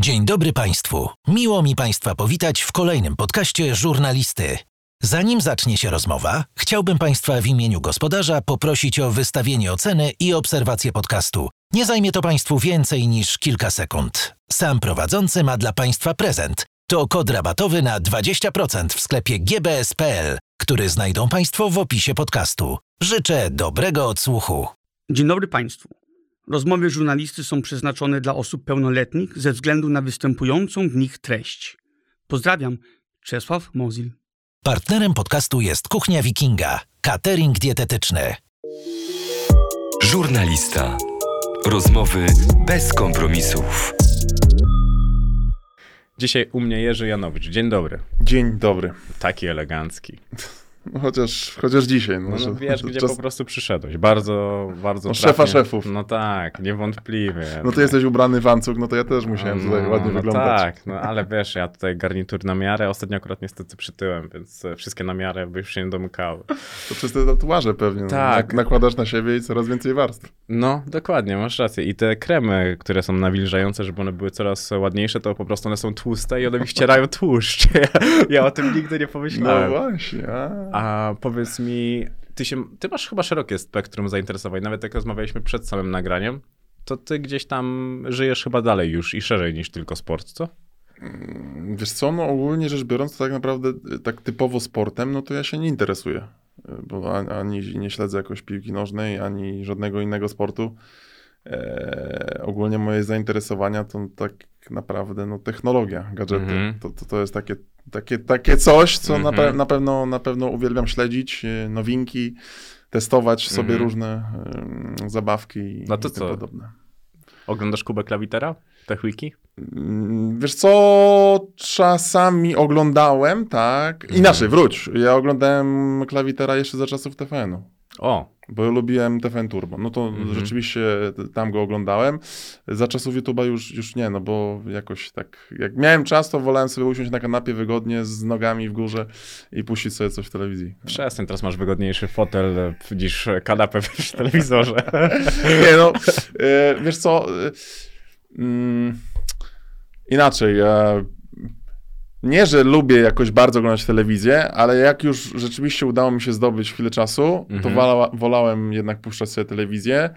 Dzień dobry Państwu. Miło mi Państwa powitać w kolejnym podcaście Żurnalisty. Zanim zacznie się rozmowa, chciałbym Państwa w imieniu gospodarza poprosić o wystawienie oceny i obserwację podcastu. Nie zajmie to Państwu więcej niż kilka sekund. Sam prowadzący ma dla Państwa prezent. To kod rabatowy na 20% w sklepie gbs.pl, który znajdą Państwo w opisie podcastu. Życzę dobrego odsłuchu. Dzień dobry Państwu. Rozmowy żurnalisty są przeznaczone dla osób pełnoletnich ze względu na występującą w nich treść. Pozdrawiam, Czesław Mozil. Partnerem podcastu jest Kuchnia Wikinga, catering dietetyczny. Żurnalista. Rozmowy bez kompromisów. Dzisiaj u mnie Jerzy Janowicz. Dzień dobry. Dzień dobry. Taki elegancki. No chociaż, chociaż dzisiaj. No, No, no wiesz, że gdzie czas- po prostu przyszedłeś. Bardzo, bardzo No, trafnie. szefa szefów. No tak, niewątpliwie. No ty jesteś ubrany w ancuk, no to ja też musiałem tutaj No, ładnie no wyglądać. Tak, no ale wiesz, ja tutaj garnitur na miarę, ostatnio akurat niestety przytyłem, więc e, wszystkie na miarę by już się nie domykały. To przez te tatuaże pewnie. no. Tak. Nak- Nakładasz na siebie i coraz więcej warstw. No, dokładnie, masz rację. I te kremy, które są nawilżające, żeby one były coraz ładniejsze, to po prostu one są tłuste i one mi ścierają tłuszcz. Ja, ja o tym nigdy nie No pomyślałem. właśnie. A. A powiedz mi, ty, się, ty masz chyba szerokie spektrum zainteresowań, nawet jak rozmawialiśmy przed samym nagraniem, to ty gdzieś tam żyjesz chyba dalej już i szerzej niż tylko sport, co? Wiesz co, no ogólnie rzecz biorąc, to tak naprawdę y, tak typowo sportem, no to ja się nie interesuję. Y, Bo ani, nie śledzę jakoś piłki nożnej, ani żadnego innego sportu. E, ogólnie moje zainteresowania to tak naprawdę no, technologia, gadżety. Mhm. To, to, to jest takie, takie, takie coś, co na, Mhm. pe- na, pewno, na pewno uwielbiam śledzić, y, nowinki, testować sobie Mhm. różne y, zabawki i, No to i co? podobne. Oglądasz Kubę Klawitera? Techwiki? Mm, Wiesz co, czasami oglądałem, tak. Mhm. Inaczej, wróć. Ja oglądałem klawitera jeszcze za czasów TVN-u, O, bo ja lubiłem TVN Turbo. No to Mhm. rzeczywiście tam go oglądałem. Za czasów YouTube'a już, już nie, no bo jakoś tak, jak miałem czas, to wolałem sobie usiąść na kanapie wygodnie z nogami w górze i puścić sobie coś w telewizji. przestań, teraz masz wygodniejszy fotel e, niż kanapę w telewizorze. Nie no, e, wiesz co, e, mm, inaczej, ja nie, że lubię jakoś bardzo oglądać telewizję, ale jak już rzeczywiście udało mi się zdobyć chwilę czasu, to Mhm. wola, wolałem jednak puszczać sobie telewizję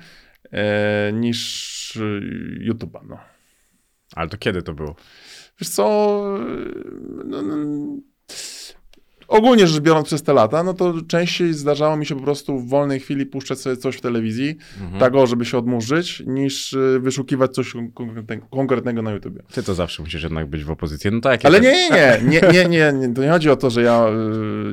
e, niż e, YouTube'a, no. Ale to kiedy to było? Wiesz co, no, no, ogólnie rzecz biorąc przez te lata, no to częściej zdarzało mi się po prostu w wolnej chwili puszczać sobie coś w telewizji, Mhm. tak o, żeby się odmurzyć, niż y, wyszukiwać coś konkretnego, na YouTubie. Ty to zawsze musisz jednak być w opozycji. No tak. Ale nie, nie, nie, nie, nie, nie, to nie chodzi o to, że ja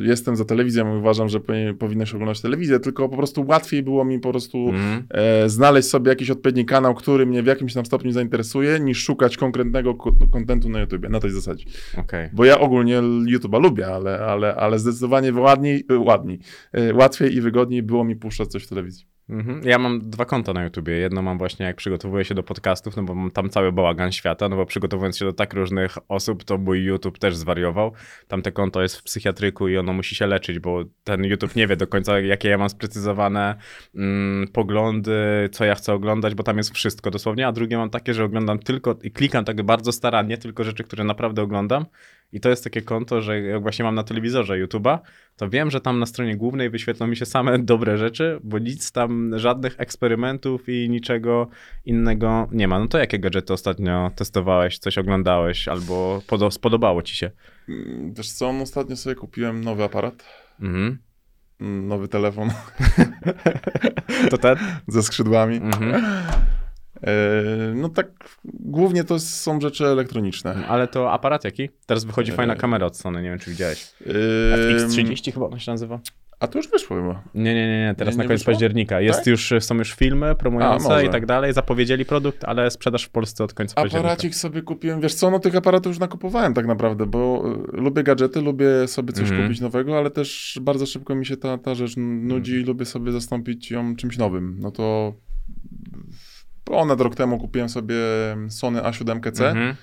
y, jestem za telewizją i uważam, że powinien- powinieneś oglądać telewizję, tylko po prostu łatwiej było mi po prostu Mhm. e, znaleźć sobie jakiś odpowiedni kanał, który mnie w jakimś tam stopniu zainteresuje, niż szukać konkretnego ko- kontentu na YouTubie, na tej zasadzie. Okej. Bo ja ogólnie YouTube'a lubię, ale, ale, ale zdecydowanie ładniej, y, ładniej, y, łatwiej i wygodniej było mi puszczać coś w telewizji. Mhm. Ja mam dwa konta na YouTubie. Jedno mam właśnie jak przygotowuję się do podcastów, no bo mam tam cały bałagan świata, no bo przygotowując się do tak różnych osób, to mój YouTube też zwariował. Tamte konto jest w psychiatryku i ono musi się leczyć, bo ten YouTube nie wie do końca, jakie ja mam sprecyzowane mm, poglądy, co ja chcę oglądać, bo tam jest wszystko dosłownie, a drugie mam takie, że oglądam tylko i klikam tak bardzo starannie, tylko rzeczy, które naprawdę oglądam. I to jest takie konto, że jak właśnie mam na telewizorze YouTube'a, to wiem, że tam na stronie głównej wyświetlą mi się same dobre rzeczy, bo nic tam, żadnych eksperymentów i niczego innego nie ma. No to jakie gadżety ostatnio testowałeś, coś oglądałeś albo podo- spodobało ci się? Mm, Wiesz co, no ostatnio sobie kupiłem nowy aparat, Mhm. mm, nowy telefon To ten? ze skrzydłami. Mhm. E, No tak, głównie to są rzeczy elektroniczne. Ale to aparat jaki? Teraz wychodzi fajna Eee. kamera od Sony, nie wiem czy widziałeś. E, FX30 chyba ona się nazywa? A to już wyszło chyba. Nie, nie, nie, nie. teraz Nie, na nie koniec wyszło? października. Jest Tak? już, są już filmy promujące może. i tak dalej, zapowiedzieli produkt, ale sprzedaż w Polsce od końca października. Aparacik sobie kupiłem. Wiesz co, no tych aparatów już nakupowałem tak naprawdę, bo lubię gadżety, lubię sobie coś Mhm. kupić nowego, ale też bardzo szybko mi się ta, ta rzecz nudzi Mhm. i lubię sobie zastąpić ją czymś nowym. No to ponad rok temu kupiłem sobie Sony A7C. Mhm.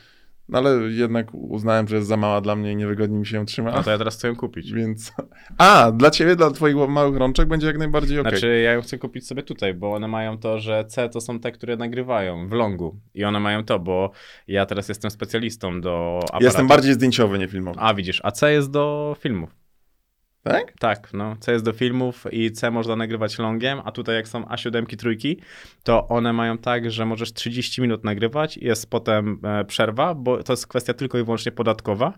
No ale jednak uznałem, że jest za mała dla mnie i niewygodnie mi się ją trzyma. No to ja teraz chcę ją kupić. Więc. A, dla ciebie, dla twoich małych rączek będzie jak najbardziej okej. Znaczy, ja ją chcę kupić sobie tutaj, bo one mają to, że C to są te, które nagrywają w longu. I one mają to, bo ja teraz jestem specjalistą do aparatu. Jestem bardziej zdjęciowy, nie filmowy. A widzisz, a C jest do filmów. Tak? Tak, no. C jest do filmów i C można nagrywać longiem, a tutaj jak są A7 trójki, to one mają tak, że możesz 30 minut nagrywać i jest potem e, przerwa, bo to jest kwestia tylko i wyłącznie podatkowa,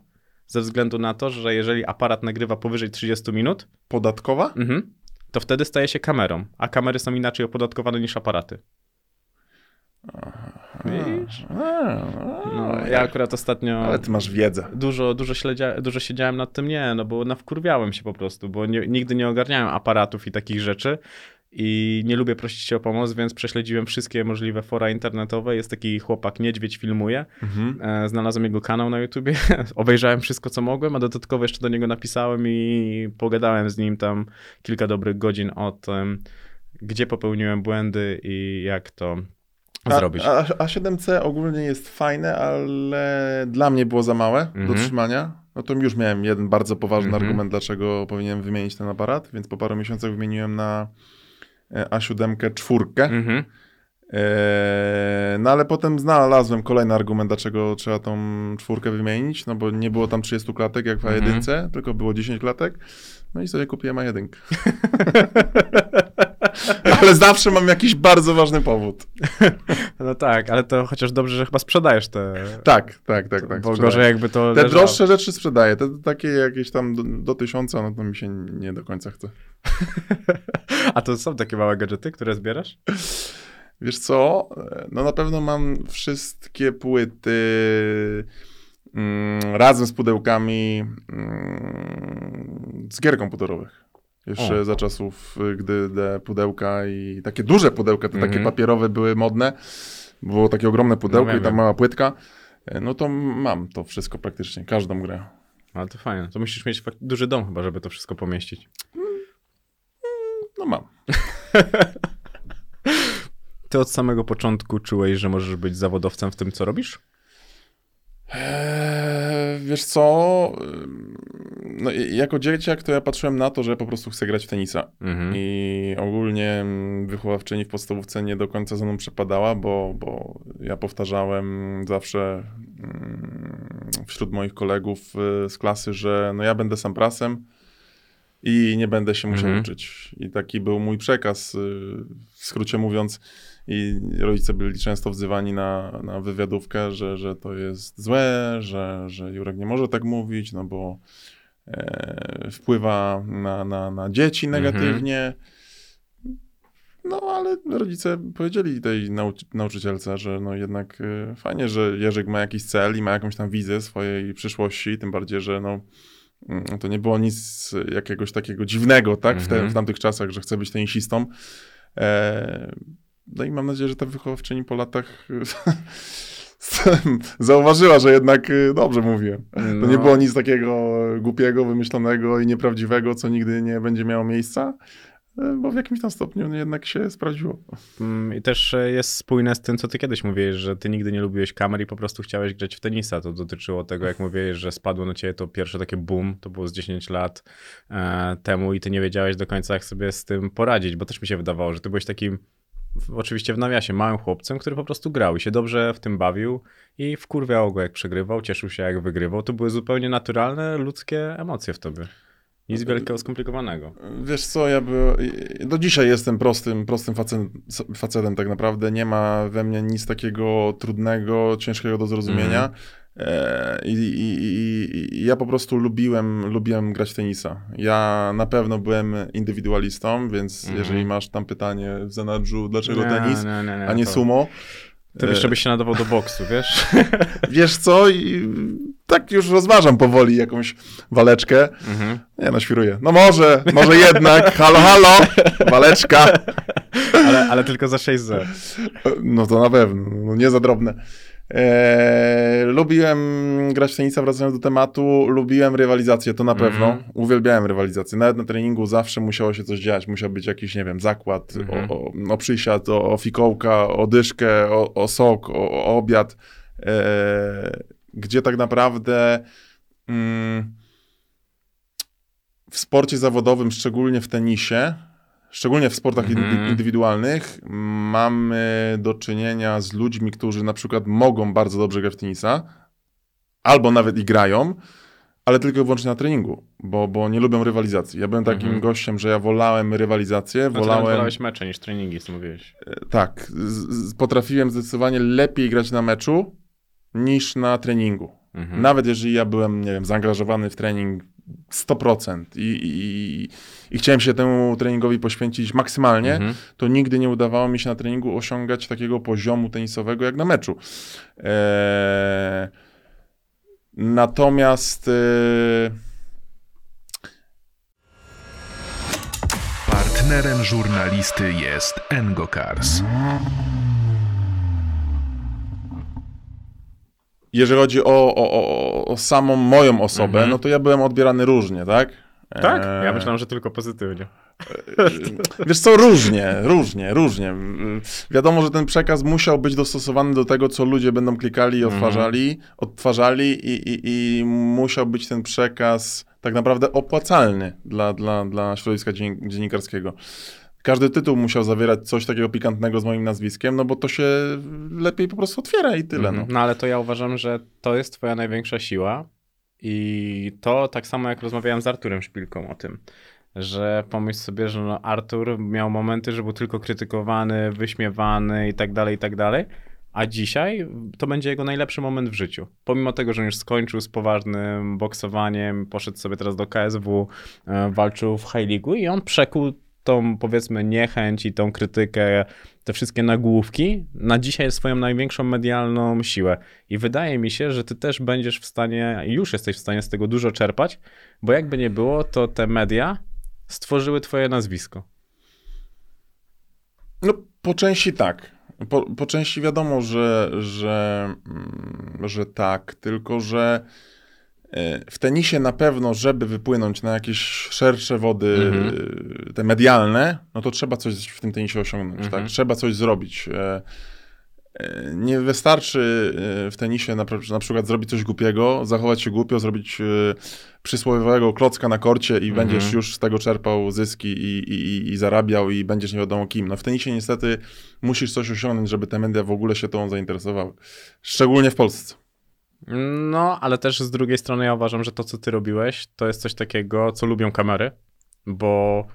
ze względu na to, że jeżeli aparat nagrywa powyżej 30 minut, Podatkowa? mhm, to wtedy staje się kamerą, a kamery są inaczej opodatkowane niż aparaty. Widzisz? No, ja akurat ostatnio... Ale ty masz wiedzę. dużo, dużo, śledzia, dużo siedziałem nad tym, nie, no bo nawkurwiałem się po prostu, bo nie, nigdy nie ogarniałem aparatów i takich rzeczy i nie lubię prosić się o pomoc, więc prześledziłem wszystkie możliwe fora internetowe. Jest taki chłopak Niedźwiedź filmuje, Mhm. e, znalazłem jego kanał na YouTubie, obejrzałem wszystko co mogłem, a dodatkowo jeszcze do niego napisałem i pogadałem z nim tam kilka dobrych godzin o tym, gdzie popełniłem błędy i jak to zrobić. A, a, A7C ogólnie jest fajne, ale dla mnie było za małe do Mhm. trzymania. No to już miałem jeden bardzo poważny Mhm. argument, dlaczego powinienem wymienić ten aparat, więc po paru miesiącach wymieniłem na e, A7 czwórkę. Mhm. E, no ale potem znalazłem kolejny argument, dlaczego trzeba tą czwórkę wymienić, no bo nie było tam 30 klatek jak w Mhm. A1, tylko było 10 klatek. No i sobie kupiłem A1. ale zawsze mam jakiś bardzo ważny powód. No tak, ale to chociaż dobrze, że chyba sprzedajesz te... Tak, tak, tak, tak. bo gorzej jakby to Te leżało. droższe rzeczy sprzedaję. Te takie jakieś tam do, do tysiąca, no to mi się nie do końca chce. A to są takie małe gadżety, które zbierasz? Wiesz co? No na pewno mam wszystkie płyty razem z pudełkami mm, z gier komputerowych. Jeszcze O. za czasów, y, gdy te pudełka i takie duże pudełka, te takie Mhm. papierowe były modne. Było takie ogromne pudełko No i wiem. mała płytka. E, No to mam to wszystko praktycznie, każdą grę. Ale to fajne. To musisz mieć duży dom chyba, żeby to wszystko pomieścić. No mam. Ty od samego początku czułeś, że możesz być zawodowcem w tym, co robisz? Eee, wiesz co? No, jako dzieciak to ja patrzyłem na to, że po prostu chcę grać w tenisa. Mhm. I ogólnie wychowawczyni w podstawówce nie do końca za mną przepadała, bo, bo ja powtarzałem zawsze wśród moich kolegów y, z klasy, że no ja będę sam prasem i nie będę się musiał Mhm. uczyć. I taki był mój przekaz, y, w skrócie mówiąc. I rodzice byli często wzywani na, na wywiadówkę, że, że to jest złe, że, że Jurek nie może tak mówić, no bo e, wpływa na, na, na dzieci negatywnie. No, ale rodzice powiedzieli tej nauczy- nauczycielce, że no jednak e, fajnie, że Jerzyk ma jakiś cel i ma jakąś tam wizję swojej przyszłości, tym bardziej, że no mm, to nie było nic jakiegoś takiego dziwnego, tak, w, te, Mhm. w tamtych czasach, że chce być tenisistą. E, no i mam nadzieję, że ta wychowawczyni po latach zauważyła, że jednak y, dobrze mówiłem. To No. nie było nic takiego głupiego, wymyślonego i nieprawdziwego, co nigdy nie będzie miało miejsca, y, bo w jakimś tam stopniu jednak się sprawdziło. Mm, I też e, jest spójne z tym, co ty kiedyś mówiłeś, że ty nigdy nie lubiłeś kamer i po prostu chciałeś grać w tenisa. To dotyczyło tego, jak mówiłeś, że spadło na ciebie to pierwsze takie boom, to było z 10 lat e, temu i ty nie wiedziałeś do końca, jak sobie z tym poradzić, bo też mi się wydawało, że ty byłeś takim, oczywiście w nawiasie, małym chłopcem, który po prostu grał i się dobrze w tym bawił i wkurwiało go, jak przegrywał, cieszył się, jak wygrywał. To były zupełnie naturalne, ludzkie emocje w tobie. Nic wielkiego, skomplikowanego. Wiesz co, ja by, do dzisiaj jestem prostym, prostym facetem, facetem tak naprawdę. Nie ma we mnie nic takiego trudnego, ciężkiego do zrozumienia. E, I, i, i, I ja po prostu lubiłem, lubiłem grać tenisa. Ja na pewno byłem indywidualistą, więc Mhm. jeżeli masz tam pytanie w zanadrzu, dlaczego tenis, a nie to- sumo, Ty E, jeszcze byś się nadawał do boksu, wiesz? wiesz co, i tak już rozważam powoli jakąś waleczkę. Mhm. Nie no, świruję. No może, może jednak, halo, halo, waleczka. Ale, ale tylko za 6 z. No to na pewno, no nie za drobne. Eee, lubiłem grać w tenisa, wracając do tematu, lubiłem rywalizację, to na Mhm. pewno. Uwielbiałem rywalizację. Nawet na treningu zawsze musiało się coś dziać. Musiał być jakiś, nie wiem, zakład Mhm. o, o, o przysiad, o, o fikołka, o dyszkę, o, o sok, o, o obiad. Eee, gdzie tak naprawdę mm, w sporcie zawodowym, szczególnie w tenisie, szczególnie w sportach Mhm. indywidualnych, mamy do czynienia z ludźmi, którzy na przykład mogą bardzo dobrze grać w tenisa, albo nawet i grają, ale tylko i wyłącznie na treningu, bo, bo nie lubią rywalizacji. Ja byłem takim Mhm. gościem, że ja wolałem rywalizację, No, wolałem... wolałem... wolałeś mecze niż treningi, co mówiłeś. Tak, z, z, potrafiłem zdecydowanie lepiej grać na meczu niż na treningu. Mhm. Nawet jeżeli ja byłem, nie wiem, zaangażowany w trening 100% i, i, i chciałem się temu treningowi poświęcić maksymalnie, Mhm. to nigdy nie udawało mi się na treningu osiągać takiego poziomu tenisowego jak na meczu. Eee, natomiast e, Partnerem żurnalisty jest Engokars. jeżeli chodzi o, o, o, o samą moją osobę, Mhm. no to ja byłem odbierany różnie, tak? Tak? Eee, Ja myślałem, że tylko pozytywnie. Wiesz co, różnie, różnie, różnie. Mm, Wiadomo, że ten przekaz musiał być dostosowany do tego, co ludzie będą klikali i Mhm. odtwarzali, odtwarzali i, i, i musiał być ten przekaz tak naprawdę opłacalny dla, dla, dla środowiska dzien- dziennikarskiego. Każdy tytuł musiał zawierać coś takiego pikantnego z moim nazwiskiem, no bo to się lepiej po prostu otwiera i tyle. Mhm. No. No ale to ja uważam, że to jest twoja największa siła i to tak samo jak rozmawiałem z Arturem Szpilką o tym, że pomyśl sobie, że no Artur miał momenty, że był tylko krytykowany, wyśmiewany i tak dalej, i tak dalej, a dzisiaj to będzie jego najlepszy moment w życiu. Pomimo tego, że już skończył z poważnym boksowaniem, poszedł sobie teraz do KSW, e, walczył w High League i on przekuł tą powiedzmy niechęć i tą krytykę, te wszystkie nagłówki na dzisiaj swoją największą medialną siłę. I wydaje mi się, że ty też będziesz w stanie, już jesteś w stanie z tego dużo czerpać, bo jakby nie było, to te media stworzyły twoje nazwisko. No, po części tak. Po, po części wiadomo, że, że, mm, że tak, tylko że w tenisie na pewno, żeby wypłynąć na jakieś szersze wody Mhm. e, te medialne, no to trzeba coś w tym tenisie osiągnąć, Mhm. tak? Trzeba coś zrobić. E, e, Nie wystarczy e, w tenisie na, pr- na przykład zrobić coś głupiego, zachować się głupio, zrobić e, przysłowiowego klocka na korcie i Mhm. będziesz już z tego czerpał zyski i, i, i zarabiał i będziesz nie wiadomo kim. No w tenisie niestety musisz coś osiągnąć, żeby te media w ogóle się tą zainteresowały. Szczególnie w Polsce. No, ale też z drugiej strony ja uważam, że to, co ty robiłeś, to jest coś takiego, co lubią kamery, bo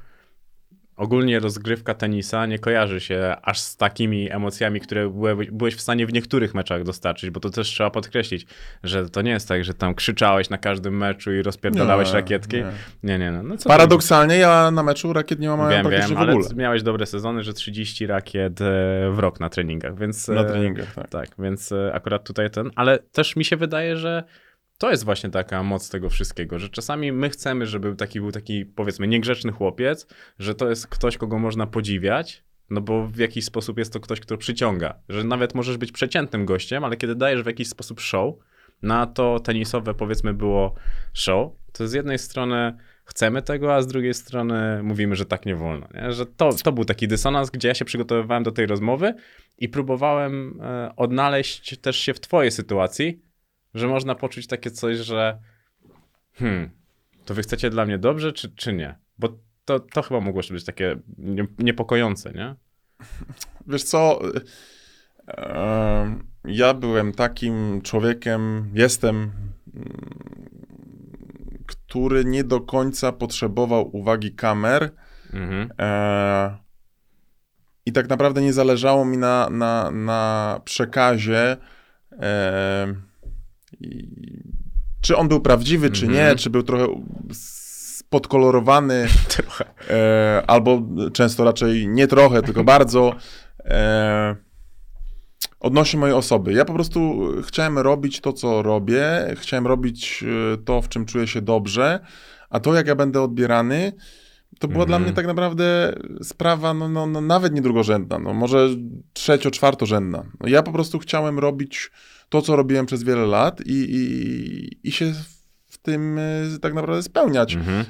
ogólnie rozgrywka tenisa nie kojarzy się aż z takimi emocjami, które byłeś w stanie w niektórych meczach dostarczyć, bo to też trzeba podkreślić, że to nie jest tak, że tam krzyczałeś na każdym meczu i rozpierdalałeś Nie, rakietki. nie. Nie, nie, no. no Paradoksalnie ja na meczu rakiet nie mam Wiem, praktycznie wiem, w ale ogóle. miałeś dobre sezony, że 30 rakiet e, w rok na treningach, więc... Na e, treningach, tak. tak, więc e, akurat tutaj ten, ale też mi się wydaje, że to jest właśnie taka moc tego wszystkiego, że czasami my chcemy, żeby taki był taki, powiedzmy, niegrzeczny chłopiec, że to jest ktoś, kogo można podziwiać, no bo w jakiś sposób jest to ktoś, kto przyciąga, że nawet możesz być przeciętnym gościem, ale kiedy dajesz w jakiś sposób show, na to tenisowe powiedzmy było show, to z jednej strony chcemy tego, a z drugiej strony mówimy, że tak nie wolno. Nie? Że to, to był taki dysonans, gdzie ja się przygotowywałem do tej rozmowy i próbowałem e, odnaleźć też się w twojej sytuacji, że można poczuć takie coś, że hmm, to wy chcecie dla mnie dobrze, czy, czy nie? Bo to, to chyba mogło być takie nie, niepokojące, nie? Wiesz co, ja byłem takim człowiekiem, jestem, mm, który nie do końca potrzebował uwagi kamer Mhm. e, i tak naprawdę nie zależało mi na, na, na przekazie, e, czy on był prawdziwy, czy Mhm. nie, czy był trochę podkolorowany, Trochę. e, albo często raczej nie trochę, tylko bardzo. E, odnośnie mojej osoby. Ja po prostu chciałem robić to, co robię, chciałem robić e, to, w czym czuję się dobrze, a to, jak ja będę odbierany, to była Mhm. dla mnie tak naprawdę sprawa no, no, no, nawet nie drugorzędna, no, może trzecio, czwartorzędna. No, ja po prostu chciałem robić to, co robiłem przez wiele lat i, i, i się w tym y, tak naprawdę spełniać. Mhm.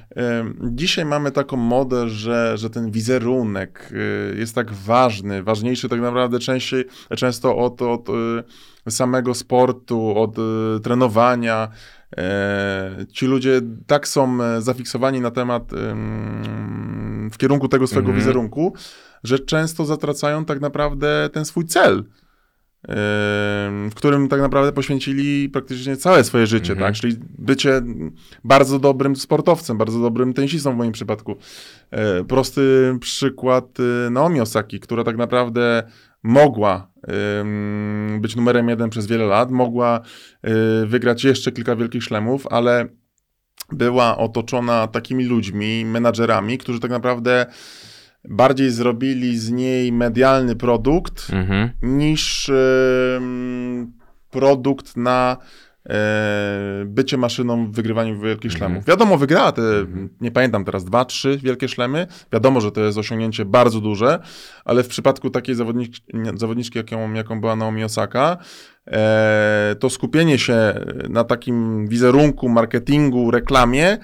Dzisiaj mamy taką modę, że, że ten wizerunek y, jest tak ważny, ważniejszy tak naprawdę częściej, często od, od y, samego sportu, od trenowania. E, Ci ludzie tak są e, zafiksowani na temat w kierunku tego swojego Mhm. wizerunku, że często zatracają tak naprawdę ten swój cel. W którym tak naprawdę poświęcili praktycznie całe swoje życie, Mhm. tak? Czyli bycie bardzo dobrym sportowcem, bardzo dobrym tenisistą w moim przypadku. E, Prosty przykład e, Naomi Osaki, która tak naprawdę mogła być numerem jeden przez wiele lat, mogła y, wygrać jeszcze kilka wielkich szlemów, ale była otoczona takimi ludźmi, menadżerami, którzy tak naprawdę bardziej zrobili z niej medialny produkt, Mhm. niż produkt na e, bycie maszyną w wygrywaniu wielkich Mhm. szlemów. Wiadomo, wygrała te, nie pamiętam teraz, dwa, trzy wielkie szlemy. Wiadomo, że to jest osiągnięcie bardzo duże, ale w przypadku takiej zawodniczki, zawodniczki jaką, jaką była Naomi Osaka, e, to skupienie się na takim wizerunku, marketingu, reklamie,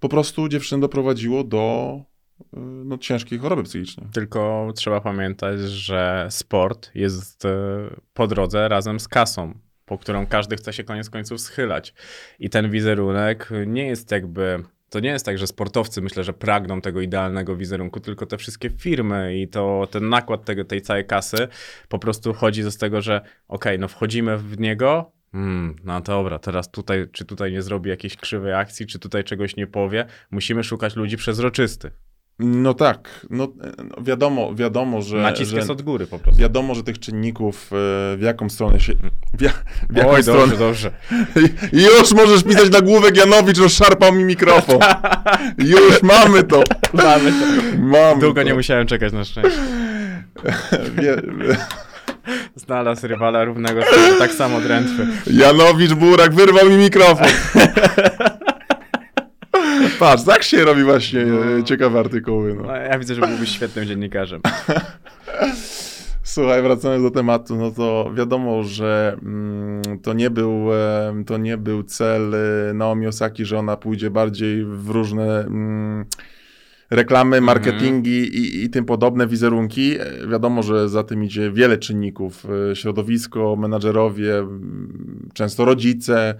po prostu dziewczynę doprowadziło do no, ciężkiej choroby psychicznej. Tylko trzeba pamiętać, że sport jest e, po drodze razem z kasą, po którą każdy chce się koniec końców schylać. I ten wizerunek nie jest jakby. To nie jest tak, że sportowcy myślę, że pragną tego idealnego wizerunku, tylko te wszystkie firmy i to ten nakład tego, tej całej kasy po prostu chodzi z tego, że okej, no wchodzimy w niego, Hmm, no dobra, teraz tutaj, czy tutaj nie zrobi jakiejś krzywej akcji, czy tutaj czegoś nie powie, musimy szukać ludzi przezroczystych. No tak, no, e, no wiadomo, wiadomo, że, Nacisk że jest od góry po prostu. wiadomo, że tych czynników e, w jaką stronę się, w, ja, w jaką Oj, stronę, dobrze, dobrze. już możesz pisać nagłówek Janowicz, rozszarpał mi mikrofon. Już mamy to. Mamy to. Mamy Długo to. nie musiałem czekać na szczęście. Wie, Znalazł rywala równego sobie, tak samo drętwy. Janowicz Burak wyrwał mi mikrofon. Patrz, tak się robi właśnie e, ciekawe artykuły. No, No. ja widzę, że byłbyś świetnym dziennikarzem. Słuchaj, wracając do tematu, no to wiadomo, że mm, to, nie był, to nie był cel e, Naomi Osaki, że ona pójdzie bardziej w różne mm, reklamy, marketingi i, i tym podobne wizerunki. E, Wiadomo, że za tym idzie wiele czynników. Środowisko, menadżerowie, mm, często rodzice,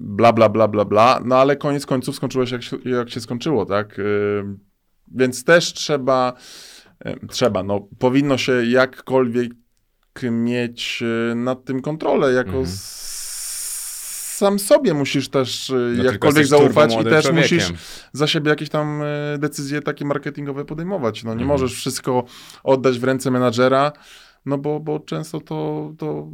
bla, bla, bla, bla, bla. No ale koniec końców skończyło się jak, się jak się skończyło, tak? Więc też trzeba, trzeba, no powinno się jakkolwiek mieć e, nad tym kontrolę, jako Mhm. sam sobie musisz też e, No, jakkolwiek zaufać i też człowiekiem. musisz za siebie jakieś tam e, decyzje takie marketingowe podejmować. No nie Mhm. możesz wszystko oddać w ręce menadżera, no bo, bo często to, to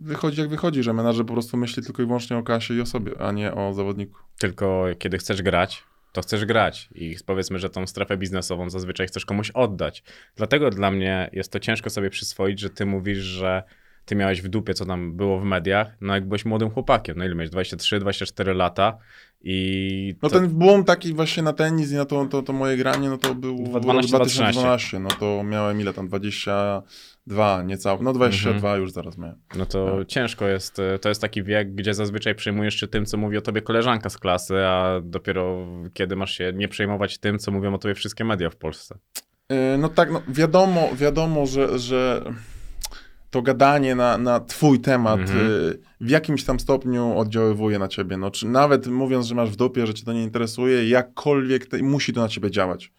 wychodzi jak wychodzi, że menadżer po prostu myśli tylko i wyłącznie o kasie i o sobie, a nie o zawodniku. Tylko kiedy chcesz grać, to chcesz grać i powiedzmy, że tą strefę biznesową zazwyczaj chcesz komuś oddać. Dlatego dla mnie jest to ciężko sobie przyswoić, że ty mówisz, że ty miałeś w dupie, co tam było w mediach, no jak byłeś młodym chłopakiem, no ile miałeś, 23, 24 lata i No to, ten boom taki właśnie na tenis i na to, to, to moje granie, no to był 2012, 2012, no to miałem ile tam, 22 niecałe, no 22 Mhm. już zaraz miałem. no to No. ciężko jest, e, to jest taki wiek, gdzie zazwyczaj przejmujesz się tym, co mówi o tobie koleżanka z klasy, a dopiero kiedy masz się nie przejmować tym, co mówią o tobie wszystkie media w Polsce. Yy, No tak, no wiadomo, wiadomo, że, że to gadanie na, na twój temat Mhm. yy, w jakimś tam stopniu oddziaływuje na ciebie. No, czy nawet mówiąc, że masz w dupie, że cię to nie interesuje, jakkolwiek te, musi to na ciebie działać.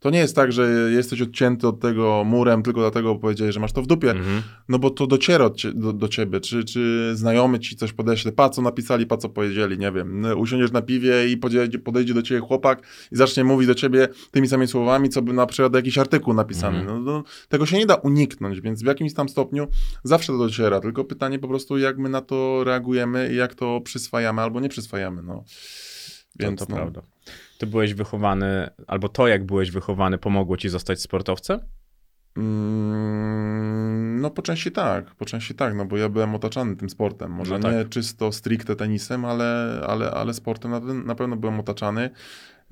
To nie jest tak, że jesteś odcięty od tego murem tylko dlatego, bo powiedziałeś, że masz to w dupie. Mhm. No bo to dociera do, do ciebie, czy, czy znajomy ci coś podeśle, pa co napisali, pa co powiedzieli, nie wiem, No, usiądziesz na piwie i podejdzie, podejdzie do ciebie chłopak i zacznie mówić do ciebie tymi samymi słowami, co by na przykład jakiś artykuł napisany. Mhm. No, no, tego się nie da uniknąć, więc w jakimś tam stopniu zawsze to dociera, tylko pytanie po prostu, jak my na to reagujemy i jak to przyswajamy albo nie przyswajamy, no. Więc to, to no, prawda. Ty byłeś wychowany, albo to, jak byłeś wychowany, pomogło ci zostać sportowcem? Mm, No po części tak, po części tak, no bo ja byłem otaczany tym sportem. Może No tak. nie czysto stricte tenisem, ale, ale, ale sportem na, na pewno byłem otaczany.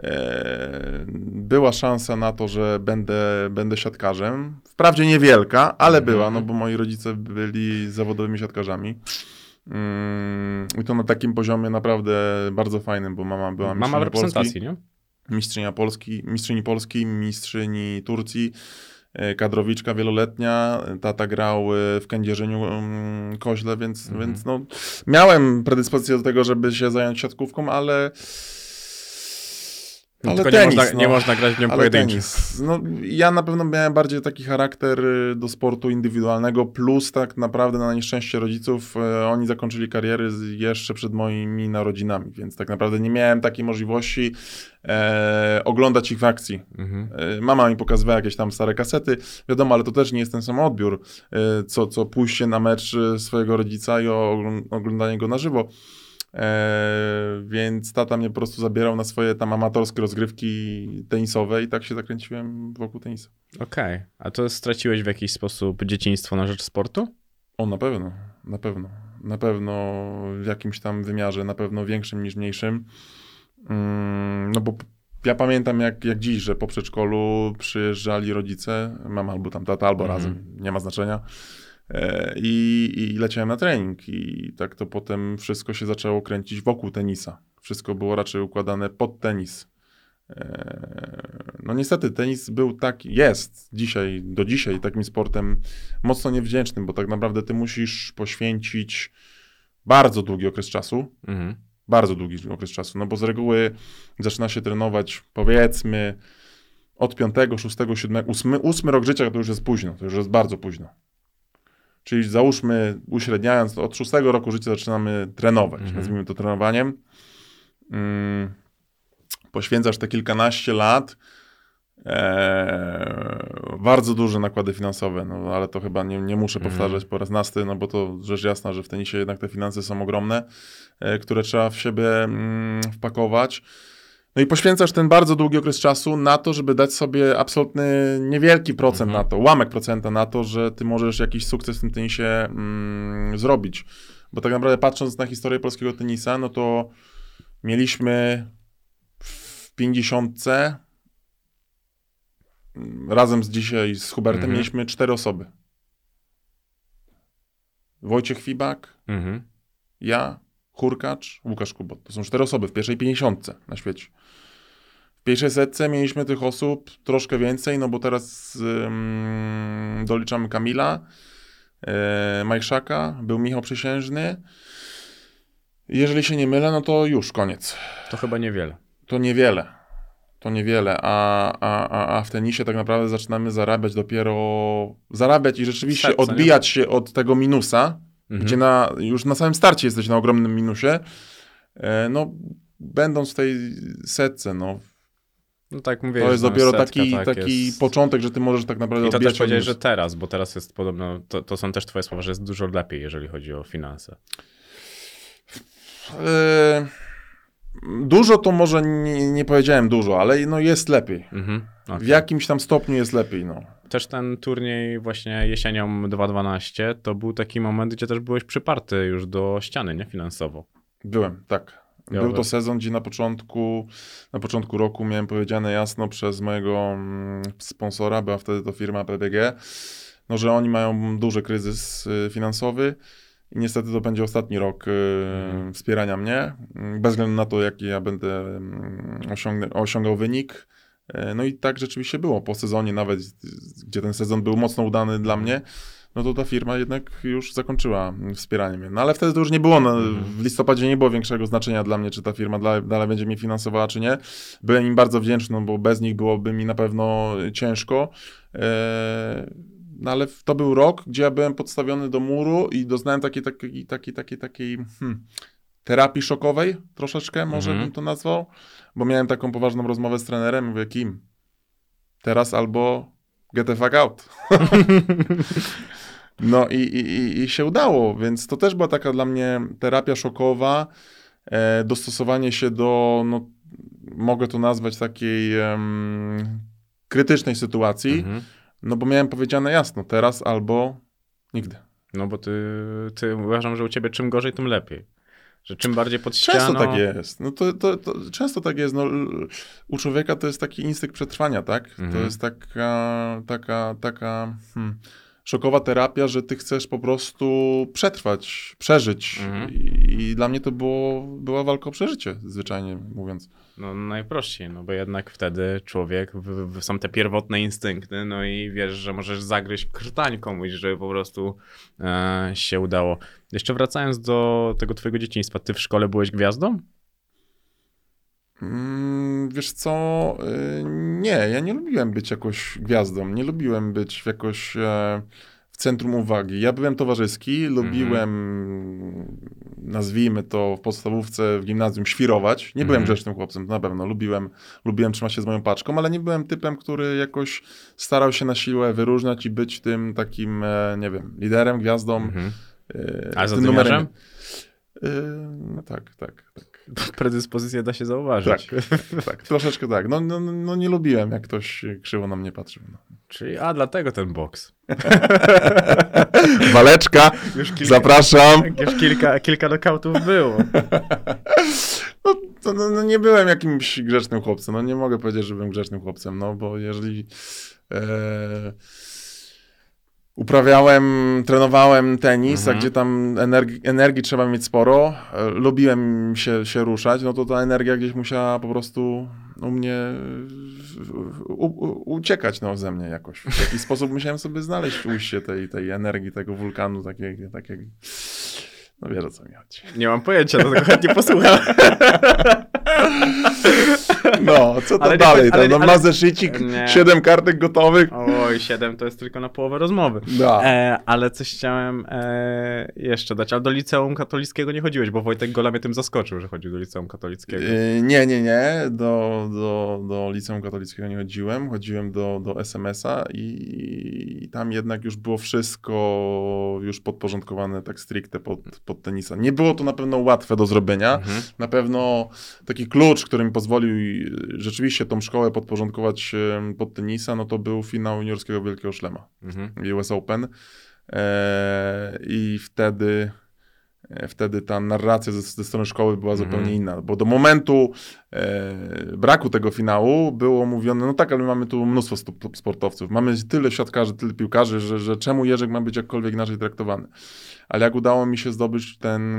E, Była szansa na to, że będę, będę siatkarzem. Wprawdzie niewielka, ale Mhm. była, no bo moi rodzice byli zawodowymi siatkarzami. Mm, I to na takim poziomie naprawdę bardzo fajnym, bo mama była Mama w reprezentacji, nie? mistrzynia Polski, mistrzyni Polski, mistrzyni Turcji, e, kadrowiczka wieloletnia, tata grał e, w Kędzierzyniu mm, Koźle, więc, Mhm. więc no, miałem predyspozycję do tego, żeby się zająć siatkówką, ale No, ale tylko tenis, nie, można, no. nie można grać w nią tenis. No, ja na pewno miałem bardziej taki charakter y, do sportu indywidualnego, plus tak naprawdę na nieszczęście rodziców, e, oni zakończyli kariery jeszcze przed moimi narodzinami, więc tak naprawdę nie miałem takiej możliwości e, oglądać ich w akcji. Mhm. E, Mama mi pokazywała jakieś tam stare kasety, wiadomo, ale to też nie jest ten sam odbiór, e, co, co pójście na mecz e, swojego rodzica i oglą- oglądanie go na żywo. E, więc tata mnie po prostu zabierał na swoje tam amatorskie rozgrywki tenisowe i tak się zakręciłem wokół tenisa. Okej. A to straciłeś w jakiś sposób dzieciństwo na rzecz sportu? O, na pewno, na pewno. Na pewno w jakimś tam wymiarze, na pewno większym niż mniejszym. Mm, no bo ja pamiętam jak, jak dziś, że po przedszkolu przyjeżdżali rodzice, mama albo tam tata, albo Mhm. razem, nie ma znaczenia. E, I, I leciałem na trening i tak to potem wszystko się zaczęło kręcić wokół tenisa. Wszystko było raczej układane pod tenis. E, No niestety tenis był taki, jest dzisiaj, do dzisiaj takim sportem mocno niewdzięcznym, bo tak naprawdę ty musisz poświęcić bardzo długi okres czasu, Mhm. bardzo długi okres czasu, no bo z reguły zaczyna się trenować powiedzmy od 5, 6, 7, 8, 8 rok życia to już jest późno, to już jest bardzo późno. Czyli załóżmy, uśredniając, od 6 roku życia zaczynamy trenować, Mhm. nazwijmy to trenowaniem. Mm, poświęcasz te kilkanaście lat, Eee, bardzo duże nakłady finansowe, no ale to chyba nie, nie muszę Mhm. powtarzać po raz nasty, no bo to rzecz jasna, że w tenisie jednak te finanse są ogromne, e, które trzeba w siebie mm, wpakować. No i poświęcasz ten bardzo długi okres czasu na to, żeby dać sobie absolutny niewielki procent Mhm. na to, ułamek procenta na to, że ty możesz jakiś sukces w tym tenisie mm, zrobić. Bo tak naprawdę patrząc na historię polskiego tenisa, no to mieliśmy w 50 mm, razem z dzisiaj z Hubertem Mhm. mieliśmy cztery osoby. Wojciech Fibak, Mhm. ja, Hurkacz, Łukasz Kubot. To są cztery osoby w pierwszej pięćdziesiątce na świecie. W pierwszej setce mieliśmy tych osób troszkę więcej, no bo teraz ym, doliczamy Kamila, e, Majszaka, był Michał Przysiężny. Jeżeli się nie mylę, no to już koniec. To chyba niewiele. To niewiele. To niewiele, a, a, a, a w tenisie tak naprawdę zaczynamy zarabiać dopiero, zarabiać i rzeczywiście Setce, nie? odbijać się od tego minusa, Mhm. gdzie na, już na samym starcie jesteś na ogromnym minusie, e, no będąc w tej setce, no No tak mówię. to jest dopiero setka, taki, tak taki jest. początek, że ty możesz tak naprawdę I to też powiedziałeś, od że teraz, bo teraz jest podobno, to, to są też twoje słowa, że jest dużo lepiej, jeżeli chodzi o finanse. E, Dużo to może nie, nie powiedziałem dużo, ale no jest lepiej. Mhm. W okej. jakimś tam stopniu jest lepiej, no. Też ten turniej właśnie jesienią 2012 to był taki moment, gdzie też byłeś przyparty już do ściany, nie? Finansowo. Byłem, tak. Ja Był to sezon, gdzie na początku, na początku roku miałem powiedziane jasno przez mojego mm, sponsora, była wtedy to firma PBG, no, że oni mają duży kryzys y, finansowy i niestety to będzie ostatni rok y, Mhm. wspierania mnie, bez względu na to, jaki ja będę mm, osiągnę, osiągał wynik. Y, No i tak rzeczywiście było. Po sezonie nawet, gdzie ten sezon był mocno udany dla mnie, no to ta firma jednak już zakończyła wspieranie mnie. No ale wtedy to już nie było, no, Mhm. w listopadzie nie było większego znaczenia dla mnie, czy ta firma dalej, będzie mnie finansowała, czy nie. Byłem im bardzo wdzięczny, bo bez nich byłoby mi na pewno ciężko. Eee, no ale to był rok, gdzie ja byłem podstawiony do muru i doznałem takiej, takiej, takiej, takiej, takiej hmm, terapii szokowej troszeczkę, może Mhm. bym to nazwał, bo miałem taką poważną rozmowę z trenerem, mówię, kim? Teraz albo get the fuck out. No i, i, i- się udało, więc to też była taka dla mnie terapia szokowa, e, dostosowanie się do, no, mogę to nazwać takiej em, krytycznej sytuacji, Mhm. no bo miałem powiedziane jasno, teraz albo nigdy. No bo ty, ty uważam, że u ciebie czym gorzej, tym lepiej. Że czym bardziej pod ścianą... Często tak jest. No to, to, to, często tak jest. No, u człowieka to jest taki instynkt przetrwania, tak? To Mhm. jest taka, taka, taka hmm, szokowa terapia, że ty chcesz po prostu przetrwać, przeżyć. Mhm. I, I dla mnie to było, była walka o przeżycie, zwyczajnie mówiąc. No najprościej, no bo jednak wtedy człowiek, w, w, są te pierwotne instynkty, no i wiesz, że możesz zagryźć krtań komuś, żeby po prostu e, się udało. Jeszcze wracając do tego twojego dzieciństwa, ty w szkole byłeś gwiazdą? Mm, wiesz co, y, nie, ja nie lubiłem być jakoś gwiazdą, nie lubiłem być jakoś e, w centrum uwagi. Ja byłem towarzyski, lubiłem, nazwijmy to w podstawówce, w gimnazjum, świrować. Nie byłem Mhm. grzecznym chłopcem, na pewno. Lubiłem, lubiłem trzymać się z moją paczką, ale nie byłem typem, który jakoś starał się na siłę wyróżniać i być tym takim, e, nie wiem, liderem, gwiazdą. Mhm. e, A tym numerem. E, No tak, tak, tak. Predyspozycję da się zauważyć. Tak, tak, troszeczkę tak. No, no, no nie lubiłem, jak ktoś krzywo na mnie patrzył. No. Czyli, a dlatego ten boks. Waleczka, Już kilka, zapraszam. już kilka, kilka nokautów było. No, to, no, no nie byłem jakimś grzecznym chłopcem. No nie mogę powiedzieć, że byłem grzecznym chłopcem, no bo jeżeli e, uprawiałem, trenowałem tenis, Mhm. a gdzie tam energii, energii trzeba mieć sporo, e, lubiłem się, się ruszać, no to ta energia gdzieś musiała po prostu u mnie u, u, uciekać no, ze mnie jakoś. W jakiś sposób musiałem sobie znaleźć ujście tej, tej energii, tego wulkanu, takiego, takiego. No wiesz o co mi chodzi. Nie mam pojęcia, dlatego chętnie posłucham. No, co to Ale nie- dalej? ale- Tam ale- mazeszycik, Nie. siedem kartek gotowych. Oj, 7 to jest tylko na połowę rozmowy. Da. E, ale coś chciałem e, jeszcze dać. Ale do liceum katolickiego nie chodziłeś, bo Wojtek Gola mnie tym zaskoczył, że chodził do liceum katolickiego. Yy, nie, nie, nie. Do, do, do liceum katolickiego nie chodziłem. Chodziłem do, do SMS-a i, i tam jednak już było wszystko już podporządkowane tak stricte pod, pod tenisa. Nie było to na pewno łatwe do zrobienia. Mhm. Na pewno taki klucz, który mi pozwolił rzeczywiście tą szkołę podporządkować pod tenisa, no to był finał juniorskiego Wielkiego Szlema. Mhm. US Open. E, I wtedy, e, wtedy ta narracja ze, ze strony szkoły była Mhm. zupełnie inna, bo do momentu e, braku tego finału było mówione, no tak, ale my mamy tu mnóstwo sportowców, mamy tyle siatkarzy, tyle piłkarzy, że, że czemu Jerzek ma być jakkolwiek inaczej traktowany. Ale jak udało mi się zdobyć ten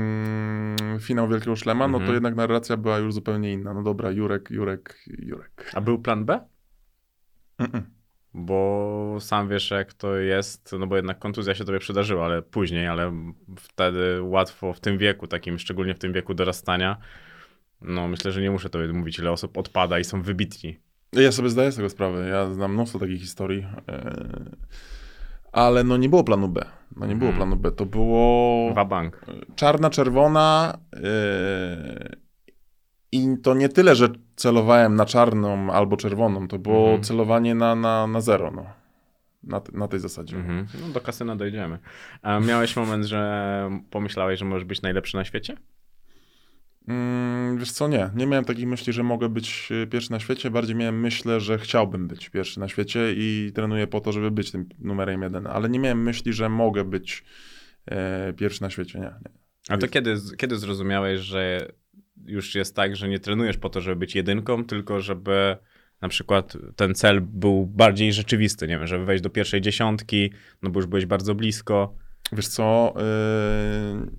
finał Wielkiego Szlema, no to Mhm. jednak narracja była już zupełnie inna. No dobra, Jurek, Jurek, Jurek. A był plan B? Mm-mm. Bo sam wiesz, jak to jest, no bo jednak kontuzja się tobie przydarzyła, ale później, ale wtedy łatwo w tym wieku, takim szczególnie w tym wieku dorastania, no myślę, że nie muszę tobie mówić, ile osób odpada i są wybitni. Ja sobie zdaję z tego sprawę. Ja znam mnóstwo takich historii. e, Ale no nie było planu B. No nie było Mhm. planu B. To było Wabank. czarna, czerwona. e, I to nie tyle, że celowałem na czarną albo czerwoną. To było Mhm. celowanie na, na, na zero. No. Na, na tej zasadzie. Mhm. No do kasyna dojdziemy. A miałeś moment, że pomyślałeś, że możesz być najlepszy na świecie? Mm, wiesz co, nie. Nie miałem takich myśli, że mogę być e, pierwszy na świecie. Bardziej miałem myślę, że chciałbym być pierwszy na świecie i trenuję po to, żeby być tym numerem jeden. Ale nie miałem myśli, że mogę być e, pierwszy na świecie. Nie. nie. A to kiedy, kiedy zrozumiałeś, że już jest tak, że nie trenujesz po to, żeby być jedynką, tylko żeby na przykład ten cel był bardziej rzeczywisty, nie wiem, żeby wejść do pierwszej dziesiątki, no bo już byłeś bardzo blisko. Wiesz co, yy,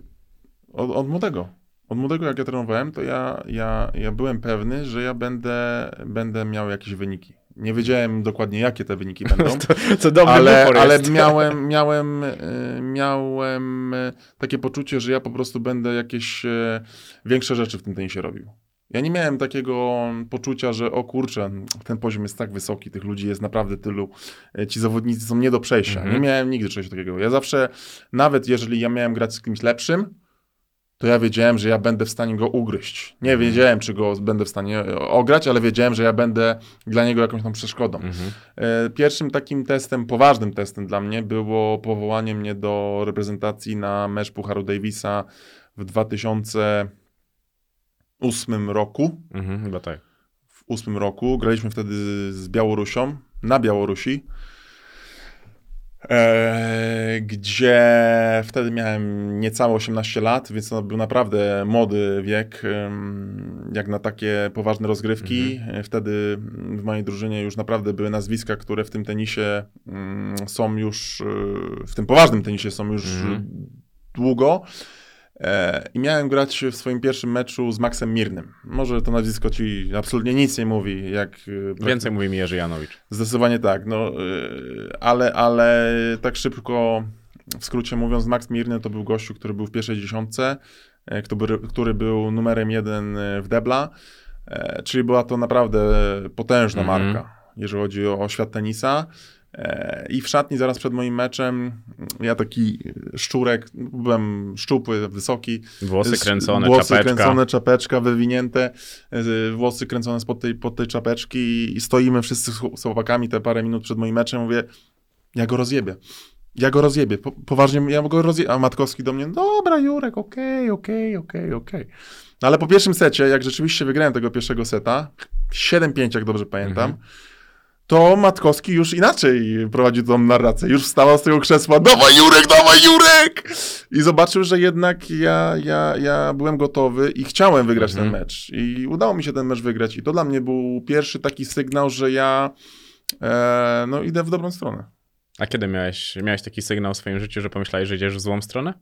od, od młodego. Od młodego jak ja trenowałem, to ja, ja, ja byłem pewny, że ja będę, będę miał jakieś wyniki. Nie wiedziałem dokładnie, jakie te wyniki będą. To, co dobry ale, ale miałem, miałem, e, miałem e, takie poczucie, że ja po prostu będę jakieś e, większe rzeczy w tym tenisie robił. Ja nie miałem takiego poczucia, że o kurczę, ten poziom jest tak wysoki, tych ludzi jest naprawdę tylu, ci zawodnicy są nie do przejścia. Mhm. Nie miałem nigdy czegoś takiego. Ja zawsze, nawet jeżeli ja miałem grać z kimś lepszym, to ja wiedziałem, że ja będę w stanie go ugryźć. Nie Mhm. wiedziałem, czy go będę w stanie e, ograć, ale wiedziałem, że ja będę dla niego jakąś tam przeszkodą. Mhm. E, Pierwszym takim testem, poważnym testem dla mnie było powołanie mnie do reprezentacji na mecz Pucharu Davisa w 2008 roku. Mhm, chyba tak. W 2008 roku graliśmy wtedy z Białorusią, na Białorusi. E, gdzie wtedy miałem niecałe 18 lat, więc to był naprawdę młody wiek, jak na takie poważne rozgrywki. E, Wtedy w mojej drużynie już naprawdę były nazwiska, które w tym tenisie mm, są już, e, w tym poważnym tenisie są już Mhm. długo. E, I miałem grać w swoim pierwszym meczu z Maxem Mirnym. Może to nazwisko ci absolutnie nic nie mówi, jak e, Więcej mówi mi Jerzy Janowicz. Zdecydowanie tak, no, y, ale, ale tak szybko, w skrócie mówiąc, Max Mirny to był gościu, który był w pierwszej dziesiątce, e, który, który był numerem jeden e, w Debla, e, czyli była to naprawdę potężna Mhm. marka, jeżeli chodzi o świat tenisa. E, I w szatni zaraz przed moim meczem, ja taki szczurek, byłem szczupły, wysoki, Włosy kręcone, włosy czapeczka. kręcone, czapeczka wywinięte, włosy kręcone spod tej, pod tej czapeczki i- stoimy wszyscy z chłop- z chłopakami te parę minut przed moim meczem, mówię, ja go rozjebię. Ja go rozjebię. Po, poważnie, ja go rozjebię. A Matkowski do mnie, dobra Jurek, okej, okej, okej, okej. No ale po pierwszym secie, jak rzeczywiście wygrałem tego pierwszego seta, 7-5, jak dobrze pamiętam, Mhm. To Matkowski już inaczej prowadził tą narrację. Już wstawał z tego krzesła, dawaj Jurek, dawaj Jurek! I zobaczył, że jednak ja, ja, ja byłem gotowy i chciałem wygrać Mhm. ten mecz. I udało mi się ten mecz wygrać. I to dla mnie był pierwszy taki sygnał, że ja e, no, idę w dobrą stronę. A kiedy miałeś, miałeś taki sygnał w swoim życiu, że pomyślałeś, że idziesz w złą stronę?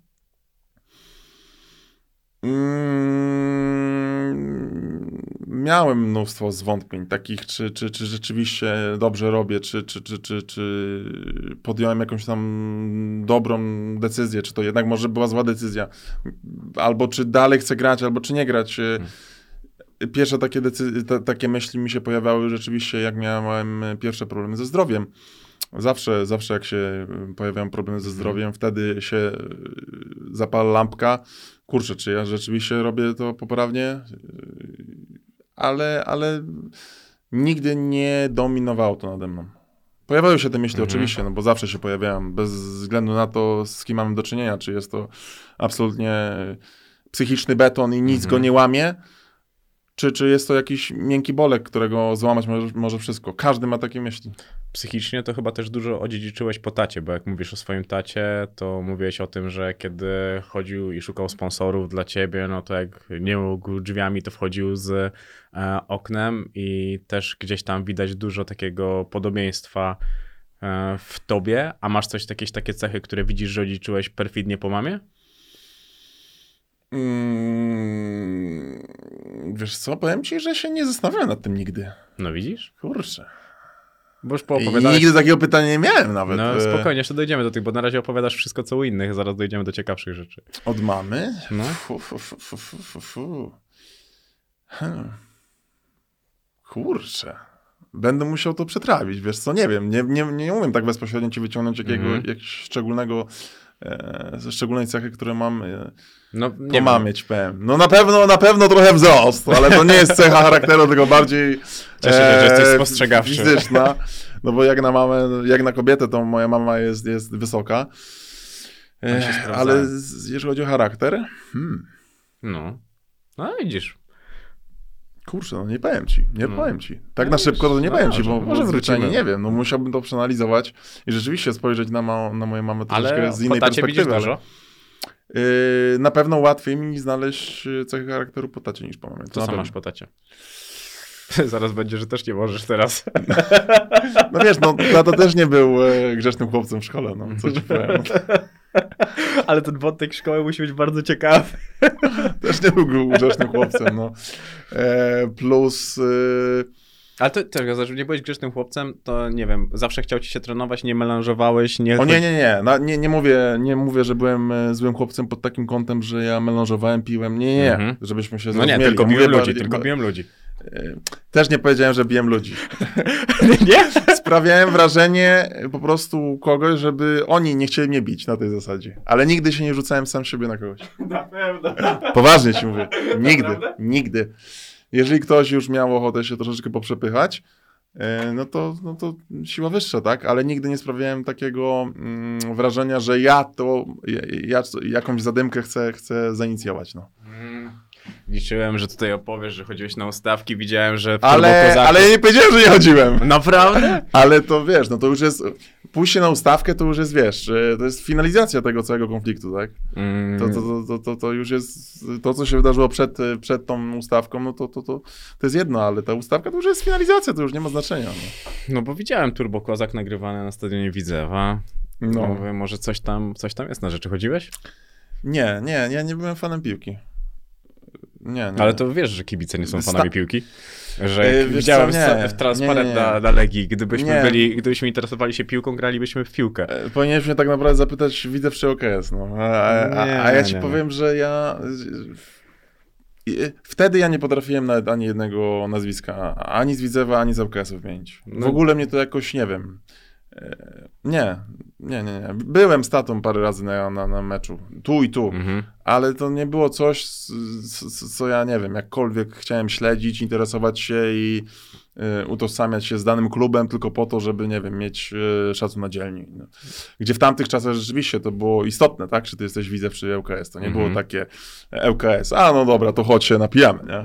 Mm, miałem mnóstwo zwątpień takich, czy, czy, czy rzeczywiście dobrze robię, czy, czy, czy, czy, czy podjąłem jakąś tam dobrą decyzję, czy to jednak może była zła decyzja, albo czy dalej chcę grać, albo czy nie grać. Pierwsze takie, decy- ta, takie myśli mi się pojawiały rzeczywiście, jak miałem pierwsze problemy ze zdrowiem. Zawsze, zawsze jak się pojawiają problemy ze zdrowiem, wtedy się y, zapala lampka. Kurczę, czy ja rzeczywiście robię to poprawnie? Ale, ale nigdy nie dominowało to nade mną. Pojawiały się te myśli Mhm. oczywiście, no bo zawsze się pojawiają, bez względu na to, z kim mamy do czynienia, czy jest to absolutnie psychiczny beton i nic Mhm. go nie łamie, czy, czy jest to jakiś miękki bolek, którego złamać może, może wszystko. Każdy ma takie myśli. Psychicznie to chyba też dużo odziedziczyłeś po tacie, bo jak mówisz o swoim tacie, to mówiłeś o tym, że kiedy chodził i szukał sponsorów dla ciebie, no to jak nie mógł drzwiami, to wchodził z e, oknem i też gdzieś tam widać dużo takiego podobieństwa e, w tobie. A masz coś, jakieś takie cechy, które widzisz, że odziedziczyłeś perfidnie po mamie? Mm, wiesz co, powiem ci, że się nie zastanawiałem nad tym nigdy. No widzisz? Kurczę. Bo już poopowiadałeś... nigdy takiego pytania nie miałem nawet. No e, spokojnie, jeszcze dojdziemy do tych, bo na razie opowiadasz wszystko co u innych, zaraz dojdziemy do ciekawszych rzeczy. Od mamy? No. Fu, fu, fu, fu, fu. Hmm. Kurczę. Będę musiał to przetrawić, wiesz co, nie wiem, nie, nie, nie umiem tak bezpośrednio ci wyciągnąć jakiego, Mhm. jakiegoś szczególnego, e, ze szczególnej cechy, które mam, e, No, nie mamie ci powiem. No na pewno, na pewno trochę wzrost, ale to nie jest cecha charakteru, tylko bardziej e, Cieszę się, że jesteś spostrzegawczy. fizyczna, no bo jak na mamę, jak na kobietę, to moja mama jest, jest wysoka. E, ale jeżeli chodzi o charakter, hmm, No. No widzisz. Kurczę, no nie powiem ci, nie No. powiem ci. Tak No na szybko to nie no powiem ci, bo może zwyczajnie nie wiem, no musiałbym to przeanalizować i rzeczywiście spojrzeć na, ma, na moją mamę troszeczkę Ale z innej perspektywy. ale- dużo. Yy, na pewno łatwiej mi znaleźć y, cechy charakteru po tacie niż po mamie. To Co sam masz po tacie? Zaraz będzie, że też nie możesz teraz. No wiesz, no tata też nie był e, grzecznym chłopcem w szkole, no co ci powiem. Ale ten wątek szkoły musi być bardzo ciekawy. Też nie był grzecznym chłopcem, no. E, plus... y, Ale to też, znaczy, nie byłeś grzecznym chłopcem, to nie wiem, zawsze chciał ci się trenować, nie melanżowałeś, nie... O nie, nie, nie. Na, nie, nie, mówię, nie mówię, że byłem e, złym chłopcem pod takim kątem, że ja melanżowałem, piłem. Nie, nie, nie. Mhm. Żebyśmy się No nie, zrozumieli. tylko biłem ludzi, bardziej- tylko biłem ludzi. e, Też nie powiedziałem, że biłem ludzi. nie? Sprawiałem wrażenie po prostu kogoś, żeby oni nie chcieli mnie bić na tej zasadzie. Ale nigdy się nie rzucałem sam siebie na kogoś. Na pewno. Poważnie ci mówię. Nigdy, nigdy. Jeżeli ktoś już miał ochotę się troszeczkę poprzepychać, e, no to, no to siła wyższa, tak? Ale nigdy nie sprawiałem takiego mm, wrażenia, że ja to, ja, ja jakąś zadymkę chcę, chcę zainicjować, no. Liczyłem, że tutaj opowiesz, że chodziłeś na ustawki, widziałem, że Ale, ale ja nie powiedziałem, że nie chodziłem. Naprawdę? Ale to wiesz, no to już jest, pójście na ustawkę to już jest, wiesz, to jest finalizacja tego całego konfliktu, tak? Mm, To, to, to, to, to, już jest, to co się wydarzyło przed, przed tą ustawką, no to, to, to, to jest jedno, ale ta ustawka to już jest finalizacja, to już nie ma znaczenia. No. No bo widziałem Turbo Kozak nagrywany na stadionie Widzewa. No. Mówię, może coś tam, coś tam jest na rzeczy. Chodziłeś? Nie, nie, ja nie byłem fanem piłki. Nie, nie. Ale to wiesz, że kibice nie są Sta- fanami piłki? Że Yy, widziałem co, w, transparent. Na, na Legii, gdybyśmy Nie. byli, gdybyśmy interesowali się piłką, gralibyśmy w piłkę. E, Powinieneś mnie tak naprawdę zapytać, widzę czy OKS, no. A, a, Nie, a, ja ci nie, powiem, że ja... Wtedy ja nie potrafiłem nawet ani jednego nazwiska, ani z Widzewa, ani z OKS-u wymienić. W No. ogóle mnie to jakoś, nie wiem... e, Nie, nie, nie, nie. Byłem z tatą parę razy na, na, na meczu, tu i tu, Mhm. ale to nie było coś, co ja, nie wiem, jakkolwiek chciałem śledzić, interesować się i utożsamiać się z danym klubem tylko po to, żeby, nie wiem, mieć y, szacun na dzielni. No. Gdzie w tamtych czasach rzeczywiście to było istotne, tak? Czy ty jesteś widzew, czy ŁKS. To nie Mhm. było takie e, ŁKS, a no dobra, to chodź się napijamy, nie?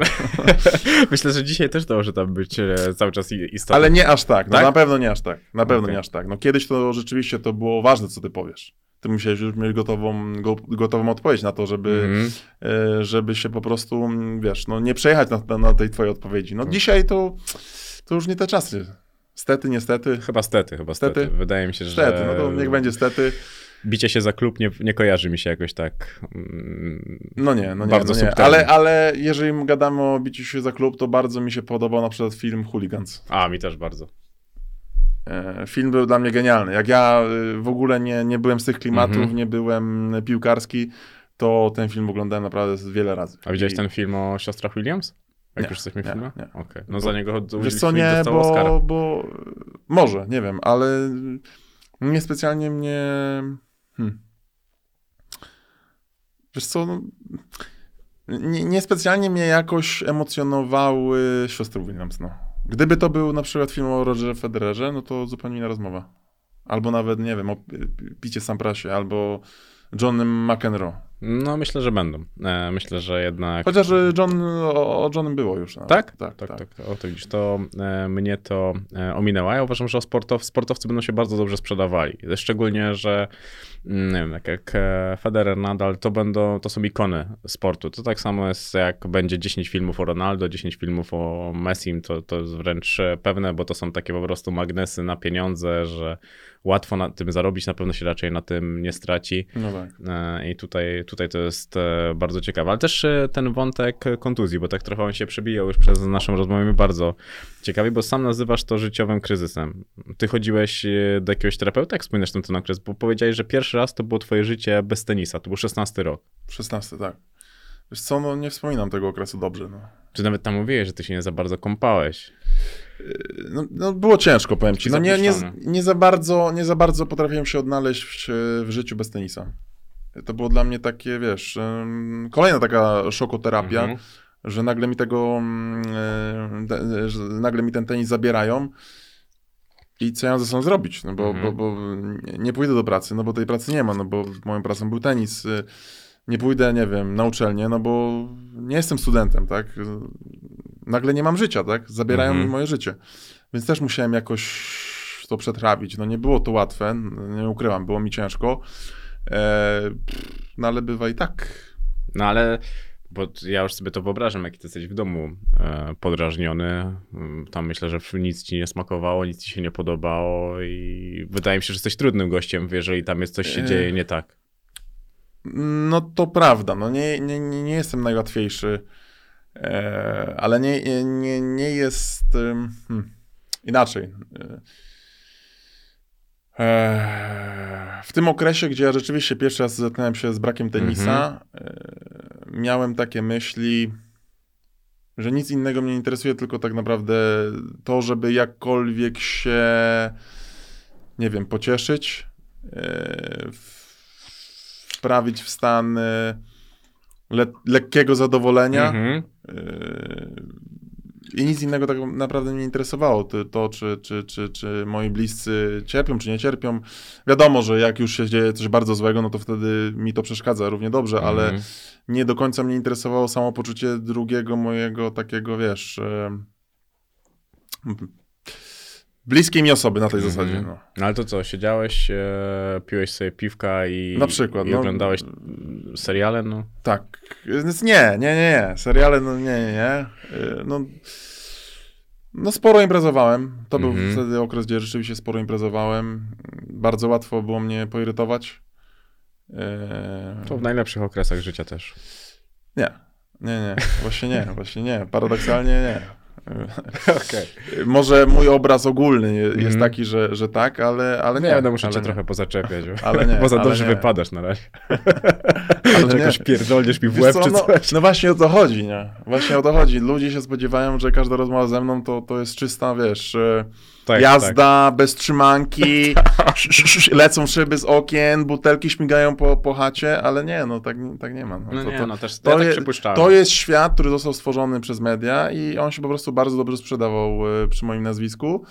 Myślę, że dzisiaj też to może tam być e, cały czas istotne. Ale nie aż tak, no Tak? na pewno nie aż tak. Na pewno Okej. nie aż tak. No kiedyś to rzeczywiście to było ważne, co ty powiesz. Ty musiałeś już mieć gotową, go, gotową odpowiedź na to, żeby, e, żeby się po prostu, mm, wiesz, no nie przejechać na, na, na tej twojej odpowiedzi. No dzisiaj to, to już nie te czasy. Stety, niestety. Chyba stety, chyba stety. Stety? Wydaje mi się, że Stety, no to niech będzie stety. bicie się za klub nie, nie kojarzy mi się jakoś tak. mm, No nie, no nie, Bardzo no nie. subtelnie. Ale, ale jeżeli gadamy o biciu się za klub, to bardzo mi się podobał na przykład film Hooligans. A, mi też bardzo. E, Film był dla mnie genialny. Jak ja y, w ogóle nie, nie byłem z tych klimatów, Mhm. nie byłem piłkarski, to ten film oglądałem naprawdę wiele razy. A widziałeś I- ten film o siostrach Williams? Jak Nie, już jesteśmy w nie, filmie? nie. Okej. No za niego Wiesz co, nie, dostał Oscara. bo, bo może, nie wiem, ale niespecjalnie mnie... Hmm. Wiesz co, no, nie, niespecjalnie mnie jakoś emocjonowały siostry Williams, no. Gdyby to był na przykład film o Rogerze Federerze, no to zupełnie inna rozmowa. Albo nawet, nie wiem, o Picie Samprasie, albo Johnem McEnroe. No myślę, że będą. E, myślę, że jednak... Chociaż y, John, o, o Johnem było już. nawet. Tak? Tak, Tak, tak. tak. O, to widzisz, to e, mnie to e, ominęło. Ja uważam, że sportow, sportowcy będą się bardzo dobrze sprzedawali. Szczególnie, że nie wiem, tak jak e, Federer, Nadal, to będą, to są ikony sportu. To tak samo jest, jak będzie 10 filmów o Ronaldo, 10 filmów o Messim, to, to jest wręcz e, pewne, bo to są takie po prostu magnesy na pieniądze, że łatwo na tym zarobić, na pewno się raczej na tym nie straci. No tak. E, I tutaj, tutaj to jest bardzo ciekawe. Ale też ten wątek kontuzji, bo tak trochę on się przebijał już przez naszą rozmowę mnie bardzo ciekawi, bo sam nazywasz to życiowym kryzysem. Ty chodziłeś do jakiegoś terapeuta, jak wspominasz ten, ten okres, bo powiedziałeś, że pierwszy raz to było twoje życie bez tenisa, to był 16 rok. 16, tak. Wiesz co, no nie wspominam tego okresu dobrze, no. Ty nawet tam mówiłeś, że ty się nie za bardzo kąpałeś. No, no było ciężko, powiem ci. No nie, nie, nie, za bardzo, nie za bardzo potrafiłem się odnaleźć e, w życiu bez tenisa. To było dla mnie takie, wiesz, kolejna taka szokoterapia, Mhm. że nagle mi tego, mm, e, że nagle mi ten tenis zabierają i co ja ze sobą zrobić, no bo, Mhm. bo, bo nie- pójdę do pracy, no bo tej pracy nie ma, no bo moją pracą był tenis. y, Nie pójdę, nie wiem, na uczelnię, no bo nie jestem studentem, tak? Nagle nie mam życia, tak? Zabierają Mhm. mi moje życie. Więc też musiałem jakoś to przetrawić. No nie było to łatwe, nie ukrywam, było mi ciężko. E, no ale bywa i tak. No ale, bo ja już sobie to wyobrażam, jak ty jesteś w domu e, podrażniony, mm, tam myślę, że nic ci nie smakowało, nic ci się nie podobało i wydaje mi się, że jesteś trudnym gościem, jeżeli tam jest coś się E. dzieje nie tak. No to prawda, no nie, nie, nie, jestem najłatwiejszy, e, ale nie, nie, nie jest hmm, inaczej. E, w tym okresie, gdzie ja rzeczywiście pierwszy raz zetknąłem się z brakiem tenisa, e, miałem takie myśli, że nic innego mnie nie interesuje, tylko tak naprawdę to, żeby jakkolwiek się, nie wiem, pocieszyć, e, w- wprawić w stan e, le, lekkiego zadowolenia. Mhm. I nic innego tak naprawdę mnie nie interesowało. To, czy, czy, czy, czy moi bliscy cierpią, czy nie cierpią. Wiadomo, że jak już się dzieje coś bardzo złego, no to wtedy mi to przeszkadza równie dobrze, ale Mhm. nie do końca mnie interesowało samopoczucie drugiego mojego takiego, wiesz... bliskiej mi osoby na tej Mhm. zasadzie, no. No ale to co, siedziałeś, e, piłeś sobie piwka i, Na przykład, i no. oglądałeś mm, seriale, no. Tak. Więc nie, nie, nie, nie. Seriale, no nie, nie, nie. Y, No, no sporo imprezowałem. To był Mhm. wtedy okres, gdzie rzeczywiście sporo imprezowałem. Bardzo łatwo było mnie poirytować. Y, To w najlepszych okresach życia też. Nie, nie, nie. Właśnie nie, właśnie nie. Paradoksalnie nie. Okej. Y, Może mój obraz ogólny je- jest Mhm. taki, że, że tak, ale, ale nie. Nie, będę muszę ale cię nie. trochę pozaczepiać, bo, Ale nie, bo za dobrze wypadasz na razie. Ale nie. jakoś pierdolniesz mi w łeb co, czy no, coś. no właśnie o to chodzi, nie? Właśnie o to chodzi. Ludzie się spodziewają, że każda rozmowa ze mną to, to jest czysta, wiesz, e, Tak, jazda bez trzymanki, lecą szyby z okien, butelki śmigają po, po chacie, ale nie, no tak, tak nie ma. No, No to, nie, to, no też to ja tak je- przypuszczałem. to jest świat, który został stworzony przez media i on się po prostu bardzo dobrze sprzedawał e, przy moim nazwisku.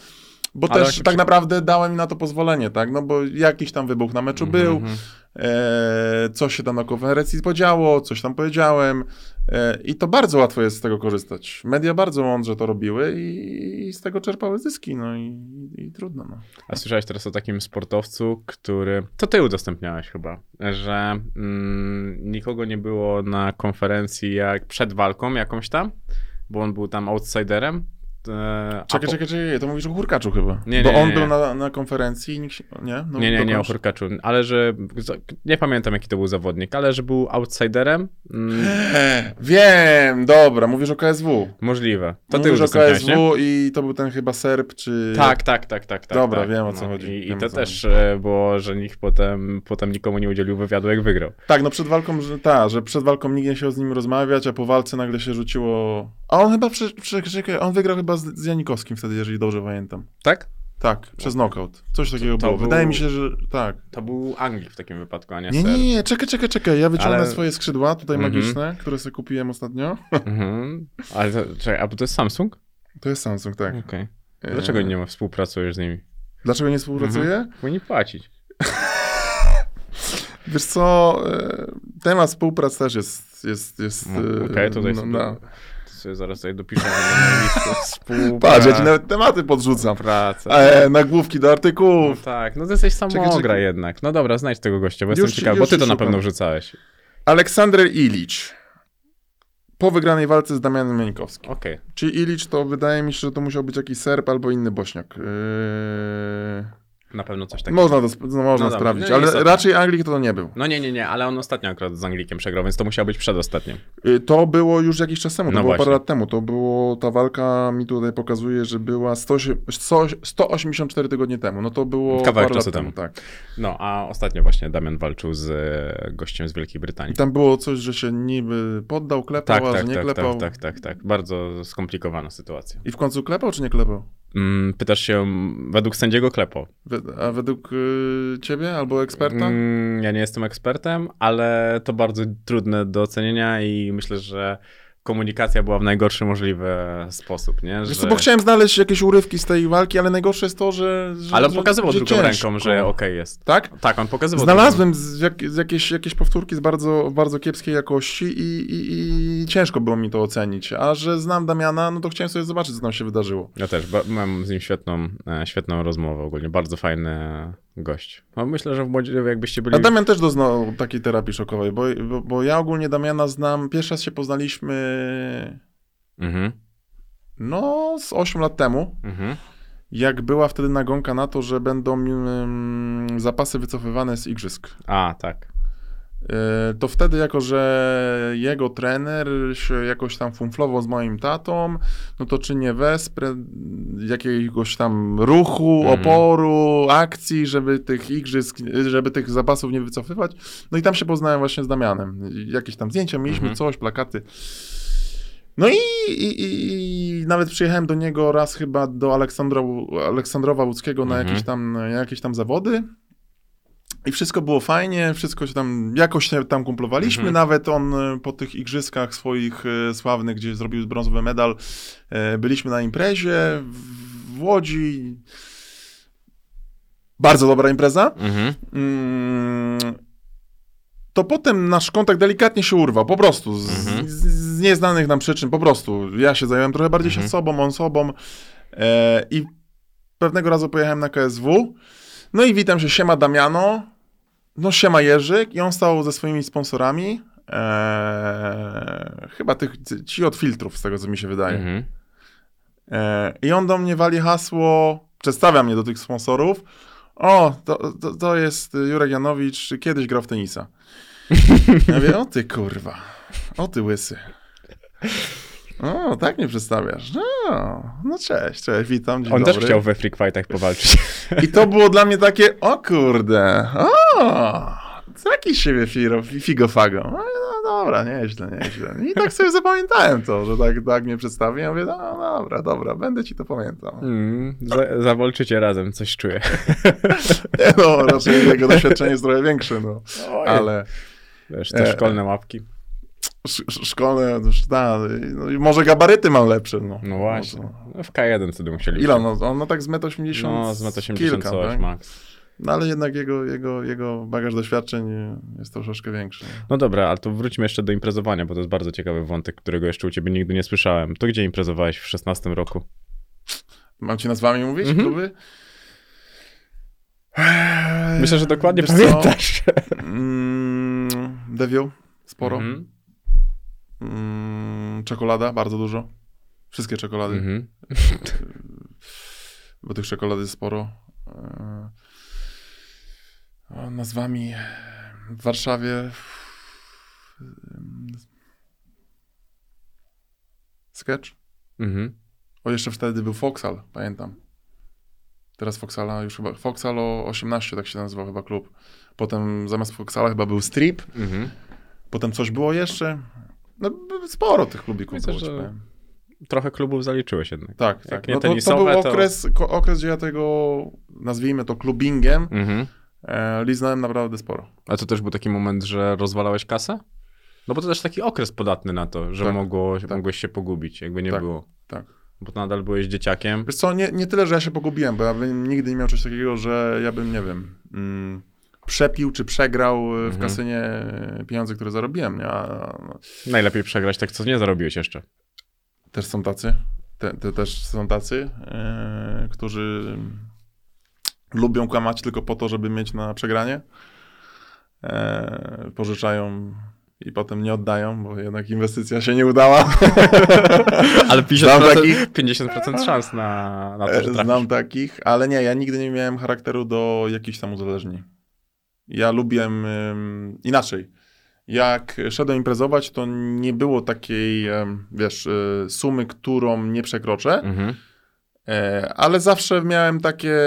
Bo Ale też tak przy- naprawdę dałem mi na to pozwolenie, tak? No bo jakiś tam wybuch na meczu Mhm, był, mhm. e, coś się tam na konferencji podziało, coś tam powiedziałem i to bardzo łatwo jest z tego korzystać. Media bardzo mądrze to robiły i, i z tego czerpały zyski, no i, i trudno, no. A słyszałeś teraz o takim sportowcu, który. To ty udostępniałeś chyba, że mm, nikogo nie było na konferencji jak przed walką jakąś tam, bo on był tam outsiderem. E, Czekaj, po- czekaj, czekaj, to mówisz o Hurkaczu chyba. Nie, Bo nie, on nie, był na, na konferencji i nikt się, nie? No, nie, nie, nie o. Hurkaczu, ale że. Nie pamiętam jaki to był zawodnik, ale że był outsiderem. Mm, Wiem, dobra, mówisz o KSW. możliwe. To ty mówisz o udostępniałeś, nie? KSW i to był ten chyba Serb, czy... Tak, tak, tak, tak. tak Dobra, tak. wiem, o co chodzi. I, i to o też e, było, że nikt potem, potem nikomu nie udzielił wywiadu, jak wygrał. Tak, no przed walką, że ta, że przed walką nikt nie chciał z nim rozmawiać, a po walce nagle się rzuciło... A on chyba, czekaj, on wygrał chyba z, z Janikowskim wtedy, jeżeli dobrze pamiętam. Tak? Tak, przez knockout. Coś takiego to było. był- Wydaje mi się, że tak. To był Anglik w takim wypadku, a nie Nie, Serb. nie, nie, czekaj, czekaj, czekaj. Ja wyciągnę Ale- swoje skrzydła, tutaj Mhm. magiczne, które sobie kupiłem ostatnio. Mhm. Ale to, czekaj, a bo to jest Samsung? To jest Samsung, tak. Okej. Dlaczego E, nie ma, współpracujesz z nimi? Dlaczego nie współpracuję? Mhm. Powinni płacić. Wiesz co, e, temat współpracy też jest... jest, jest No, e, Okej, tutaj no, sobie, no. to sobie zaraz tutaj dopiszę na listę. Patrz, ja ci nawet tematy podrzucam. Praca. E, nagłówki do No artykułów. tak, no to jesteś samogra czekaj. jednak. No dobra, znajdź tego gościa, bo Już jestem bo ty to na szukam. pewno wrzucałeś. Aleksander Ilicz. Po wygranej walce z Damianem Janikowskim. Okej. Czyli Ilicz to wydaje mi się, że to musiał być jakiś Serb albo inny Bośniak. Yy... Na pewno coś takiego. Można, to, no, można dobra, sprawdzić, no ale istotne. raczej Anglik to nie był. No nie, nie, nie, ale on ostatnio akurat z Anglikiem przegrał, więc to musiał być przedostatnim. Yy, To było już jakiś czas temu, to No było właśnie. parę lat temu. To było, ta walka mi tutaj pokazuje, że była 100, 100, 184 tygodnie temu. No to było Kawałek parę lat czasu temu. temu. Tak. No, a ostatnio właśnie Damian walczył z e, gościem z Wielkiej Brytanii. I tam było coś, że się niby poddał, klepał, Tak, a tak, że nie tak, klepał. tak, tak, tak, tak. Bardzo skomplikowana sytuacja. I w końcu klepał, czy nie klepał? Mm, pytasz się, według sędziego klepo. A według y, ciebie albo eksperta? Mm, ja nie jestem ekspertem, ale to bardzo trudne do ocenienia i myślę, że komunikacja była w najgorszy możliwy sposób, nie? Wiesz Że... co, bo chciałem znaleźć jakieś urywki z tej walki, ale najgorsze jest to, że. że Ale on pokazywał że drugą ciężko. ręką, że okej jest. Tak? Tak, on pokazywał. Znalazłem z, jak, z jakieś, jakieś powtórki z bardzo, bardzo kiepskiej jakości i, i, i ciężko było mi to ocenić. A że znam Damiana, no to chciałem sobie zobaczyć, co tam się wydarzyło. Ja też, mam z nim świetną, e, świetną rozmowę ogólnie, bardzo fajny gość. No, myślę, że w młodzieży jakbyście byli... A Damian też doznał takiej terapii szokowej, bo, bo, bo ja ogólnie Damiana znam, pierwszy raz się poznaliśmy, Mhm, no, z 8 lat temu. mhm. Jak była wtedy nagonka na to, że będą mm, zapasy wycofywane z igrzysk. A, tak. E, to wtedy, jako że jego trener się jakoś tam funflował z moim tatą, no to czy nie wesprę jakiegoś tam ruchu, Mhm. oporu, akcji, żeby tych igrzysk, żeby tych zapasów nie wycofywać. No i tam się poznałem właśnie z Damianem. Jakieś tam zdjęcia mieliśmy, Mhm. coś, plakaty. No i, i, i, nawet przyjechałem do niego raz chyba do Aleksandro, Aleksandrowa Łódzkiego na, Mhm. jakieś tam, na jakieś tam zawody. I wszystko było fajnie, wszystko się tam, jakoś się tam kumplowaliśmy, Mhm. nawet on e, po tych igrzyskach swoich e, sławnych, gdzie zrobił brązowy medal, e, byliśmy na imprezie w, Łodzi. Bardzo dobra impreza. Mhm. Mm, to potem nasz kontakt delikatnie się urwał, po prostu, z, Mhm. z, nieznanych nam przyczyn, po prostu. Ja się zająłem trochę bardziej Mhm. się sobą, on sobą i pewnego razu pojechałem na KSW, no i witam się, siema Damiano, no siema Jerzyk i on stał ze swoimi sponsorami, e, chyba tych, ci od filtrów, z tego co mi się wydaje. Mhm. E, I on do mnie wali hasło, przedstawia mnie do tych sponsorów. O, to, to, to jest Jurek Janowicz, kiedyś grał w tenisa. Ja mówię, o ty kurwa, o ty łysy. O, tak mnie przedstawiasz. No, no cześć, cześć, witam, dzień On dobry. też chciał we Freak Fightach powalczyć. I to było dla mnie takie, o kurde, o, taki siebie figofago. No, no dobra, nieźle, nieźle. I tak sobie zapamiętałem to, że tak, tak mnie przedstawił. Ja mówię, no dobra, dobra, będę ci to pamiętał. Mm, za, zawalczycie razem, coś czuję. Nie, no, raczej jego doświadczenie jest trochę większe, no. Ale Wiesz, te szkolne łapki. Sz, sz, szkolne, już da, no, i może gabaryty mam lepsze, no. No właśnie. No, No, w K1 wtedy musieli. ile on, no, on no tak z 1,80 m No, z 1,80 kilka, coś tak? max. No ale jednak jego, jego, jego bagaż doświadczeń jest troszeczkę większy. No dobra, ale to wróćmy jeszcze do imprezowania, bo to jest bardzo ciekawy wątek, którego jeszcze u ciebie nigdy nie słyszałem. To gdzie imprezowałeś w 16 roku? Mam ci nazwami mówić, Mhm. kluby? Myślę, że dokładnie Wiesz co? pamiętasz. Mm, Devil, sporo. Mhm. Mm, czekolada, bardzo dużo. Wszystkie czekolady, Mhm. bo tych czekolad jest sporo. E, o, nazwami w Warszawie. Sketch. Mhm. O, jeszcze wtedy był Foxal, pamiętam. Teraz Foxala już chyba. Foxal o 18, tak się nazywał chyba klub. Potem zamiast Foxala chyba był Strip. Mhm. Potem coś było jeszcze. No, sporo tych klubików Myślę, było, że. Trochę klubów zaliczyłeś jednak. Tak, tak. No to, to był to- okres, ko, okres, gdzie ja tego, nazwijmy to klubingiem, Mhm. e, liznąłem naprawdę sporo. A to też był taki moment, że rozwalałeś kasę? No bo to też taki okres podatny na to, że Tak, mogło, tak. mogłeś się pogubić, jakby nie Tak, było. tak. Bo to nadal byłeś dzieciakiem. Wiesz co, nie, nie tyle, że ja się pogubiłem, bo ja bym nigdy nie miał czegoś takiego, że ja bym, nie wiem, mm, przepił czy przegrał e, w Mhm. kasynie e, pieniądze, które zarobiłem. Nie? A, no, Najlepiej przegrać tak, co nie zarobiłeś jeszcze. też są tacy, te, te też są tacy, e, którzy lubią kłamać tylko po to, żeby mieć na przegranie. E, pożyczają i potem nie oddają, bo jednak inwestycja się nie udała. Ale Znam 50%, takich. 50% szans na, na to, że trafisz. Znam takich, ale nie, ja nigdy nie miałem charakteru do jakichś tam uzależnień. Ja lubiłem ym, inaczej. Jak szedłem imprezować, to nie było takiej, wiesz, y, sumy, którą nie przekroczę, Mhm. e, ale zawsze miałem takie,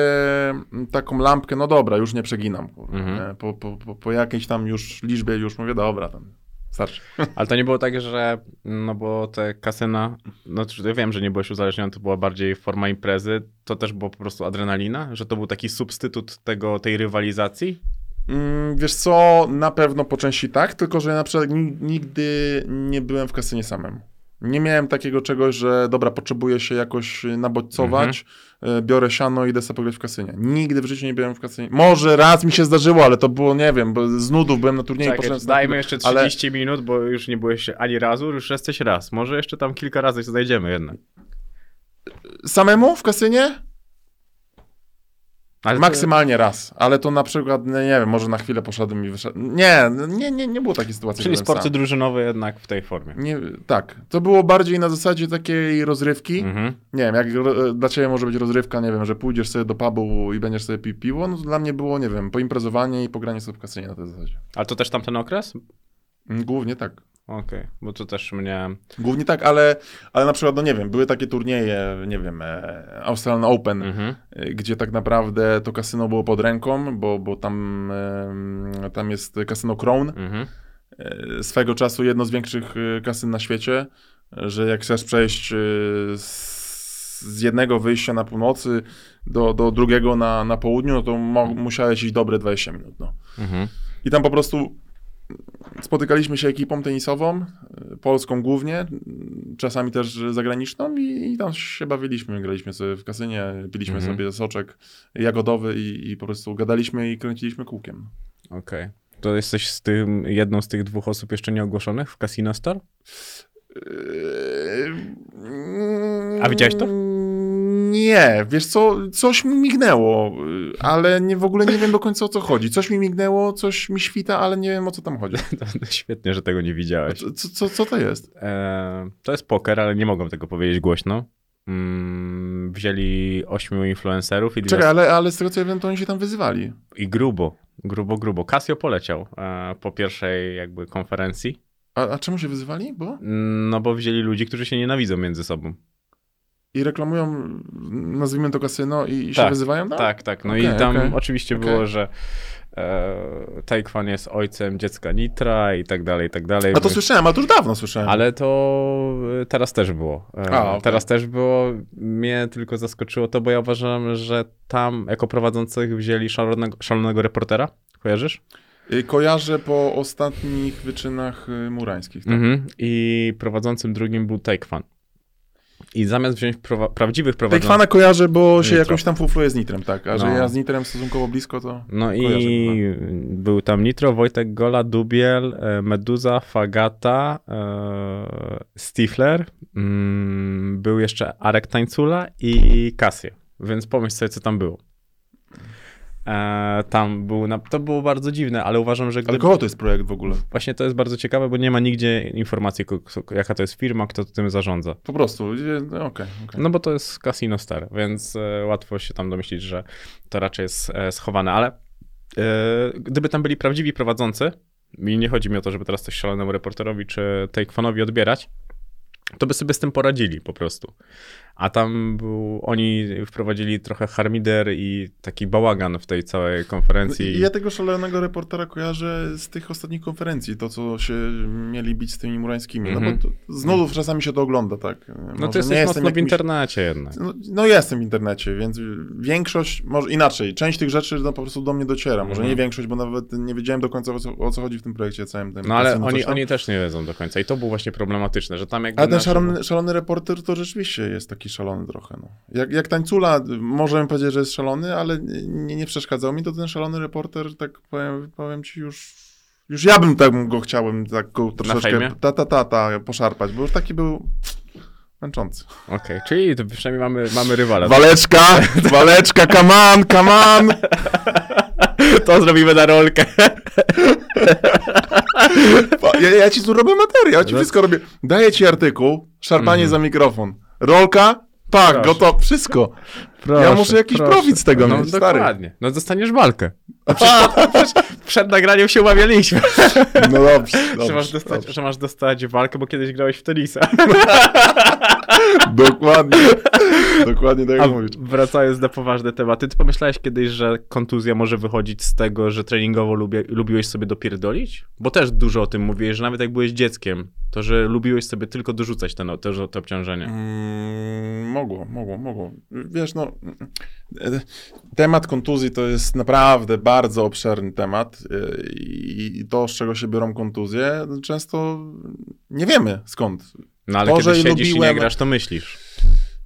taką lampkę, no dobra, już nie przeginam. Mhm. nie? Po, po, po, po jakiejś tam już liczbie już mówię, dobra, tam starczy. Ale to nie było tak, że no bo te kasyna, no ja wiem, że nie byłeś uzależniony, to była bardziej forma imprezy, to też było po prostu adrenalina, że to był taki substytut tego, tej rywalizacji? Mm, Wiesz co, na pewno po części tak, tylko że ja na przykład ni- nigdy nie byłem w kasynie samemu. Nie miałem takiego czegoś, że dobra, potrzebuję się jakoś nabodźcować, e, biorę siano i idę sobie pograć w kasynie. Nigdy w życiu nie byłem w kasynie. Może raz mi się zdarzyło, ale to było, nie wiem, bo z nudów byłem na turnieju. Czekaj, poszedłem dajmy jeszcze ale 30 minut, bo już nie byłeś ani razu, już jesteś raz. Może jeszcze tam kilka razy się znajdziemy jednak. Samemu w kasynie? Ale to- Maksymalnie raz, ale to na przykład, no nie wiem, może na chwilę poszedłem i wyszedłem. Nie, nie, nie, nie było takiej sytuacji. Czyli sporty sam. drużynowe jednak w tej formie. Nie, tak, to było bardziej na zasadzie takiej rozrywki. Mhm. Nie wiem, jak ro- dla ciebie może być rozrywka, nie wiem, że pójdziesz sobie do pubu i będziesz sobie pił piwo, no to dla mnie było, nie wiem, poimprezowanie i pogranie sobie w kasynie na tej zasadzie. Ale to też tamten okres? Mm, Głównie tak. Okej, bo to też mnie... Głównie tak, ale, ale na przykład, no nie wiem, były takie turnieje, nie wiem, e, Australian Open, Mhm. e, gdzie tak naprawdę to kasyno było pod ręką, bo, bo tam, e, tam jest kasyno Crown, Mhm. e, swego czasu jedno z większych kasyn na świecie, że jak chcesz przejść z, z jednego wyjścia na północy do, do drugiego na, na południu, no to mo, musiałeś iść dobre 20 minut. No. Mhm. I tam po prostu spotykaliśmy się ekipą tenisową, y, polską głównie, czasami też zagraniczną i, i tam się bawiliśmy. Graliśmy sobie w kasynie, piliśmy Mhm. sobie soczek jagodowy i, i po prostu gadaliśmy i kręciliśmy kółkiem. Okej. To jesteś z tym, jedną z tych dwóch osób jeszcze nieogłoszonych w Casino Store? A widziałeś to? Nie, wiesz co, coś mi mignęło, y, ale nie, w ogóle nie wiem do końca o co chodzi. Coś mi mignęło, coś mi świta, ale nie wiem o co tam chodzi. To świetnie, że tego nie widziałeś. Co, co, co, to jest? E, to jest poker, ale nie mogą tego powiedzieć głośno. Mm, wzięli ośmiu influencerów i, Czekaj, ale, ale z tego co ja wiem, to oni się tam wyzywali. i grubo, grubo, grubo. Casio poleciał e, po pierwszej jakby konferencji, A, a czemu się wyzywali? Bo? no bo wzięli ludzi, którzy się nienawidzą między sobą. I reklamują, nazwijmy to kasyno i, i się Tak, wyzywają? No? Tak, tak. No Okej, i tam okej. oczywiście Okej. było, że e, Taekwon jest ojcem dziecka Nitra i tak dalej, i tak dalej. A to słyszałem, a to już dawno słyszałem. Ale to e, teraz też było. E, A. Teraz też było. Mnie tylko zaskoczyło to, bo ja uważam, że tam jako prowadzących wzięli szalonego, szalonego reportera. Kojarzysz? Y, Kojarzę po ostatnich wyczynach y, murańskich. Tak? Mhm. I prowadzącym drugim był Taekwan. I zamiast wziąć prowa- prawdziwych prowadzących... Taekwana kojarzę, bo się Nitro. jakąś tam fufluję z Nitrem, tak. A że No. ja z Nitrem stosunkowo blisko, to... No Kojarzę i był tam Nitro, Wojtek Gola, Dubiel, e, Meduza, Fagata, e, Stifler, mm, był jeszcze Arek Tańcula i Casio. Więc pomyśl sobie, co tam było. E, tam był, na, to było bardzo dziwne, ale uważam, że Ale gdyby, kogo to jest projekt w ogóle? właśnie to jest bardzo ciekawe, bo nie ma nigdzie informacji, jaka to jest firma, kto tym zarządza. Po prostu, no, okej, okej. No bo to jest Casino Star, więc e, łatwo się tam domyślić, że to raczej jest e, schowane, ale e, gdyby tam byli prawdziwi prowadzący, i nie chodzi mi o to, żeby teraz coś szalonemu reporterowi czy Taekwanowi odbierać, to by sobie z tym poradzili po prostu. A tam był, oni wprowadzili trochę harmider i taki bałagan w tej całej konferencji. I ja tego szalonego reportera kojarzę z tych ostatnich konferencji, to co się mieli bić z tymi murańskimi. No Mhm. bo to, z nudów czasami się to ogląda, tak. no to jesteś mocno w internecie jednak. No, no jestem w internecie, więc większość, może inaczej, część tych rzeczy no, po prostu do mnie dociera. Może Mhm. nie większość, bo nawet nie wiedziałem do końca o co, o co chodzi w tym projekcie całym. Tym No ale oni, oni też nie wiedzą do końca i to było właśnie problematyczne, że tam jakby... Ale ten szalony, szalony reporter to rzeczywiście jest taki szalony trochę. No. Jak, jak tańcula, możemy powiedzieć, że jest szalony, ale nie, nie przeszkadzał mi, to ten szalony reporter, tak powiem, powiem ci już. Już ja bym tak go chciałem tak go troszeczkę ta, ta, ta, ta, poszarpać, bo już taki był męczący. Okej, czyli to przynajmniej mamy, mamy rywala. Waleczka, waleczka, come on, come on! To zrobimy na rolkę. Ja, ja ci tu robię materiał, ja ci No. wszystko robię. Daję ci artykuł, szarpanie Mhm. za mikrofon. Rolka, tak, Proszę. gotowe, wszystko. Ja muszę jakiś profit z tego no, mieć, stary. dokładnie. No dostaniesz walkę. No przed, nagraniem się umawialiśmy, No dobrze, że, dobrze, masz dostać, dobrze. że masz dostać walkę, bo kiedyś grałeś w tenisa. Dokładnie. Dokładnie tak jak mówisz. wracając na poważne tematy, ty pomyślałeś kiedyś, że kontuzja może wychodzić z tego, że treningowo lubię, lubiłeś sobie dopierdolić? Bo też dużo o tym mówiłeś, że nawet jak byłeś dzieckiem, to że lubiłeś sobie tylko dorzucać ten, to, to obciążenie. Mm, mogło, mogło, mogło. Wiesz, no, e, temat kontuzji to jest naprawdę bardzo obszerny temat e, i to, z czego się biorą kontuzje, często nie wiemy skąd. No ale To, kiedy siedzisz i nie lubiłem- grasz, to myślisz.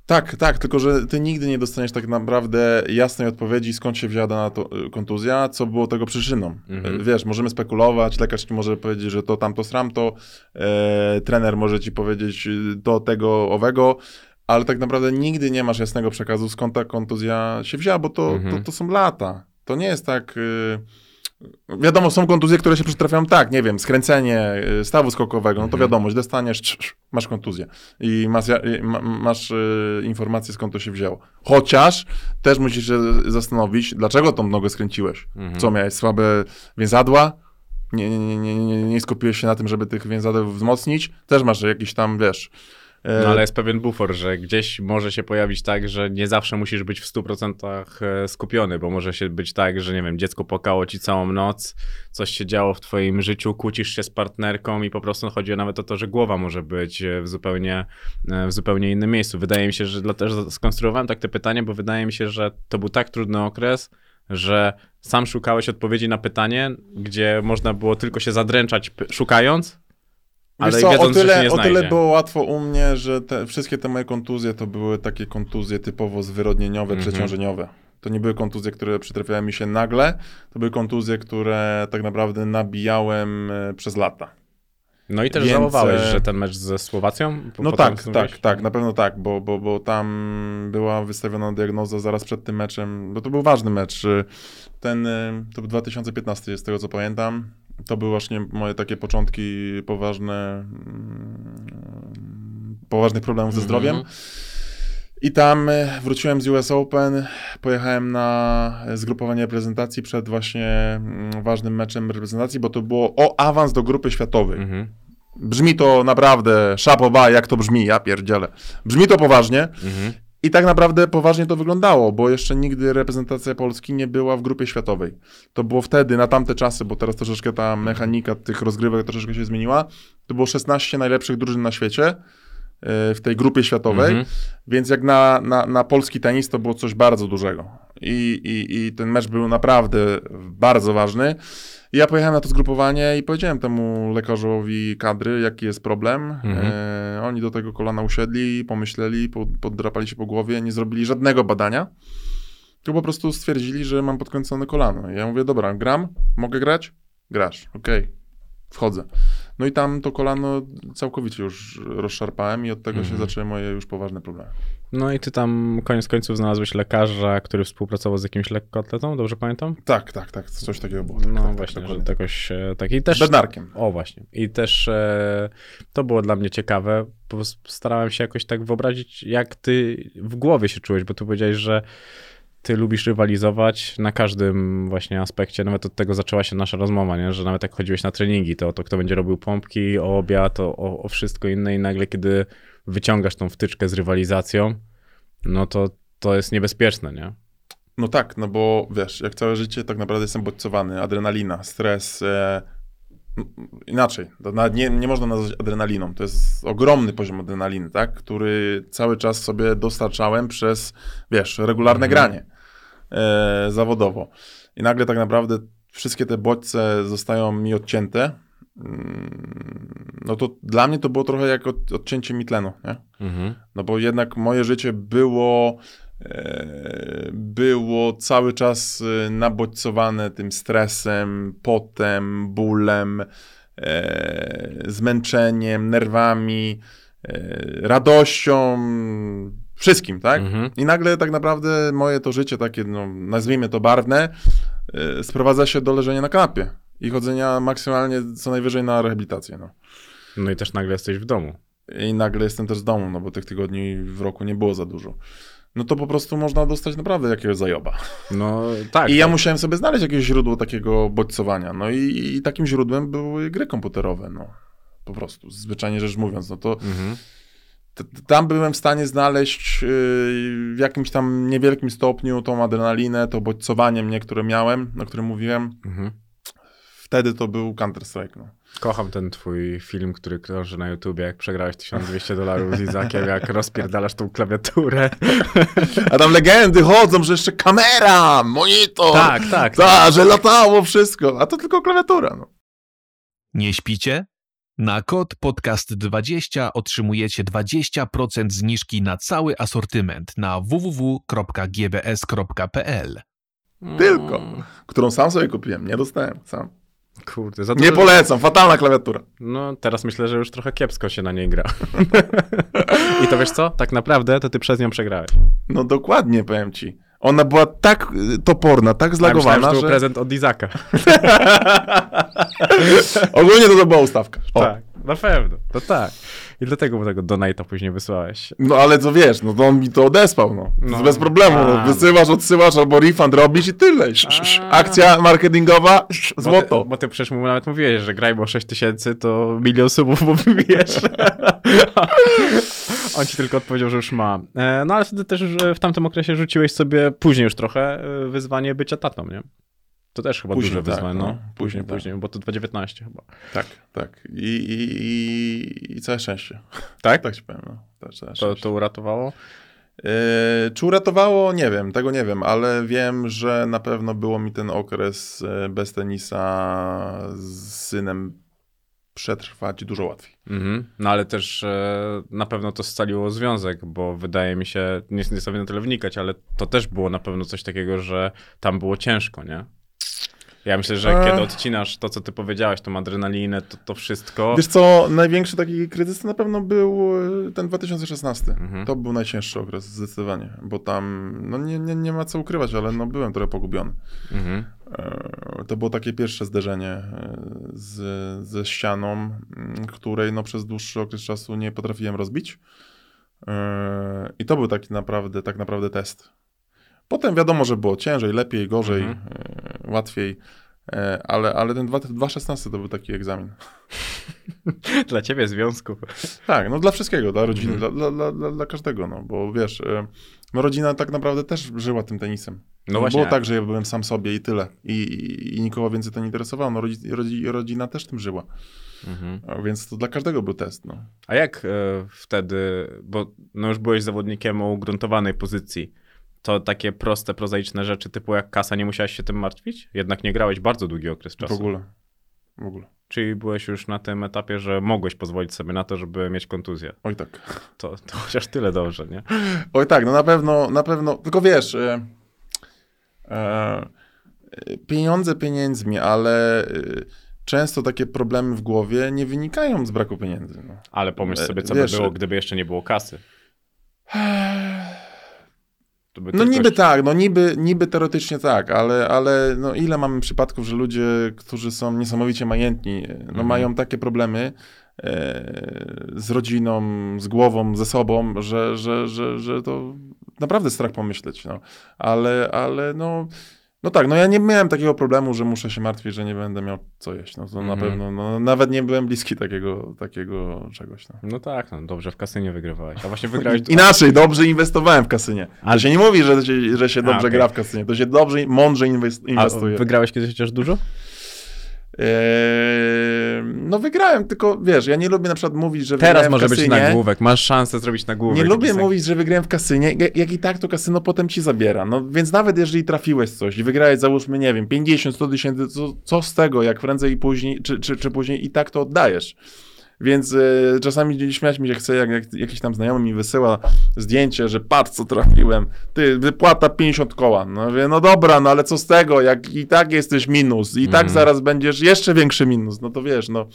Tak, tak, tylko że ty nigdy nie dostaniesz tak naprawdę jasnej odpowiedzi, skąd się wzięła dana to, y, kontuzja, co było tego przyczyną. Mhm. E, Wiesz, możemy spekulować, lekarz ci może powiedzieć, że to tamto sramto, e, trener może ci powiedzieć y, to, tego, owego, ale tak naprawdę nigdy nie masz jasnego przekazu, skąd ta kontuzja się wzięła, bo to, Mhm. to, to są lata. To nie jest tak... Y, Wiadomo, są kontuzje, które się przytrafiają tak, nie wiem, skręcenie y, stawu skokowego, no to Mhm. wiadomo, źle staniesz, masz kontuzję i masz, masz y, informację, skąd to się wzięło. Chociaż też musisz się zastanowić, dlaczego tą nogę skręciłeś. Mhm. Co, miałeś słabe więzadła? Nie, nie, nie, nie, nie, skupiłeś się na tym, żeby tych więzadeł wzmocnić? Też masz jakiś tam, wiesz, No ale jest pewien bufor, że gdzieś może się pojawić tak, że nie zawsze musisz być w 100% e, skupiony, bo może się być tak, że nie wiem, dziecko płakało ci całą noc, coś się działo w twoim życiu, kłócisz się z partnerką i po prostu chodzi nawet o to, że głowa może być e, w zupełnie, e, w zupełnie innym miejscu. Wydaje mi się, że dlatego skonstruowałem tak te pytanie, bo wydaje mi się, że to był tak trudny okres, że sam szukałeś odpowiedzi na pytanie, gdzie można było tylko się zadręczać szukając, ale Wiesz co, wiedząc, o tyle, o tyle było łatwo u mnie, że te, wszystkie te moje kontuzje to były takie kontuzje typowo zwyrodnieniowe, Mhm. przeciążeniowe. To nie były kontuzje, które przytrafiały mi się nagle, to były kontuzje, które tak naprawdę nabijałem e, przez lata. No i też Więc, żałowałeś, e, że ten mecz ze Słowacją? No tak, tak, tak, na pewno tak, bo, bo, bo tam była wystawiona diagnoza zaraz przed tym meczem, bo to był ważny mecz. y, Ten, to był 2015, z tego co pamiętam. To były właśnie moje takie początki poważne, mm, poważnych problemów ze zdrowiem. Mhm. I tam y, wróciłem z US Open, pojechałem na zgrupowanie reprezentacji przed właśnie mm, ważnym meczem reprezentacji, bo to było o awans do grupy światowej. Mhm. Brzmi to naprawdę szapoba, jak to brzmi, ja pierdzielę. Brzmi to poważnie Mhm. I tak naprawdę poważnie to wyglądało, bo jeszcze nigdy reprezentacja Polski nie była w grupie światowej. To było wtedy, na tamte czasy, bo teraz troszeczkę ta mechanika tych rozgrywek troszeczkę się zmieniła. To było 16 najlepszych drużyn na świecie e, w tej grupie światowej, Mhm. więc jak na, na, na polski tenis to było coś bardzo dużego. I, i, I ten mecz był naprawdę bardzo ważny. I ja pojechałem na to zgrupowanie i powiedziałem temu lekarzowi kadry, jaki jest problem. Mhm. E, oni do tego kolana usiedli, pomyśleli, pod, poddrapali się po głowie, nie zrobili żadnego badania. To po prostu stwierdzili, że mam podkręcone kolano. I ja mówię, dobra, gram, mogę grać? Grasz, okej, wchodzę. No i tam to kolano całkowicie już rozszarpałem i od tego się Mhm. zaczęły moje już poważne problemy. No i ty tam koniec końców znalazłeś lekarza, który współpracował z jakimś lekkoatletą, dobrze pamiętam? Tak, tak, tak, coś takiego było. Tak, No tak, właśnie, tak, że jakoś e, tak. I też... Bednarkiem. O właśnie. I też e, to było dla mnie ciekawe, bo starałem się jakoś tak wyobrazić, jak ty w głowie się czułeś, bo tu powiedziałeś, że ty lubisz rywalizować na każdym właśnie aspekcie, nawet od tego zaczęła się nasza rozmowa, nie? że nawet jak chodziłeś na treningi, to o to kto będzie robił pompki, o obiad, o, o wszystko inne i nagle kiedy wyciągasz tą wtyczkę z rywalizacją, no to to jest niebezpieczne, nie? No tak, no bo wiesz, jak całe życie tak naprawdę jestem bodźcowany, adrenalina, stres, e, inaczej, nie, nie można nazwać adrenaliną, to jest ogromny poziom adrenaliny, tak, który cały czas sobie dostarczałem przez, wiesz, regularne Mhm. granie e, zawodowo. I nagle tak naprawdę wszystkie te bodźce zostają mi odcięte, no to dla mnie to było trochę jak od, odcięcie mi tlenu, nie? Mhm. No bo jednak moje życie było, e, było cały czas e, nabodźcowane tym stresem, potem, bólem, e, zmęczeniem, nerwami, radością, wszystkim, tak? Mhm. I nagle tak naprawdę moje to życie takie, no, nazwijmy to barwne, sprowadza się do leżenia na kanapie i chodzenia maksymalnie co najwyżej na rehabilitację, no. No i też nagle jesteś w domu. I nagle jestem też z domu, no bo tych tygodni w roku nie było za dużo. No to po prostu można dostać naprawdę jakiegoś zajoba. No tak. I ja tak. musiałem sobie znaleźć jakieś źródło takiego bodźcowania. No i, i takim źródłem były gry komputerowe, no. Po prostu, zwyczajnie rzecz mówiąc. No to Mhm. t- tam byłem w stanie znaleźć yy, w jakimś tam niewielkim stopniu tą adrenalinę, to bodźcowanie mnie, które miałem, o którym mówiłem. Mhm. Wtedy to był Counter-Strike, no. Kocham ten twój film, który krąży na YouTubie, jak przegrałeś 1200 dolarów z Izakiem, jak rozpierdalasz tą klawiaturę. A tam legendy chodzą, że jeszcze kamera, monitor. tak, tak. Tak, że latało wszystko, a to tylko klawiatura. No. Nie śpicie? Na kod podcast20 otrzymujecie 20% zniżki na cały asortyment na www.gbs.pl. Tylko. Którą sam sobie kupiłem, nie dostałem sam. Kurde, za Nie dużo- polecam, fatalna klawiatura. No, teraz myślę, że już trochę kiepsko się na niej gra. I to wiesz co? Tak naprawdę to ty przez nią przegrałeś. No dokładnie, powiem ci. Ona była tak y, toporna, tak Ja myślałem, zlagowana, że to że... prezent od Izaka. Ogólnie to, to była ustawka. O. Tak, na pewno. To tak. I dlatego mu tego donate'a później wysłałeś. No ale co wiesz, no to on mi to odesłał, no. No. Bez problemu. No. Wysyłasz, odsyłasz albo refund robisz i tyle. Akcja marketingowa, sz, Bo złoto. ty, bo ty przecież mu nawet mówiłeś, że graj, bo 6 tysięcy to milion subów mu wybijesz. On ci tylko odpowiedział, że już ma. E, no ale wtedy też w tamtym okresie rzuciłeś sobie później już trochę e, wyzwanie bycia tatą, nie? To też chyba Później, duże tak, wyzwanie. no. No. Później, Później, tak. później, bo to 2019 chyba. Tak, tak. I, i, i, i całe szczęście. Tak? Tak ci powiem, no. Tak, całe To, to uratowało? Yy, czy uratowało? Nie wiem, tego nie wiem, ale wiem, że na pewno było mi ten okres e, bez tenisa z synem przetrwać dużo łatwiej. Mhm. No ale też e, na pewno to scaliło związek, bo wydaje mi się, nie, nie sobie na tyle wnikać, ale to też było na pewno coś takiego, że tam było ciężko, nie? Ja myślę, że Ech. kiedy odcinasz to, co ty powiedziałeś, tą adrenalinę, to, to wszystko... Wiesz co, największy taki kryzys to na pewno był e, ten 2016. Mhm. To był najcięższy okres, zdecydowanie, bo tam, no nie, nie, nie ma co ukrywać, ale no byłem trochę pogubiony. Mhm. E, To było takie pierwsze zderzenie e, z, ze ścianą, której no, przez dłuższy okres czasu nie potrafiłem rozbić. E, I to był taki naprawdę, tak naprawdę test. Potem wiadomo, że było ciężej, lepiej, gorzej, Mhm. e, łatwiej, e, ale, ale ten 2 2.16 to był taki egzamin. Dla ciebie związku. Tak, no dla wszystkiego, dla rodziny, Mhm. dla, dla, dla, dla każdego, no bo wiesz, e, no rodzina tak naprawdę też żyła tym tenisem. No Nie właśnie. Było tak, że ja byłem sam sobie i tyle. I, i, i nikogo więcej to nie interesowało. No, rodzi, rodzi, rodzina też tym żyła. Mhm. Więc to dla każdego był test. No. A jak e, wtedy, bo no już byłeś zawodnikiem o ugruntowanej pozycji, to takie proste, prozaiczne rzeczy typu jak kasa, nie musiałeś się tym martwić? Jednak nie grałeś bardzo długi okres W czasu. ogóle. W ogóle. Czyli byłeś już na tym etapie, że mogłeś pozwolić sobie na to, żeby mieć kontuzję. Oj tak. To, to chociaż tyle dobrze, nie? Oj tak, no na pewno, na pewno. Tylko wiesz, e, e, pieniądze pieniędzmi, ale e, często takie problemy w głowie nie wynikają z braku pieniędzy. No. Ale pomyśl E, sobie, co wiesz, by było, e- gdyby jeszcze nie było kasy. No niby jeszcze- tak, no niby, niby teoretycznie tak, ale, ale no ile mamy przypadków, że ludzie, którzy są niesamowicie majętni, no Mhm. mają takie problemy e, z rodziną, z głową, ze sobą, że, że, że, że to naprawdę strach pomyśleć, no. Ale, ale no, no tak, no ja nie miałem takiego problemu, że muszę się martwić, że nie będę miał co jeść, no to na Mhm. pewno, no nawet nie byłem bliski takiego, takiego czegoś, no. No tak, no dobrze w kasynie wygrywałeś. A właśnie wygrałeś... Inaczej, dobrze inwestowałem w kasynie. Ale Ale- się nie mówi, że się, że się A, dobrze okej. gra w kasynie. To się dobrze, mądrze inwest, A inwestuje. wygrałeś kiedyś chociaż dużo? Eee, no wygrałem, tylko wiesz, ja nie lubię na przykład mówić, że Teraz wygrałem może w być kasynie. nagłówek, masz szansę zrobić nagłówek. Nie lubię mówić, że wygrałem w kasynie, jak, jak i tak to kasyno potem ci zabiera. No więc nawet jeżeli trafiłeś coś i wygrałeś załóżmy, nie wiem, 50, 100 tysięcy, co, co z tego, jak prędzej i później, czy, czy, czy później i tak to oddajesz. Więc e, czasami śmiać mi się chce, jak, jak jakiś tam znajomy mi wysyła zdjęcie, że patrz co trafiłem, ty, wypłata 50 koła. No wie, no dobra, no ale co z tego, jak i tak jesteś minus, i tak Mhm. zaraz będziesz jeszcze większy minus, no to wiesz, no.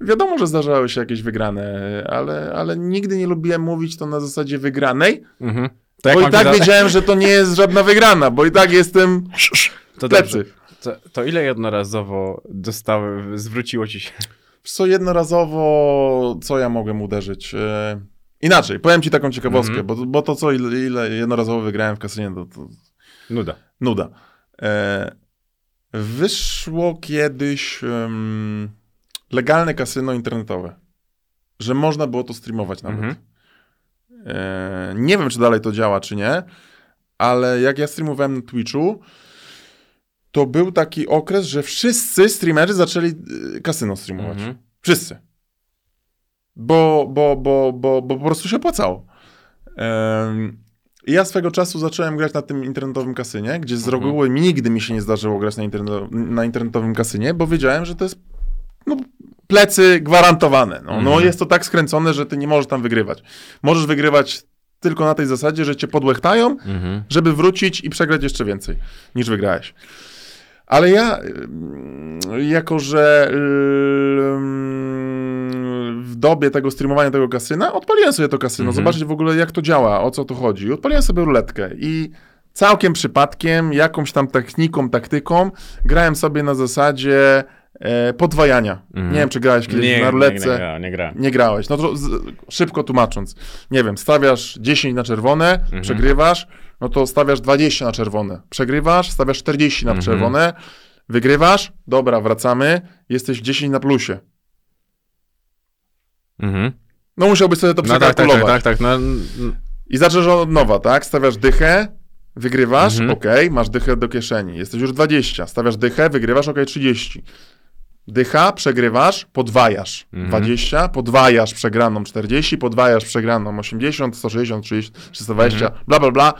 Wiadomo, że zdarzały się jakieś wygrane, ale, ale nigdy nie lubiłem mówić to na zasadzie wygranej, Mhm. Bo i tak wiedziałem, że to nie jest żadna wygrana, bo i tak jestem To plecy. To, to ile jednorazowo dostały, zwróciło ci się? Co jednorazowo, co ja mogłem uderzyć? E, inaczej, powiem ci taką ciekawostkę, Mhm. bo, bo to co, ile, ile jednorazowo wygrałem w kasynie, to, to Nuda. nuda. E, wyszło kiedyś em, legalne kasyno internetowe, że można było to streamować nawet. Mhm. E, nie wiem, czy dalej to działa, czy nie, ale jak ja streamowałem na Twitchu, to był taki okres, że wszyscy streamerzy zaczęli e, kasyno streamować. Mhm. Wszyscy. Bo, bo, bo, bo, bo po prostu się opłacało. I ja swego czasu zacząłem grać na tym internetowym kasynie, gdzie z Mhm. reguły nigdy mi się nie zdarzyło grać na, interneto- na internetowym kasynie, bo wiedziałem, że to jest no, plecy gwarantowane. No, no Mhm. jest to tak skręcone, że ty nie możesz tam wygrywać. Możesz wygrywać tylko na tej zasadzie, że cię podłechtają, Mhm. żeby wrócić i przegrać jeszcze więcej niż wygrałeś. Ale ja, ym, jako że ym, w dobie tego streamowania tego kasyna, odpaliłem sobie to kasyno, Mhm. zobaczyć w ogóle jak to działa, o co tu chodzi. Odpaliłem sobie ruletkę i całkiem przypadkiem, jakąś tam techniką, taktyką, grałem sobie na zasadzie e, podwajania. Mhm. Nie wiem, czy grałeś kiedyś Nie, na nie, ruletce. nie, gra- nie grałem. Nie grałeś. No to z, szybko tłumacząc. Nie wiem, stawiasz 10 na czerwone, Mhm. przegrywasz, no to stawiasz 20 na czerwone. Przegrywasz, stawiasz 40 na Mhm. czerwone, wygrywasz, dobra, wracamy, jesteś 10 na plusie. Mhm. No musiałbyś sobie to No tak, tak, tak, tak, tak. No, n- I zaczynasz od nowa, tak? Stawiasz dychę, wygrywasz, Mhm. okej, masz dychę do kieszeni. Jesteś już 20. Stawiasz dychę, wygrywasz, okej, 30. Dycha, przegrywasz, podwajasz. Mhm. 20, podwajasz przegraną 40, podwajasz przegraną 80, 160, 30, 320, Mhm. bla, bla, bla.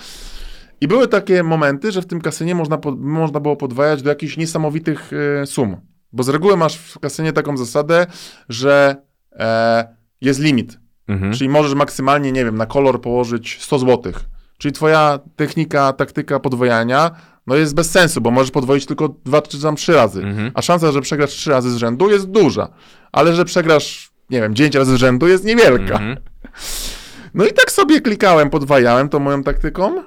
I były takie momenty, że w tym kasynie można, pod, można było podwajać do jakichś niesamowitych e, sum. Bo z reguły masz w kasynie taką zasadę, że e, jest limit. mhm. Czyli możesz maksymalnie, nie wiem, na kolor położyć 100 zł. Czyli twoja technika, taktyka podwojania no jest bez sensu, bo możesz podwoić tylko dwa czy tam trzy razy. Mhm. A szansa, że przegrasz trzy razy z rzędu jest duża. Ale że przegrasz, nie wiem, 9 razy z rzędu jest niewielka. Mhm. No i tak sobie klikałem, podwajałem to moją taktyką.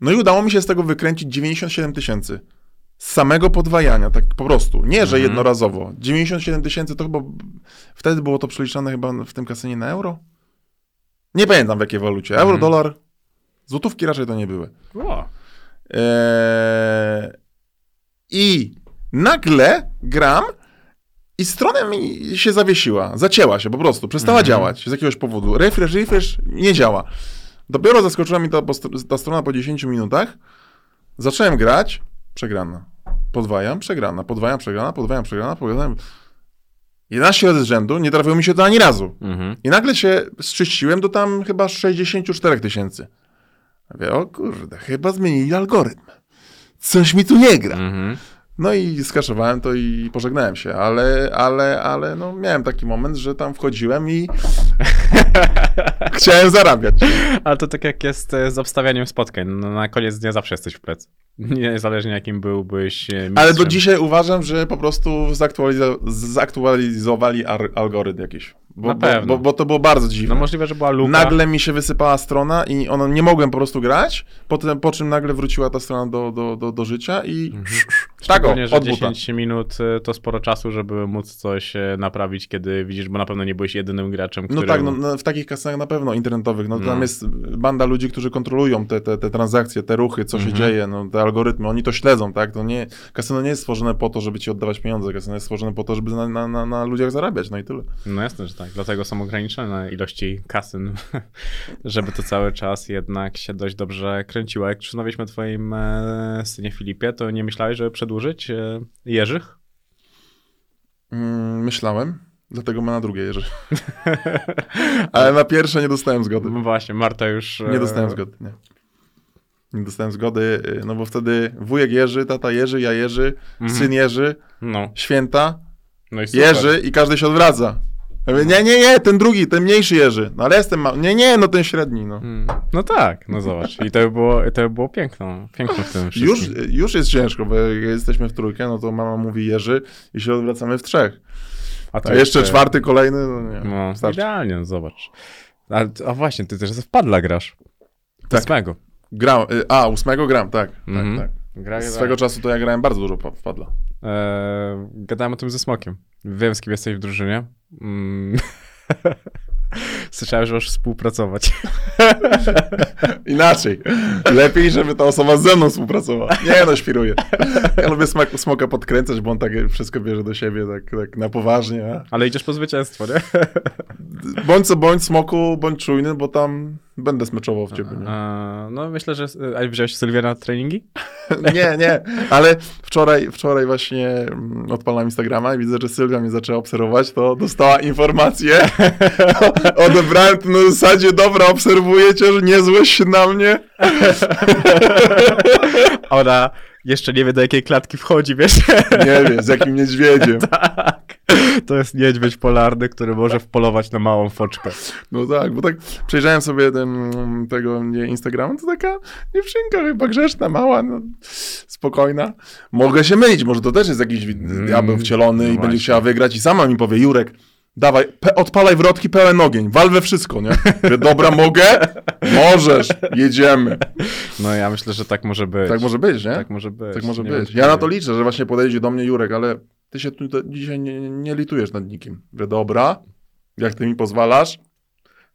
No i udało mi się z tego wykręcić 97 tysięcy. Z samego podwajania, tak po prostu. Nie, że Mhm. jednorazowo. 97 tysięcy to chyba. Wtedy było to przeliczane chyba w tym kasynie na euro? Nie pamiętam w jakiej walucie. Euro, Mhm. dolar. Złotówki raczej to nie były. O. Eee, I nagle gram i strona mi się zawiesiła, zacięła się po prostu, przestała Mhm. działać z jakiegoś powodu. Refresh, refresh, nie działa. Dopiero zaskoczyła mi ta, ta strona po 10 minutach. Zacząłem grać, przegrana. Podwajam, przegrana, podwajam, przegrana, podwajam, przegrana, podwajam. 11 razy z rzędu, nie trafiło mi się to ani razu. Mhm. I nagle się zczyściłem do tam chyba 64 tysięcy. Mówię, o kurde, chyba zmienili algorytm. Coś mi tu nie gra. Mhm. No i skaszowałem to i pożegnałem się, ale, ale, ale no miałem taki moment, że tam wchodziłem i chciałem zarabiać. Ale to tak jak jest e, z obstawianiem spotkań. No, na koniec dnia zawsze jesteś w plec. Niezależnie jakim byłbyś e, mistrzem. Ale do dzisiaj uważam, że po prostu zaktualizo- zaktualizowali algorytm jakiś. Bo, Na bo, pewno. bo, bo to było bardzo dziwne. No możliwe, że była luka. Nagle mi się wysypała strona i ona, nie mogłem po prostu grać, potem, po czym nagle wróciła ta strona do, do, do, do życia i tak o, Mhm. Że od buta. 10 minut e, to sporo czasu, żeby móc coś naprawić, kiedy widzisz, bo na pewno nie byłeś jedynym graczem, który... No tak, no, no, takich kasynach na pewno internetowych, no, No. tam jest banda ludzi, którzy kontrolują te, te, te transakcje, te ruchy, co się Mhm. dzieje, no, te algorytmy, oni to śledzą, tak? To nie, kasyno nie jest stworzone po to, żeby ci oddawać pieniądze, kasyno jest stworzone po to, żeby na, na, na, na ludziach zarabiać, no i tyle. No jasne, że tak. Dlatego są ograniczone ilości kasyn, żeby to cały czas jednak się dość dobrze kręciło. Jak rozmawialiśmy o twoim e, synie Filipie, to nie myślałeś, żeby przedłużyć e, Jerzych? Mm, myślałem, dlatego ma na drugie jeży. Ale na pierwsze nie dostałem zgody. No właśnie, Marta już... e, Nie dostałem zgody, nie. Nie dostałem zgody, y, no bo wtedy wujek Jerzy, tata Jerzy, ja Jerzy, Mhm. syn Jerzy, No, święta, no i. Jerzy i każdy się odwraca. Ja mówię, nie, nie, nie, ten drugi, ten mniejszy Jerzy. No ale jestem mały. Nie, nie, no ten średni, no. Mm, No tak, no zobacz. I to by było, to by było piękno, piękno w tym Już, wszystkim. już jest ciężko, bo jak jesteśmy w trójkę, no to mama mówi Jerzy i się odwracamy w trzech. To A jeszcze czwarty, kolejny, no nie, No, starczy. idealnie, no zobacz. A, a właśnie, ty też w padla grasz. Tak. Ósmego. Gram, y, a, ósmego gram, tak, Mhm. tak, Gra, tak. gra. Swego czasu to ja grałem bardzo dużo pa- wpadla. E, gadałem o tym ze Smokiem. Wiem, z kim jesteś w drużynie. Mm. Słyszałem, że możesz współpracować. Inaczej. Lepiej, żeby ta osoba ze mną współpracowała. Nie, no, świruję. Ja lubię smak, smoka podkręcać, bo on tak wszystko bierze do siebie tak, tak na poważnie. Ale idziesz po zwycięstwo, nie? bądź co bądź, smoku, bądź czujny, bo tam będę smeczował w ciebie. Nie? E, no myślę, że... A wziąłeś Sylwię na treningi? Nie, nie, ale wczoraj, wczoraj właśnie mm, odpalam Instagrama i widzę, że Sylwia mnie zaczęła obserwować, to dostała informację. Odebrałem to na zasadzie, dobra, obserwujecie, że nie złoś się na mnie. Ona jeszcze nie wie, do jakiej klatki wchodzi, wiesz? Nie wiem, z jakim niedźwiedziem. tak. To jest niedźwiedź polarny, który może wpolować na małą foczkę. No tak, bo tak przejrzałem sobie ten, tego nie, Instagrama, to taka dziewczynka chyba grzeczna, mała, no, spokojna. Mogę się mylić, może to też jest jakiś Mm, diabeł wcielony no i będzie chciała wygrać i sama mi powie, Jurek, dawaj, odpalaj wrotki pełen ogień, wal we wszystko, nie? Dobra, mogę? Możesz, jedziemy. No ja myślę, że tak może być. Tak może być, nie? Tak może być. Tak może być. Ja na to liczę, że właśnie podejdzie do mnie Jurek, ale ty się tu, dzisiaj nie, nie litujesz nad nikim. Mówię, dobra, jak ty mi pozwalasz,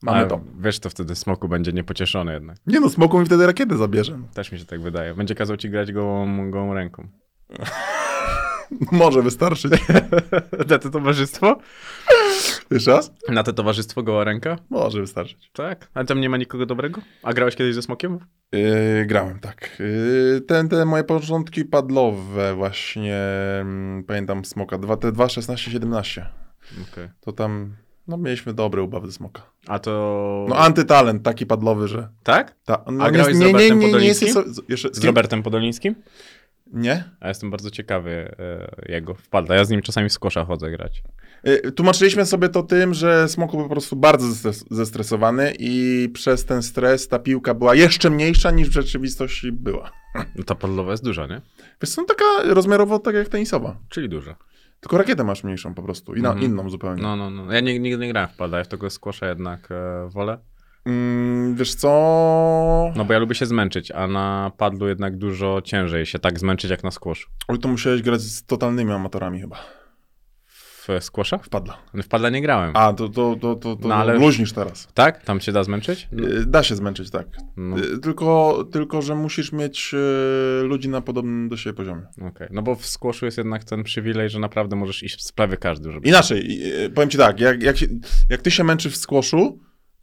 mamy to. Wiesz, to wtedy Smoku będzie niepocieszony jednak. Nie no, smoku mi wtedy rakiety zabierze. Też mi się tak wydaje. Będzie kazał ci grać gołą, gołą ręką. Może wystarczyć. Na to towarzystwo? Jeszcze raz? Na to towarzystwo goła ręka? Może wystarczyć. Tak. Ale tam nie ma nikogo dobrego? A grałeś kiedyś ze smokiem? Yy, grałem, tak. Yy, ten, te moje początki padlowe właśnie, mm, pamiętam Smoka, dwa, te 2, 16, 17. Okej. To tam, no mieliśmy dobre ubawy ze Smoka. A to... No antytalent, taki padlowy, że... Tak? Ta, no, A grałeś z nie, nie, Robertem nie, nie, Podolińskim? jeszcze, Z Robertem Podolińskim? Nie? A jestem bardzo ciekawy e, jego wpadla. Ja z nim czasami w skosza chodzę grać. Y, Tłumaczyliśmy sobie to tym, że Smoku był po prostu bardzo zestres- zestresowany i przez ten stres ta piłka była jeszcze mniejsza niż w rzeczywistości była. No ta padlowa jest duża, nie? Wiesz co, no taka rozmiarowo tak jak tenisowa. Czyli duża. Tylko rakietę masz mniejszą po prostu, Inna, Mhm. inną zupełnie. No, no, no. Ja nie- nigdy nie grałem w padla, ja w tego skosza jednak e, wolę. Mm, wiesz co... No bo ja lubię się zmęczyć, a na padlu jednak dużo ciężej się tak zmęczyć jak na squashu. Oj, to musiałeś grać z totalnymi amatorami chyba. W squasha? Wpadla. W padla nie grałem. A, to, to, to, to, to No, ale- luźnisz teraz. Tak? Tam się da zmęczyć? No. Y, Da się zmęczyć, tak. No, Y, Tylko, tylko, że musisz mieć y, ludzi na podobnym do siebie poziomie. okej. no bo w squashu jest jednak ten przywilej, że naprawdę możesz iść w sprawy każdy, żeby... Inaczej, powiem ci tak, jak, jak, się, jak ty się męczysz w squashu,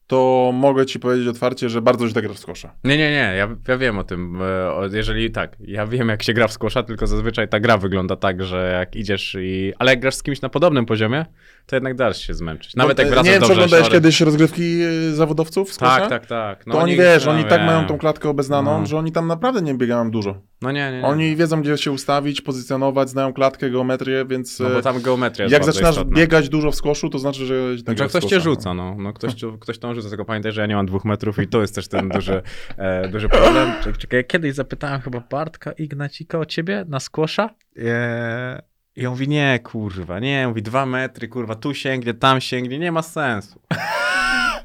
to mogę ci powiedzieć otwarcie, że bardzo źle grasz w squasha. Nie, nie, nie, ja, ja wiem o tym. e, Jeżeli tak, ja wiem jak się gra w squasha, tylko zazwyczaj ta gra wygląda tak, że jak idziesz i... Ale jak grasz z kimś na podobnym poziomie, to jednak dasz się zmęczyć. Nawet No, jak wracasz Nie wiem, do czy oglądałeś kiedyś rozgrywki y, zawodowców w squasha? Tak, tak, tak. No To oni, wiesz, oni no, tak wiem. mają tą klatkę obeznaną, No. że oni tam naprawdę nie biegają dużo. No nie, nie, nie. Oni wiedzą, gdzie się ustawić, pozycjonować, znają klatkę, geometrię, więc No bo e, tam geometria jest jak zaczynasz istotna. biegać dużo w squashu, to znaczy, że... tak No, że w ktoś cię squasha, rzuca, no. no ktoś, ktoś tą rzuca, tylko pamiętaj, że ja nie mam dwóch metrów i to jest też ten duży, e, duży problem. Czekaj, kiedyś zapytałem chyba Bartka Ignacika o ciebie na skłosza e, i on mówi, nie, kurwa, nie, mówi dwa metry, kurwa, tu sięgnie, tam sięgnie, nie ma sensu.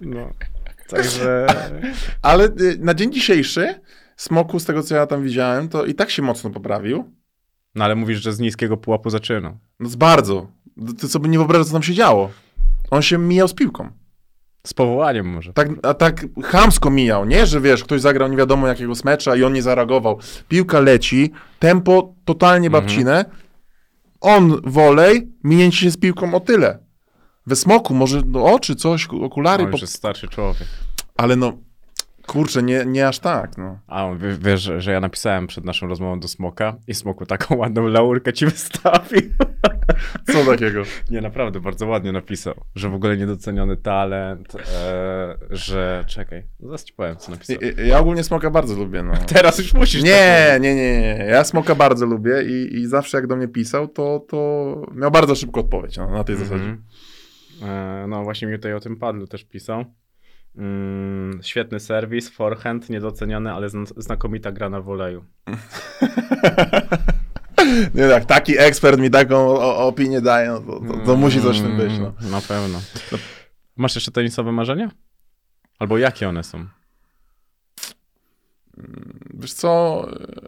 No, także... Ale y, na dzień dzisiejszy Smoku, z tego co ja tam widziałem, to i tak się mocno poprawił. No ale mówisz, że z niskiego pułapu zaczynał. No z bardzo. Ty sobie nie wyobrażasz, co tam się działo. On się mijał z piłką. Z powołaniem może. Tak, a tak chamsko mijał, nie? Że wiesz, ktoś zagrał nie wiadomo jakiego smecza i on nie zareagował. Piłka leci, tempo totalnie Mhm. On wolej, minięcie się z piłką o tyle. We smoku, może no, oczy, coś, okulary, On po... już jest starszy człowiek. ale no, kurczę, nie, nie aż tak, no. A on, wie- wiesz, że- że ja napisałem przed naszą rozmową do Smoka i Smoku taką ładną laurkę ci wystawił. Takiego? Nie, naprawdę, bardzo ładnie napisał, że w ogóle niedoceniony talent, e, że... Czekaj, zaraz ci powiem, co napisał. I- Ja ogólnie smoka bardzo lubię, no. Teraz już musisz Nie, tak nie, nie, nie. Ja Smoka bardzo lubię i, i zawsze jak do mnie pisał, to, to miał bardzo szybko odpowiedź no, na tej mówić. zasadzie. Mhm. E, no właśnie mi tutaj o tym padlu też pisał. Mm, świetny serwis, forehand, niedoceniony, ale zna- znakomita gra na woleju. Nie tak, taki ekspert mi taką o, opinię daje, no, to, to, to musi coś w tym być. No. Mm, Na pewno. Masz jeszcze tenisowe marzenia? Albo jakie one są? Wiesz co,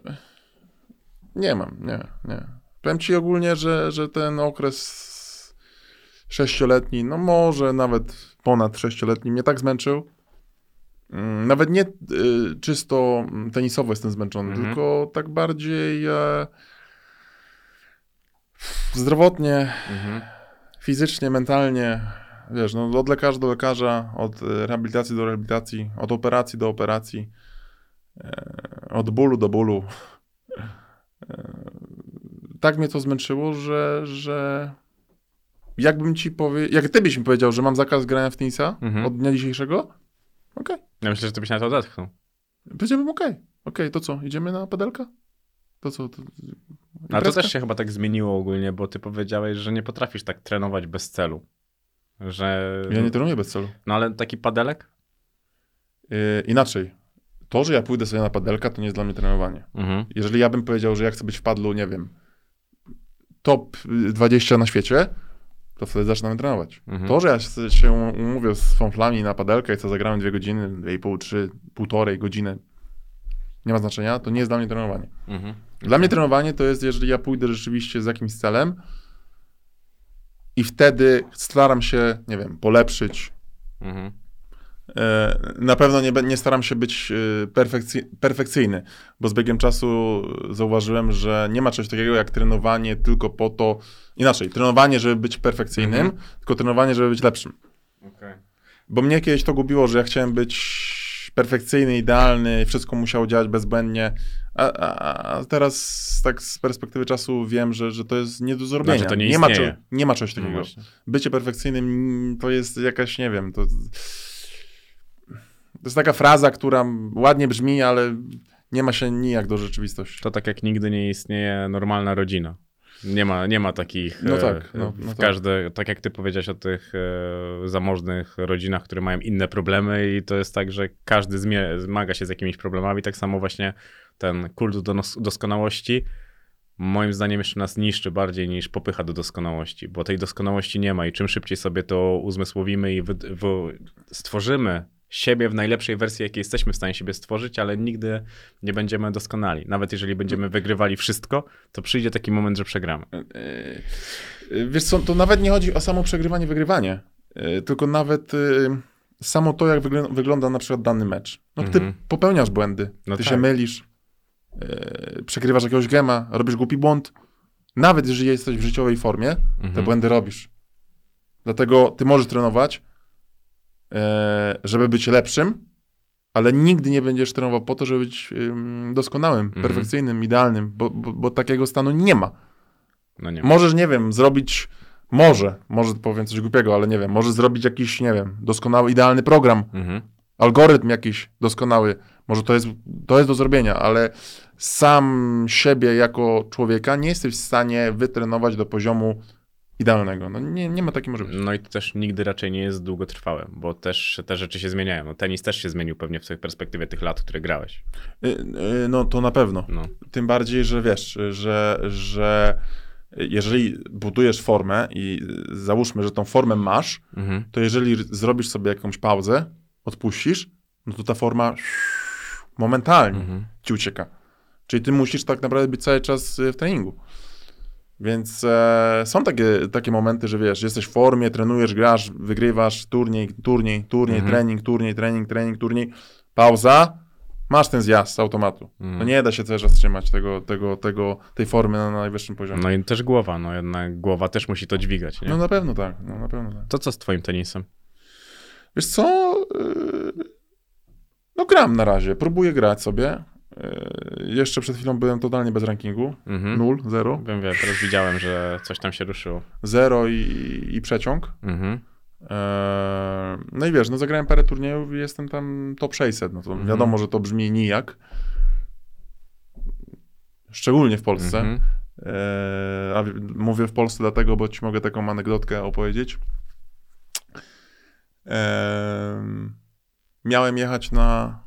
e, nie mam, nie, nie. Powiem ci ogólnie, że, że ten okres sześcioletni, no może nawet ponad sześcioletni mnie tak zmęczył. Mm, Nawet nie y, czysto mm, tenisowo jestem zmęczony, Mhm. tylko tak bardziej e, zdrowotnie, Mhm. fizycznie, mentalnie. Wiesz, no od lekarza do lekarza, od e, rehabilitacji do rehabilitacji, od operacji do operacji, e, od bólu do bólu. E, tak mnie to zmęczyło, że, że jakbym ci powie... Jak ty byś mi powiedział, że mam zakaz grania w tenisa Mhm. od dnia dzisiejszego, okej. Ja myślę, że ty byś na to odetchnął. Powiedziałbym okej. Okej, to co, idziemy na padelka? To co? To... Ale to też się chyba tak zmieniło ogólnie, bo ty powiedziałeś, że nie potrafisz tak trenować bez celu. Że... Ja nie trenuję bez celu. No ale taki padelek? Yy, inaczej. To, że ja pójdę sobie na padelka, to nie jest dla mnie trenowanie. Mhm. Jeżeli ja bym powiedział, że ja chcę być w padlu, nie wiem, top y, 20 na świecie, to wtedy zaczynamy trenować. Mhm. To, że ja się- się umówię z fąflami na padelkę i co zagramy dwie godziny, dwie i pół, trzy, półtorej godziny, nie ma znaczenia, to nie jest dla mnie trenowanie. Mhm. Dla mnie trenowanie to jest, jeżeli ja pójdę rzeczywiście z jakimś celem i wtedy staram się, nie wiem, polepszyć Mhm. E, Na pewno nie, nie staram się być e, perfekcy, perfekcyjny, bo z biegiem czasu zauważyłem, że nie ma czegoś takiego jak trenowanie tylko po to, inaczej, trenowanie, żeby być perfekcyjnym, Mhm. tylko trenowanie, żeby być lepszym. Bo mnie kiedyś to gubiło, że ja chciałem być perfekcyjny, idealny, wszystko musiało działać bezbłędnie, a, a, a teraz tak z perspektywy czasu wiem, że, że to jest nie do zrobienia. Znaczy, to nie ma, istnieje. czo- nie ma czegoś No takiego. właśnie. Bycie perfekcyjnym to jest jakaś, nie wiem, to, to jest taka fraza, która ładnie brzmi, ale nie ma się nijak do rzeczywistości. To tak jak nigdy nie istnieje normalna rodzina. Nie ma, nie ma takich. No e, tak, no- w no tak. każde, tak jak ty powiedziałeś o tych e, zamożnych rodzinach, które mają inne problemy, i to jest tak, że każdy zmaga się z jakimiś problemami. Tak samo właśnie ten kult do doskonałości. Moim zdaniem jeszcze nas niszczy bardziej niż popycha do doskonałości, bo tej doskonałości nie ma i czym szybciej sobie to uzmysłowimy i wy- wy- stworzymy siebie w najlepszej wersji, jakiej jesteśmy w stanie siebie stworzyć, ale nigdy nie będziemy doskonali. Nawet jeżeli będziemy wygrywali wszystko, to przyjdzie taki moment, że przegramy. Yy, Wiesz co, to nawet nie chodzi o samo przegrywanie, wygrywanie, tylko nawet samo to, jak wyglą- wygląda na przykład dany mecz. No ty Mhm. popełniasz błędy, No ty tak. się mylisz, yy, przegrywasz jakiegoś gema, robisz głupi błąd. Nawet jeżeli jesteś w życiowej formie, te Mhm. błędy robisz. Dlatego ty możesz trenować, yy, żeby być lepszym, ale nigdy nie będziesz trenował po to, żeby być ym, doskonałym, Mhm. perfekcyjnym, idealnym, bo, bo, bo takiego stanu nie ma. No nie. Możesz, nie wiem, zrobić, może, może powiem coś głupiego, ale nie wiem, możesz zrobić jakiś, nie wiem, doskonały, idealny program, Mhm. algorytm jakiś doskonały, może to jest, to jest do zrobienia, ale sam siebie jako człowieka nie jesteś w stanie wytrenować do poziomu idealnego. No nie, nie ma takiej możliwości. No i to też nigdy raczej nie jest długotrwałe, bo też te rzeczy się zmieniają. No, tenis też się zmienił pewnie w perspektywie tych lat, które grałeś. Y, y, No to na pewno. No. Tym bardziej, że wiesz, że, że jeżeli budujesz formę i załóżmy, że tą formę masz, Mhm. to jeżeli zrobisz sobie jakąś pauzę, odpuścisz, no to ta forma momentalnie Mhm. ci ucieka. Czyli ty musisz tak naprawdę być cały czas y, w treningu. Więc e, są takie, takie momenty, że wiesz, jesteś w formie, trenujesz, grasz, wygrywasz, turniej, turniej, turniej, Mhm. trening, turniej, trening, trening, turniej, pauza, masz ten zjazd z automatu. Mhm. No nie da się cały czas trzymać tego, tego, tego, tej formy na najwyższym poziomie. No i też głowa, no jednak głowa też musi to dźwigać, nie? No na pewno tak, no na pewno tak. To co z twoim tenisem? Wiesz co? Yy, No gram na razie, próbuję grać sobie. Yy, Jeszcze przed chwilą byłem totalnie bez rankingu. Mhm. Nul, zero. Wiem, wiem, teraz widziałem, że coś tam się ruszyło. Zero i, i przeciąg. Mhm. Eee, No i wiesz, no zagrałem parę turniejów i jestem tam top 600. No to Mhm. wiadomo, że to brzmi nijak. Szczególnie w Polsce. Mhm. Eee, A mówię w Polsce dlatego, bo ci mogę taką anegdotkę opowiedzieć. Eee, Miałem jechać na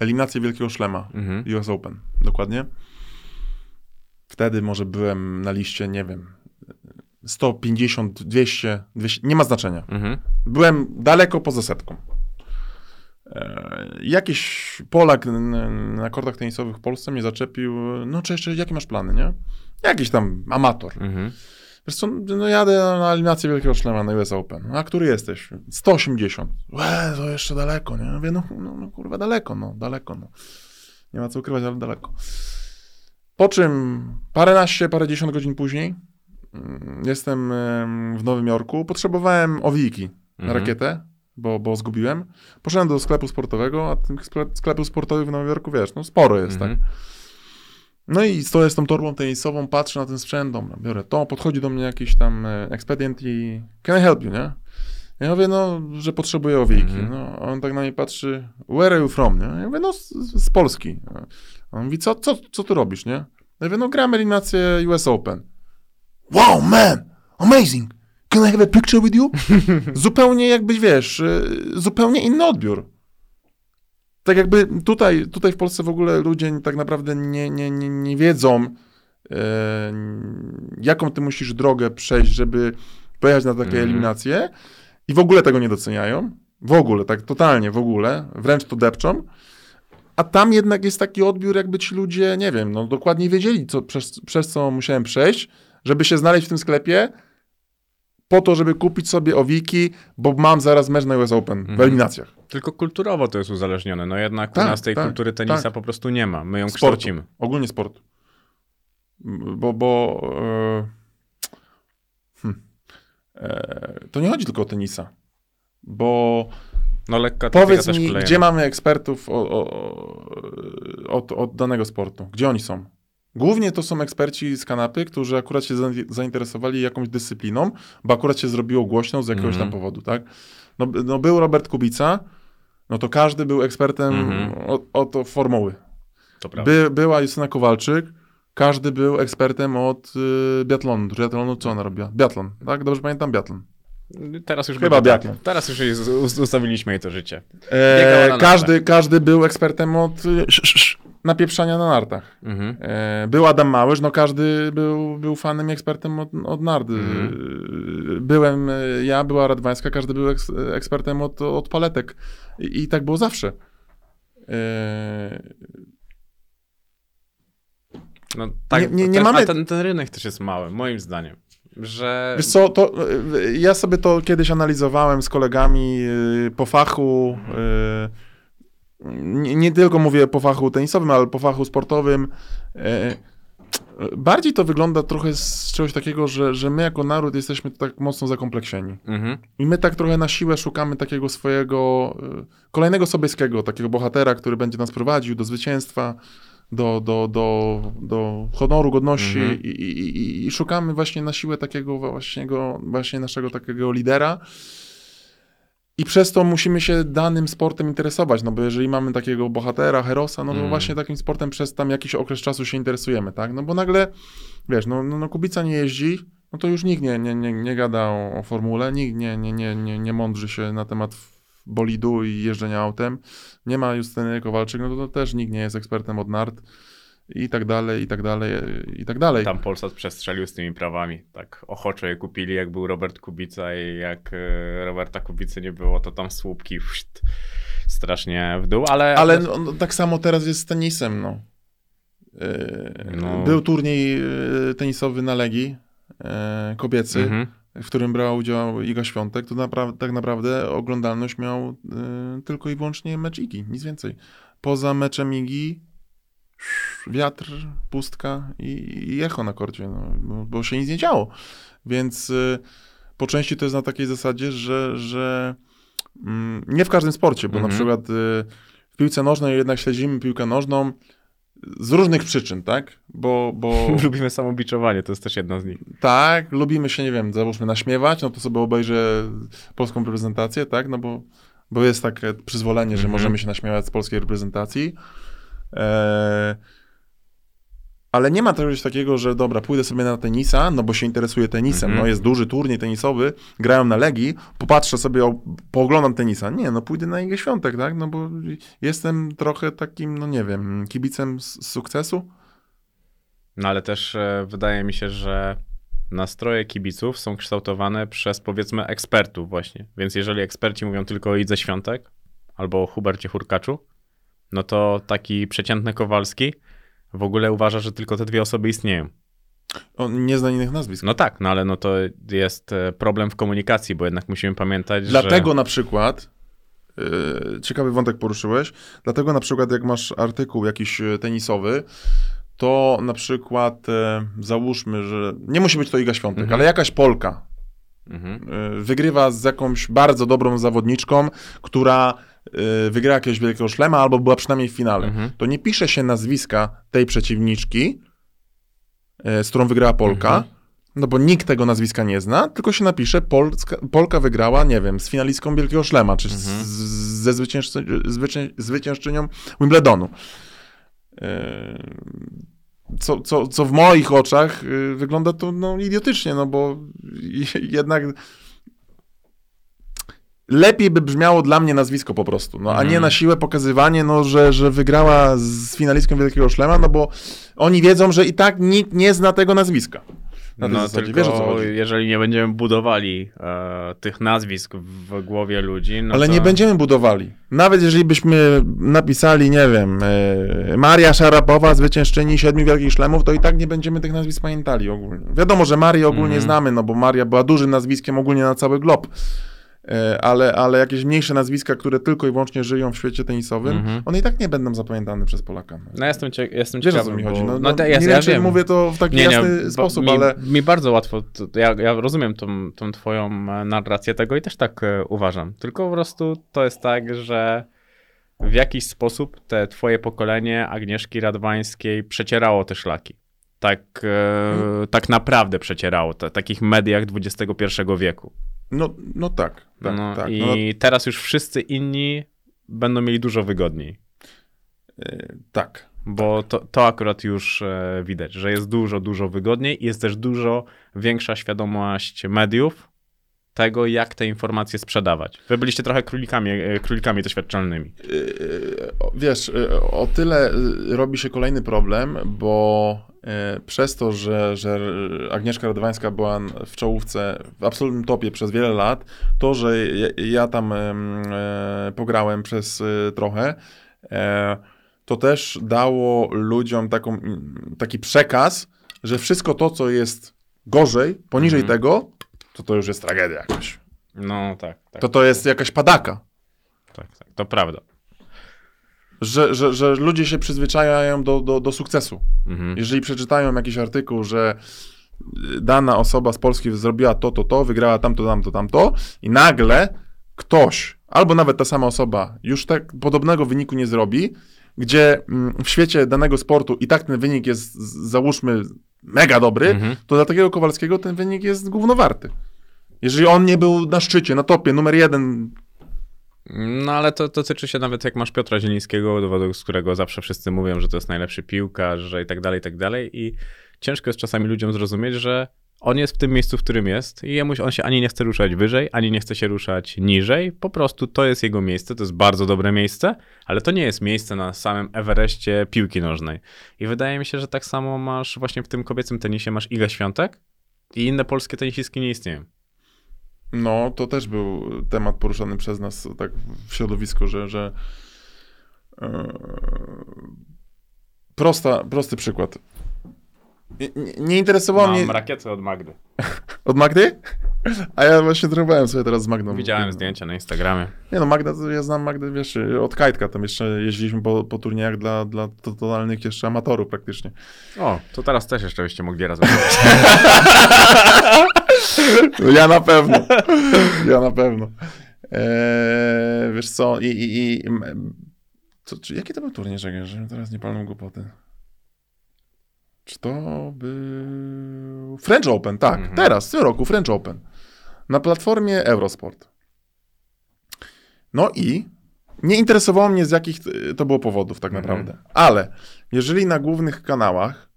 eliminację Wielkiego Szlema. Mhm. US Open, dokładnie. Wtedy może byłem na liście, nie wiem, 150, 200, 200 nie ma znaczenia. Mhm. Byłem daleko poza setką. E, jakiś Polak n- na kortach tenisowych w Polsce mnie zaczepił, no cześć, cześć, jakie masz plany, nie? Jakiś tam amator. Mhm. Wiesz co, no jadę na eliminację Wielkiego Szlema na US Open. A który jesteś? 180. Łe, to jeszcze daleko, nie? Ja Mówię, no, no, no kurwa, daleko, no, daleko, no. Nie ma co ukrywać, ale daleko. Po czym paręnaście, parędziesiąt godzin później mm, jestem em, w Nowym Jorku. Potrzebowałem owiki na Mhm. rakietę, bo, bo zgubiłem. Poszedłem do sklepu sportowego, a tych skle- sklepów sportowych w Nowym Jorku, wiesz, no sporo jest, Mhm. tak? No i stoję z tą torbą tenisową, patrzę na ten sprzęt, dobra, biorę to, podchodzi do mnie jakiś tam e, ekspedient i can I help you, nie? Ja mówię, no, że potrzebuję owiki. Mhm. No, a on tak na mnie patrzy, where are you from, nie? Ja mówię, no, z, z Polski. A on mówi, co, co, co tu robisz, nie? Ja mówię, no, gram eliminację US Open. Wow, man, amazing! Can I have a picture with you? zupełnie jakbyś, wiesz, e, zupełnie inny odbiór. Tak jakby tutaj, tutaj w Polsce w ogóle ludzie tak naprawdę nie, nie, nie, nie wiedzą, e, jaką ty musisz drogę przejść, żeby pojechać na takie Mhm. eliminacje i w ogóle tego nie doceniają. W ogóle, tak totalnie w ogóle, wręcz to depczą. A tam jednak jest taki odbiór, jakby ci ludzie, nie wiem, no dokładnie wiedzieli, co, przez, przez co musiałem przejść, żeby się znaleźć w tym sklepie po to, żeby kupić sobie owiki, bo mam zaraz mecz na US Open w Mhm. eliminacjach. Tylko kulturowo to jest uzależnione. No jednak Tak, u nas tej tak, kultury tenisa tak. po prostu nie ma. My ją Sportu. kształcimy. Ogólnie sportu. Bo, bo e, hmm, e, to nie chodzi tylko o tenisa. Bo No lekka powiedz mi, gdzie mamy ekspertów o, o, od, od danego sportu? Gdzie oni są? Głównie to są eksperci z kanapy, którzy akurat się za- zainteresowali jakąś dyscypliną, bo akurat się zrobiło głośno z jakiegoś Mhm. tam powodu, tak? No, no był Robert Kubica, no to każdy był ekspertem Mhm. formuły. To prawda. By, była Justyna Kowalczyk, każdy był ekspertem od y, biatlonu. Biatlonu co ona robiła? Biatlon, tak? Dobrze pamiętam? Biatlon. Teraz już Chyba biatlon. Teraz już ustawiliśmy jej to życie. E, nartach. każdy, każdy był ekspertem od y, napieprzania na nartach. Mhm. E, był Adam no każdy był, był fanem i ekspertem od, od nardy. Mhm. E, Byłem e, ja, była Radwańska, każdy był eks, ekspertem od, od paletek. I, I tak było zawsze. E, No, tak, Nie- nie- nie ten, mamy- ten, ten rynek też jest mały, moim zdaniem. Że Wiesz co, to, y, ja sobie to kiedyś analizowałem z kolegami po fachu, nie, nie tylko mówię po fachu tenisowym, ale po fachu sportowym. y, Bardziej to wygląda trochę z czegoś takiego, że, że my jako naród jesteśmy tak mocno zakompleksieni. Mhm. I my tak trochę na siłę szukamy takiego swojego, y, kolejnego Sobieskiego, takiego bohatera, który będzie nas prowadził do zwycięstwa, do, do, do, do honoru, godności Mhm. i, i, i, szukamy właśnie na siłę takiego właśnie, właśnie naszego takiego lidera. I przez to musimy się danym sportem interesować, no bo jeżeli mamy takiego bohatera, herosa, no to Mm. właśnie takim sportem przez tam jakiś okres czasu się interesujemy, tak? No bo nagle, wiesz, no, no, no Kubica nie jeździ, no to już nikt nie, nie, nie, nie gada o, o formule, nikt nie, nie, nie, nie, nie mądrzy się na temat bolidu i jeżdżenia autem. Nie ma Justyny Kowalczyk, no to, to też nikt nie jest ekspertem od nart i tak dalej, i tak dalej, i tak dalej. Tam Polsat przestrzelił z tymi prawami. Tak ochoczo je kupili, jak był Robert Kubica i jak e, Roberta Kubicy nie było, to tam słupki pszt, strasznie w dół, ale... Ale no, no, tak samo teraz jest z tenisem, no. Yy, No. Był turniej yy, tenisowy na Legii, kobiecy, Mhm. w którym brała udział Iga Świątek, to napra- tak naprawdę oglądalność miał tylko i wyłącznie mecz Igi, nic więcej. Poza meczem Igi wiatr, pustka i, i echo na korcie, no, bo, bo się nic nie działo. Więc yy, po części to jest na takiej zasadzie, że, że mm, nie w każdym sporcie, bo Mhm. na przykład yy, w piłce nożnej jednak śledzimy piłkę nożną z różnych przyczyn, tak? Bo, bo Lubimy samobiczowanie, to jest też jedna z nich. tak, lubimy się, nie wiem, załóżmy naśmiewać, no to sobie obejrzę polską reprezentację, tak? No bo, bo jest takie przyzwolenie, że Mhm. możemy się naśmiewać z polskiej reprezentacji. E, ale nie ma czegoś takiego, że dobra, pójdę sobie na tenisa, no bo się interesuję tenisem, Mhm. no jest duży turniej tenisowy, grają na Legii, popatrzę sobie, o, pooglądam tenisa. Nie, no pójdę na Igę Świątek, tak? No bo jestem trochę takim, no nie wiem, kibicem z sukcesu. No ale też e, wydaje mi się, że nastroje kibiców są kształtowane przez powiedzmy ekspertów właśnie. Więc jeżeli eksperci mówią tylko o Idze Świątek albo o Hubercie Hurkaczu, no to taki przeciętny Kowalski w ogóle uważa, że tylko te dwie osoby istnieją. On nie zna innych nazwisk. No tak, no ale no to jest e, problem w komunikacji, bo jednak musimy pamiętać, Dlatego że... na przykład, yy, ciekawy wątek poruszyłeś, dlatego na przykład jak masz artykuł jakiś e, tenisowy, to na przykład e, załóżmy, że nie musi być to Iga Świątek, Mhm. ale jakaś Polka Mhm. e, wygrywa z jakąś bardzo dobrą zawodniczką, która wygrała jakiegoś wielkiego szlema albo była przynajmniej w finale. Mhm. To nie pisze się nazwiska tej przeciwniczki, e, z którą wygrała Polka, Mhm. no bo nikt tego nazwiska nie zna, tylko się napisze Polska, Polka wygrała, nie wiem, z finalistką Wielkiego Szlema, czy Mhm. z, ze zwyciężcy, zwycię, zwyciężczynią Wimbledonu. E, Co, co, co w moich oczach y, wygląda to no, idiotycznie, no bo jednak lepiej by brzmiało dla mnie nazwisko po prostu, no, a Mhm. nie na siłę pokazywanie, no, że, że wygrała z finalistką Wielkiego Szlema, no bo oni wiedzą, że i tak nikt nie zna tego nazwiska. Na No zasadzie. tylko Wiesz o co chodzi. jeżeli nie będziemy budowali e, tych nazwisk w głowie ludzi, no Ale to... nie będziemy budowali. Nawet jeżeli byśmy napisali, nie wiem, e, Maria Szarapowa, zwyciężczyni siedmiu wielkich szlemów, to i tak nie będziemy tych nazwisk pamiętali ogólnie. Wiadomo, że Marię ogólnie Mhm. znamy, no bo Maria była dużym nazwiskiem ogólnie na cały glob. E, Ale, ale jakieś mniejsze nazwiska, które tylko i wyłącznie żyją w świecie tenisowym, Mhm. one i tak nie będą zapamiętane przez Polaka. No. Jestem, cie, jestem Wiesz o ciekawy, co mi chodzi? No, no, no, ja, nie ja wiem, mówię to w taki jasny bo sposób, mi, ale... Mi bardzo łatwo, to, ja, ja rozumiem tą, tą twoją e, narrację tego i też tak e, uważam. Tylko po prostu to jest tak, że w jakiś sposób te twoje pokolenie Agnieszki Radwańskiej przecierało te szlaki. Tak, e, tak naprawdę przecierało, w takich mediach XXI wieku. No, no tak, tak, no, tak. I No, teraz już wszyscy inni będą mieli dużo wygodniej. e, tak. Bo to, to akurat już e, widać, że jest dużo, dużo wygodniej i jest też dużo większa świadomość mediów tego, jak te informacje sprzedawać. Wy byliście trochę królikami, e, królikami doświadczalnymi. Yy, Wiesz, yy, o tyle yy, robi się kolejny problem, bo yy, przez to, że, że Agnieszka Radwańska była w czołówce, w absolutnym topie przez wiele lat, to, że ja, ja tam yy, pograłem przez yy, trochę, to też dało ludziom taką, taki przekaz, że wszystko to, co jest gorzej, poniżej Mhm. tego, to to już jest tragedia jakaś. No tak, tak. To to jest jakaś padaka. tak, tak to prawda. Że, że, że ludzie się przyzwyczajają do, do, do sukcesu. Mhm. Jeżeli przeczytają jakiś artykuł, że y, dana osoba z Polski zrobiła to, to, to, wygrała tamto, tamto, tamto i nagle ktoś, albo nawet ta sama osoba już tak podobnego wyniku nie zrobi, gdzie mm, w świecie danego sportu i tak ten wynik jest, załóżmy, mega dobry, Mhm. to dla takiego Kowalskiego ten wynik jest głównowarty. Jeżeli on nie był na szczycie, na topie, numer jeden, No ale to, to tyczy się nawet jak masz Piotra Zielińskiego, z którego zawsze wszyscy mówią, że to jest najlepszy piłkarz, że i tak dalej, i tak dalej. I ciężko jest czasami ludziom zrozumieć, że on jest w tym miejscu, w którym jest i jemu on się ani nie chce ruszać wyżej, ani nie chce się ruszać niżej. Po prostu to jest jego miejsce, to jest bardzo dobre miejsce, ale to nie jest miejsce na samym Everestie piłki nożnej. I wydaje mi się, że tak samo masz właśnie w tym kobiecym tenisie, masz Igę Świątek i inne polskie tenisistki nie istnieją. No, to też był temat poruszany przez nas tak w środowisku, że, że e, prosta, prosty przykład. Nie, nie- interesowało Mam mnie... rakietę od Magdy. Od Magdy? A ja właśnie trolowałem sobie teraz z Magdą. Widziałem zdjęcia na Instagramie. Nie no, Magda, ja znam Magdę, wiesz, od Kajtka, tam jeszcze jeździliśmy po, po turniejach dla, dla totalnych jeszcze amatorów praktycznie. O, to teraz też jeszcze byście mogli razem. No ja na pewno. Ja na pewno. Eee, wiesz co, i... i, i co, czy, jaki to był turniej, że teraz nie palną głupoty. Czy to był... French Open, tak. Mhm. Teraz, w tym roku French Open. Na platformie Eurosport. No i nie interesowało mnie z jakich to było powodów tak Mhm. naprawdę. Ale jeżeli na głównych kanałach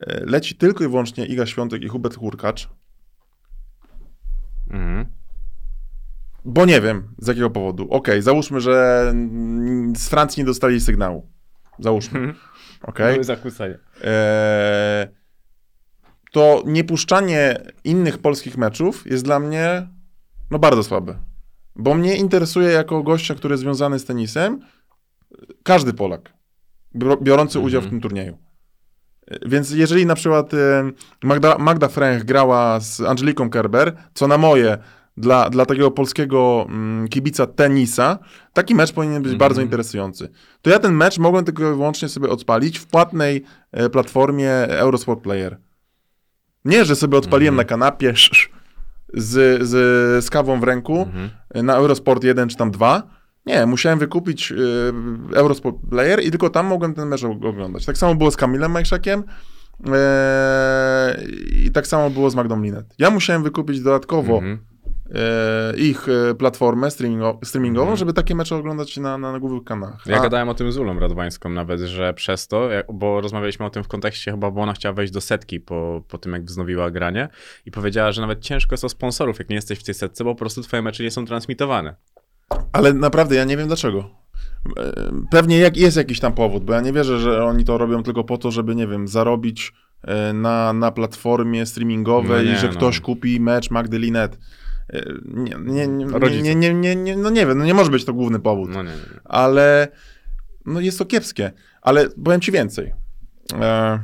e, leci tylko i wyłącznie Iga Świątek i Hubert Hurkacz, Mhm. Bo nie wiem z jakiego powodu. Okej, załóżmy, że z Francji nie dostali sygnału. Załóżmy. Mhm. Okej. Były zakłócenia. Eee, to niepuszczanie innych polskich meczów jest dla mnie no bardzo słabe. Bo mnie interesuje jako gościa, który jest związany z tenisem, każdy Polak biorący Mhm. udział w tym turnieju. Więc jeżeli na przykład e, Magda, Magda Fręch grała z Angeliką Kerber, co na moje dla, dla takiego polskiego mm, kibica tenisa, taki mecz powinien być Mhm. bardzo interesujący. To ja ten mecz mogłem tylko i wyłącznie sobie odpalić w płatnej e, platformie Eurosport Player. Nie, że sobie odpaliłem Mhm. na kanapie sz, sz, z, z, z kawą w ręku Mhm. e, na Eurosport 1 czy tam 2. Nie, musiałem wykupić e, Eurosport Player i tylko tam mogłem ten mecz og- oglądać. Tak samo było z Kamilem Majszakiem e, i tak samo było z Magdą Linet. Ja musiałem wykupić dodatkowo Mhm. e, ich platformę streamingo, streamingową, Mhm. żeby takie mecze oglądać na, na, na głównych kanałach. Ja A- gadałem o tym z Ulą Radwańską nawet, że przez to, bo rozmawialiśmy o tym w kontekście chyba, bo ona chciała wejść do setki po, po tym, jak wznowiła granie i powiedziała, że nawet ciężko jest o sponsorów, jak nie jesteś w tej setce, bo po prostu twoje mecze nie są transmitowane. Ale naprawdę ja nie wiem dlaczego. E, Pewnie jak jest jakiś tam powód, bo ja nie wierzę, że oni to robią tylko po to, żeby, nie wiem, zarobić e, na, na platformie streamingowej, No nie, że no. ktoś kupi mecz Magdalinet. E, Nie, nie, nie, nie, nie, nie, nie, no nie wiem, no nie może być to główny powód No nie, nie. nie. ale no jest to kiepskie. Ale powiem ci więcej. E...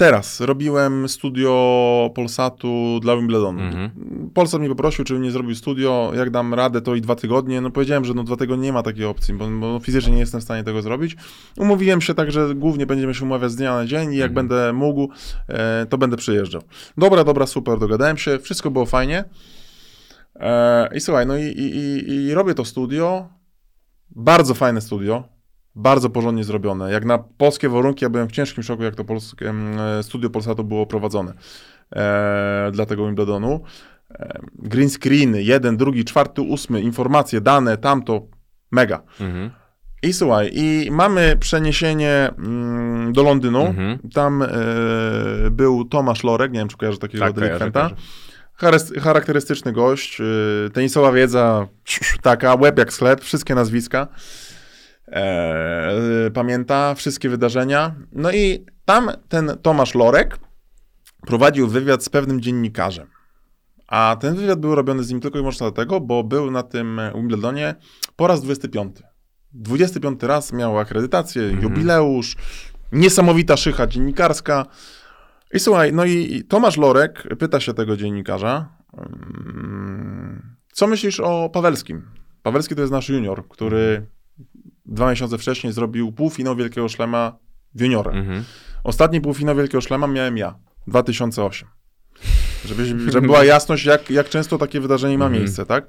Teraz robiłem studio Polsatu dla Wimbledonu. Mhm. Polsat mnie poprosił, czy nie zrobił studio, jak dam radę, to i dwa tygodnie. No powiedziałem, że no dwa tygodnie nie ma takiej opcji, bo, bo fizycznie nie jestem w stanie tego zrobić. Umówiłem się tak, że głównie będziemy się umawiać z dnia na dzień i jak Mhm. będę mógł, e, to będę przyjeżdżał. Dobra, dobra, super, dogadałem się, wszystko było fajnie. E, I słuchaj, no i, i, i, i robię to studio. Bardzo fajne studio. Bardzo porządnie zrobione. Jak na polskie warunki, ja byłem w ciężkim szoku, jak to polskie, e, studio Polsatu było prowadzone e, dla tego Wimbledonu. E, green screeny, jeden, drugi, czwarty, ósmy, informacje, dane, tamto, mega. Mhm. I słuchaj, i mamy przeniesienie mm, do Londynu. Mhm. Tam e, był Tomasz Lorek, nie wiem, czy kojarzy takiego Tak, delikwenta. charakterystyczny gość, yy, tenisowa wiedza taka, łeb jak sklep, wszystkie nazwiska. E, pamięta wszystkie wydarzenia. No i tam ten Tomasz Lorek prowadził wywiad z pewnym dziennikarzem. A ten wywiad był robiony z nim tylko i wyłącznie dlatego, bo był na tym Wimbledonie po raz 25. 25 raz miał akredytację, Mhm. jubileusz, niesamowita szycha dziennikarska. I słuchaj, no i Tomasz Lorek pyta się tego dziennikarza, mm, co myślisz o Pawelskim? Pawelski to jest nasz junior, który dwa miesiące wcześniej zrobił półfinał Wielkiego Szlema w juniorem. Mhm. Ostatni półfinał Wielkiego Szlema miałem ja, 2008. Żeby, żeby była jasność, jak, jak często takie wydarzenie ma Mhm. miejsce, tak?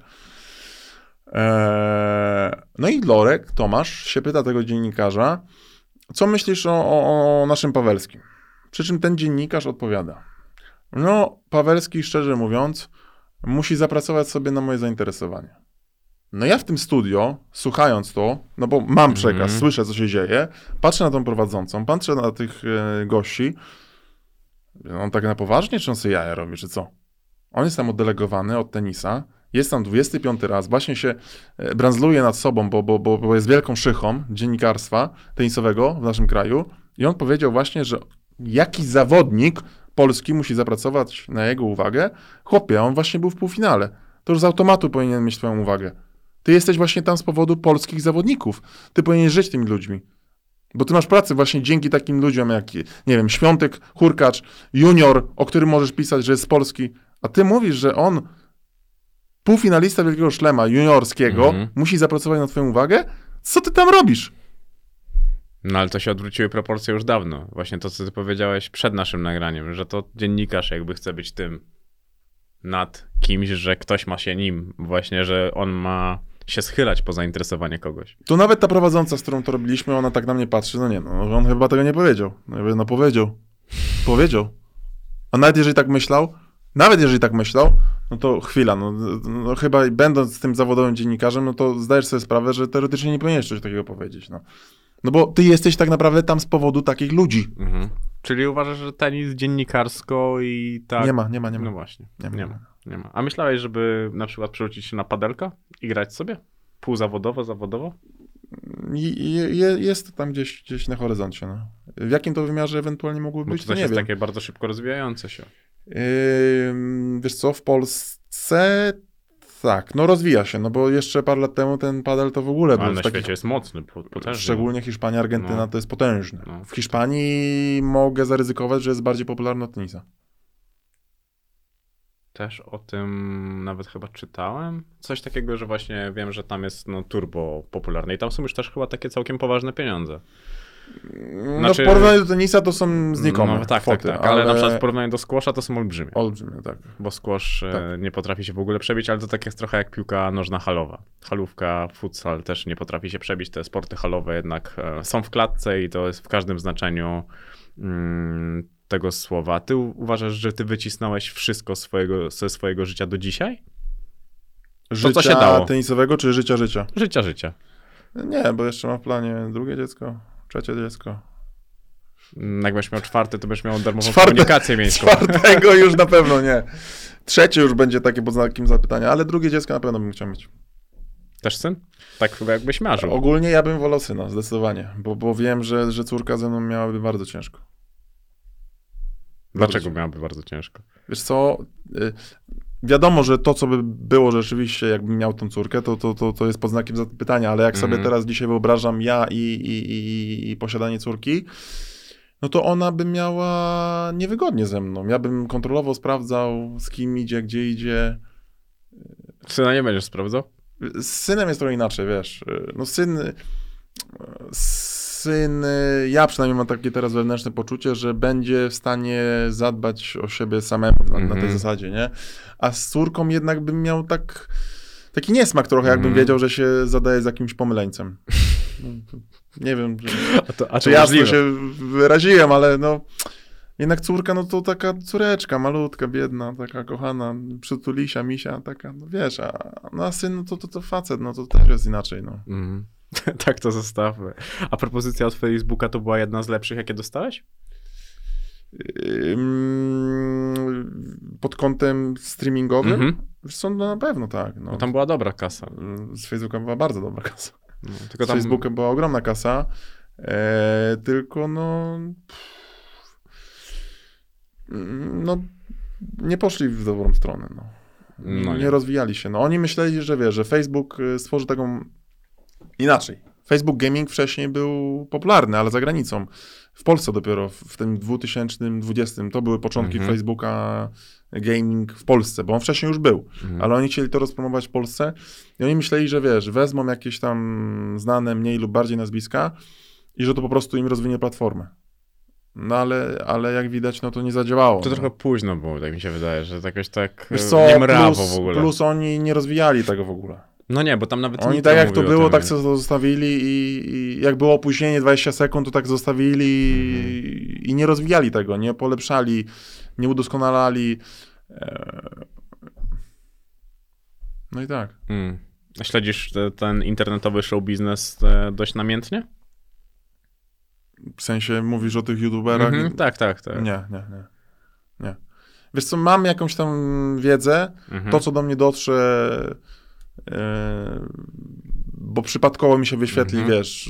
Eee, no i Lorek, Tomasz, się pyta tego dziennikarza, co myślisz o, o, o naszym Pawelskim? Przy czym ten dziennikarz odpowiada, no Pawelski, szczerze mówiąc, musi zapracować sobie na moje zainteresowanie. No ja w tym studio, słuchając to, no bo mam przekaz, Mhm. słyszę, co się dzieje, patrzę na tą prowadzącą, patrzę na tych e, gości, on tak na poważnie, czy on sobie jaja robi, czy co? On jest tam oddelegowany od tenisa, jest tam 25 raz, właśnie się e, brandzluje nad sobą, bo, bo, bo, bo jest wielką szychą dziennikarstwa tenisowego w naszym kraju i on powiedział właśnie, że jakiś zawodnik polski musi zapracować na jego uwagę. Chłopie, on właśnie był w półfinale. To już z automatu powinien mieć twoją uwagę. Ty jesteś właśnie tam z powodu polskich zawodników. Ty powinieneś żyć tymi ludźmi. Bo ty masz pracę właśnie dzięki takim ludziom jak, nie wiem, Świątek, Hurkacz, Junior, o którym możesz pisać, że jest z Polski. A ty mówisz, że on, półfinalista Wielkiego Szlema juniorskiego, Mhm. musi zapracować na twoją uwagę? Co ty tam robisz? No ale to się odwróciły proporcje już dawno. Właśnie to, co ty powiedziałeś przed naszym nagraniem, że to dziennikarz jakby chce być tym nad kimś, że ktoś ma się nim. Właśnie, że on ma się schylać po zainteresowanie kogoś. To nawet ta prowadząca, z którą to robiliśmy, ona tak na mnie patrzy, no nie, no on chyba tego nie powiedział. No, ja mówię, no powiedział. Powiedział. A nawet jeżeli tak myślał, nawet jeżeli tak myślał, no to chwila, no, no chyba będąc tym zawodowym dziennikarzem, no to zdajesz sobie sprawę, że teoretycznie nie powinieneś coś takiego powiedzieć, no. No bo ty jesteś tak naprawdę tam z powodu takich ludzi. Mhm. Czyli uważasz, że tenis dziennikarsko i tak... Nie ma, nie ma, nie ma. No właśnie, Nie nie, ma. Nie ma. A myślałeś, żeby na przykład przerzucić się na padelka i grać sobie? Półzawodowo, zawodowo? Je- jest to tam gdzieś, gdzieś na horyzoncie, no. W jakim to wymiarze ewentualnie mogłoby Bo być, to to też nie jest wiem. takie bardzo szybko rozwijające się. Ym, wiesz co, w Polsce tak, no rozwija się, no bo jeszcze parę lat temu ten padel to w ogóle Ale był na w takich, świecie jest mocny, po- potężny. szczególnie Hiszpania, Argentyna No. to jest potężne. No. W Hiszpanii mogę zaryzykować, że jest bardziej popularny od tenisa. Też o tym nawet chyba czytałem. Coś takiego, że właśnie wiem, że tam jest no, turbo popularne i tam są już też chyba takie całkiem poważne pieniądze. Znaczy- no w porównaniu do tenisa to są znikome No tak, kwoty, tak, tak. Ale, na przykład w porównaniu do squasha to są olbrzymie. Olbrzymie, tak. Bo squash e, Tak. nie potrafi się w ogóle przebić, ale to tak jest trochę jak piłka nożna halowa. Halówka, futsal też nie potrafi się przebić. Te sporty halowe jednak e, są w klatce i to jest w każdym znaczeniu mm, tego słowa. Ty uważasz, że ty wycisnąłeś wszystko swojego, ze swojego życia do dzisiaj? Życia co się dało? tenisowego czy życia życia? Życia, życia. Nie, bo jeszcze mam w planie drugie dziecko, trzecie dziecko. Mm, Jakbyś miał czwarte, to byś miał darmową Czwarte- komunikację miejską. Czwartego już na pewno nie. Trzecie już będzie takie pod znakiem zapytania, ale drugie dziecko na pewno bym chciał mieć. Też syn? Tak chyba jakbyś marzył. Ogólnie ja bym wolał syna, zdecydowanie, bo, bo wiem, że, że córka ze mną miałaby bardzo ciężko. Dlaczego miałoby bardzo ciężko? Wiesz co, y, wiadomo, że to, co by było rzeczywiście, jakbym miał tą córkę, to, to, to, to jest pod znakiem zapytania, ale jak sobie Mhm. teraz dzisiaj wyobrażam ja i, i, i, i posiadanie córki, no to ona by miała niewygodnie ze mną. Ja bym kontrolował, sprawdzał, z kim idzie, gdzie idzie. Syna nie będziesz sprawdzał? Z synem jest trochę inaczej, wiesz. No syn. Syn. Ja przynajmniej mam takie teraz wewnętrzne poczucie, że będzie w stanie zadbać o siebie samemu na, na tej Mhm. zasadzie, nie? A z córką jednak bym miał tak. Taki niesmak trochę, jakbym Mhm. wiedział, że się zadaje z jakimś pomyleńcem. Nie wiem, że, A to, a czy jasno się wyraziłem, ale no. Jednak córka, no to taka córeczka, malutka, biedna, taka kochana, przytulisia, misia, taka, no wiesz, a, no a syn, no to, to, to facet, no to też jest inaczej, no. Mhm. tak to zostawmy. A propozycja od Facebooka to była jedna z lepszych, jakie dostałeś? Pod kątem streamingowym? Mhm. Wiesz co, no na pewno tak. No. No tam była dobra kasa. Z Facebooka była bardzo dobra kasa. No, tylko Z tam... Facebooka była ogromna kasa, e, tylko no... No, nie poszli w dobrą stronę, no. No nie. nie. rozwijali się. No oni myśleli, że wiesz, że Facebook y, stworzy taką inaczej. Facebook Gaming wcześniej był popularny, ale za granicą. W Polsce dopiero w tym 2020 to były początki Mhm. Facebooka Gaming w Polsce, bo on wcześniej już był, Mhm. ale oni chcieli to rozpromować w Polsce i oni myśleli, że wiesz, wezmą jakieś tam znane mniej lub bardziej nazwiska i że to po prostu im rozwinie platformę. No ale, ale jak widać, no to nie zadziałało. To no. trochę późno było, tak mi się wydaje, że jakoś tak Wiesz co, nie mrawo plus, w ogóle. plus oni nie rozwijali tego w ogóle. No nie, bo tam nawet Oni tak jak to było, tak sobie to zostawili i, i jak było opóźnienie 20 sekund, to tak zostawili i, i nie rozwijali tego, nie polepszali, nie udoskonalali. E, No i tak. Mm. Śledzisz te, ten internetowy show biznes e, dość namiętnie? W sensie mówisz o tych youtuberach? Mhm, tak, tak, tak. Nie, nie, nie, nie. Wiesz co, mam jakąś tam wiedzę, Mhm. to co do mnie dotrze, bo przypadkowo mi się wyświetli, Mhm. wiesz,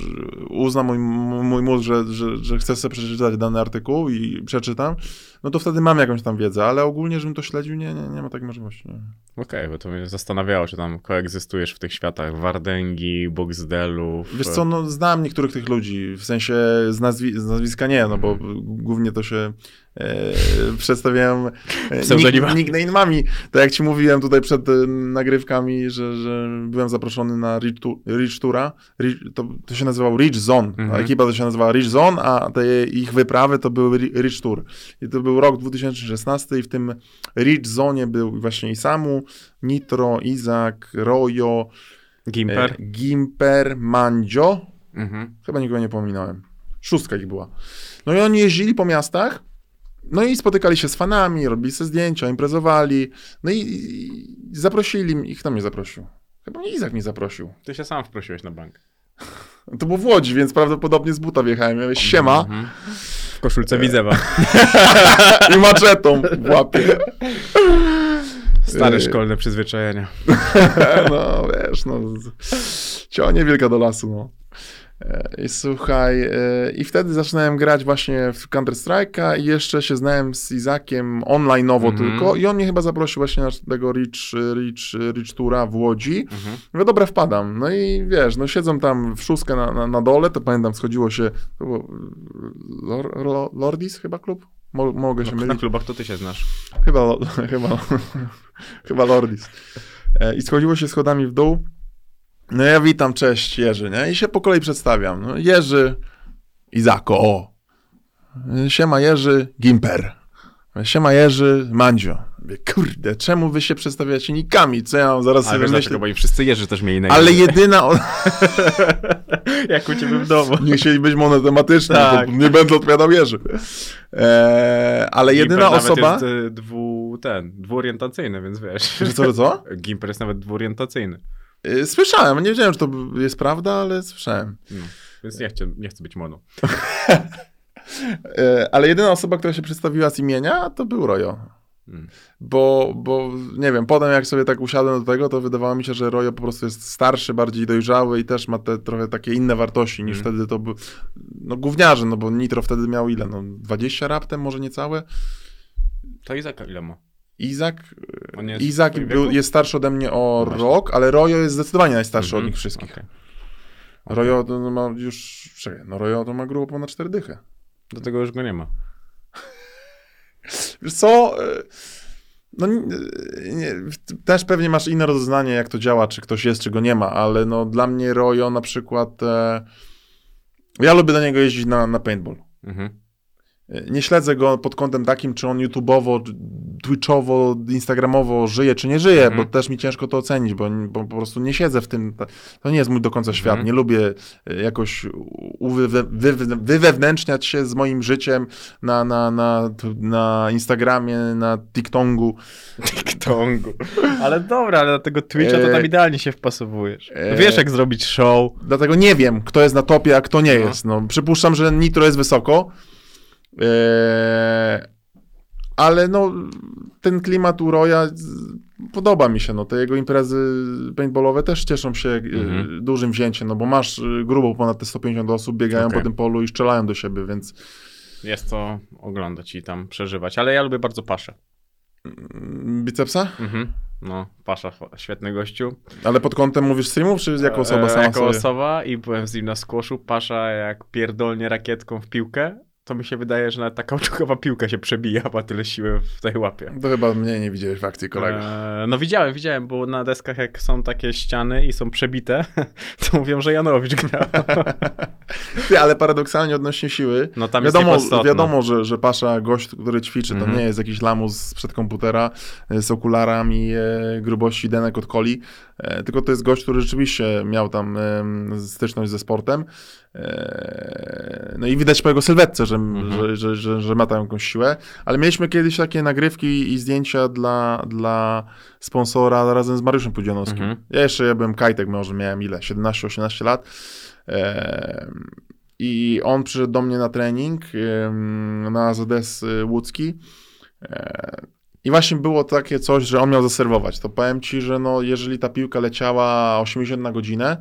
uzna mój, mój mózg, że, że, że chcę sobie przeczytać dany artykuł i przeczytam, no to wtedy mam jakąś tam wiedzę, ale ogólnie, żebym to śledził, nie, nie, nie ma takiej możliwości. Okej, bo to mnie zastanawiało, czy tam koegzystujesz w tych światach Wardęgi, Boxdelów. Wiesz co, no znam niektórych tych ludzi, w sensie z, nazwi z nazwiska nie, no bo głównie to się e, przedstawiałem e, nick, nickname'ami. Tak jak ci mówiłem tutaj przed e, nagrywkami, że, że byłem zaproszony na Rich, tu Rich Rich, to, to się nazywał Rich Zone, Mhm. a ekipa to się nazywała Rich Zone, a te ich wyprawy to były Ri- Rich Tour. I to był rok 2016 i w tym Rich Zone był właśnie Isamu, Nitro, Izak, Rojo, Gimper? e, Gimper, Mandzio, Mhm. Chyba nikogo nie pominąłem. Szóstka ich była. No i oni jeździli po miastach, no i spotykali się z fanami, robili sobie zdjęcia, imprezowali, no i, i zaprosili mnie, kto mnie zaprosił? Chyba Izak mnie zaprosił. Ty się sam wprosiłeś na bank. To było w Łodzi, więc prawdopodobnie z buta wjechałem. Ja mówię, siema Mhm. W koszulce Widzewa. i maczetą w łapie. Stare szkolne przyzwyczajenia. No wiesz, no cionie wielka do lasu, no. I słuchaj, e, i wtedy zaczynałem grać właśnie w Counter-Strike'a i jeszcze się znałem z Izakiem online'owo Mhm. tylko i on mnie chyba zaprosił właśnie na tego Rich, Rich, Rich Toura w Łodzi. Mhm. Mówię, dobra, wpadam. No i wiesz, no siedzą tam w szóstkę na, na, na dole, to pamiętam, schodziło się, to było Lor, Lor, Lordis chyba klub? Mo, mogę się No, na mylić. klubach to ty się znasz. Chyba, chyba, chyba Lordis. E, I schodziło się schodami w dół. No ja witam, cześć Jerzy, nie? I się po kolei przedstawiam. No, Jerzy, Izako, o. Siema Jerzy, Gimper. Siema Jerzy, Mandzio. Kurde, czemu wy się przedstawiacie nikami? Co ja mam zaraz Ale sobie wiesz dlaczego, bo i wszyscy Jerzy też mieli na Ale imię. jedyna... O... Jak u ciebie w domu. Nie chcieli być monotematyczni, Tak. nie będę odpowiadał Jerzy. E, ale jedyna Gimper nawet osoba... jest y, dwu, ten, dwuorientacyjny, więc wiesz. Że co, że co? Gimper jest nawet dwuorientacyjny. Y, Słyszałem, nie wiedziałem, czy to jest prawda, ale słyszałem. No. Więc nie chcę, nie chcę być mono. E, Ale jedyna osoba, która się przedstawiła z imienia, to był Rojo. Mm. Bo, bo nie wiem, potem jak sobie tak usiadłem do tego, to wydawało mi się, że Rojo po prostu jest starszy, bardziej dojrzały i też ma te trochę takie inne wartości niż Mm. wtedy to był, no gówniarze, no bo Nitro wtedy miał ile, no 20 raptem, może niecałe? To Izaka ile ma? Izak, jest Izak był, jest starszy ode mnie o No właśnie. rok, ale Rojo jest zdecydowanie najstarszy od Mhm, nich wszystkich. okej. Rojo to ma już, czekaj, no Rojo to ma grubo ponad 4 dychy. Do tego już go nie ma. Wiesz co, e, no nie, nie, też pewnie masz inne rozeznanie, jak to działa, czy ktoś jest, czy go nie ma, ale no dla mnie Rojo na przykład, e, ja lubię do niego jeździć na, na paintball. Mhm. Nie śledzę go pod kątem takim, czy on YouTubeowo, Twitchowo, Instagramowo żyje, czy nie żyje, Mhm. bo też mi ciężko to ocenić, bo, bo po prostu nie siedzę w tym. To nie jest mój do końca świat. Mhm. Nie lubię e, jakoś uwywe- wy, wywewnętrzniać się z moim życiem na, na, na, na Instagramie, na TikToku. TikToku. Ale dobra, ale na tego Twitcha to tam E, idealnie się wpasowujesz. e, Wiesz jak zrobić show. Dlatego nie wiem, kto jest na topie, a kto nie No. jest. No, przypuszczam, że Nitro jest wysoko. Eee, ale no, ten klimat u Roya z- podoba mi się. No, te jego imprezy paintballowe też cieszą się e, Mhm. dużym wzięciem, no bo masz e, grubo ponad te 150 osób, biegają Okej. po tym polu i strzelają do siebie, więc Jest to oglądać i tam przeżywać. Ale ja lubię bardzo Paszę. mm, bicepsa? Mhm. No, Pasza, świetny gościu. Ale pod kątem mówisz streamów, czy jako osoba E, sama Jako sobie? osoba i byłem z nim na squashu. Pasza jak pierdolnie rakietką w piłkę, to mi się wydaje, że nawet ta kauczukowa piłka się przebija, ma tyle siły w tej łapie. To chyba mnie nie widziałeś w akcji, kolego. E, no widziałem, widziałem, bo na deskach jak są takie ściany i są przebite, to mówią, że Janowicz gra. Ty, ale paradoksalnie odnośnie siły, No tam wiadomo, jest wiadomo że, że Pasza, gość, który ćwiczy, to Mhm. nie jest jakiś lamus sprzed komputera e, z okularami e, grubości denek od coli, tylko to jest gość, który rzeczywiście miał tam e, styczność ze sportem. E, no i widać po jego sylwetce, że, Mhm. że, że, że, że ma tam jakąś siłę, ale mieliśmy kiedyś takie nagrywki i zdjęcia dla, dla sponsora razem z Mariuszem Pudzianowskim. Mhm. Ja jeszcze ja byłem kajtek, może miałem ile, 17-18 lat. E, I on przyszedł do mnie na trening na ZS łódzki. I właśnie było takie coś, że on miał zaserwować. To powiem ci, że no, jeżeli ta piłka leciała 80 na godzinę,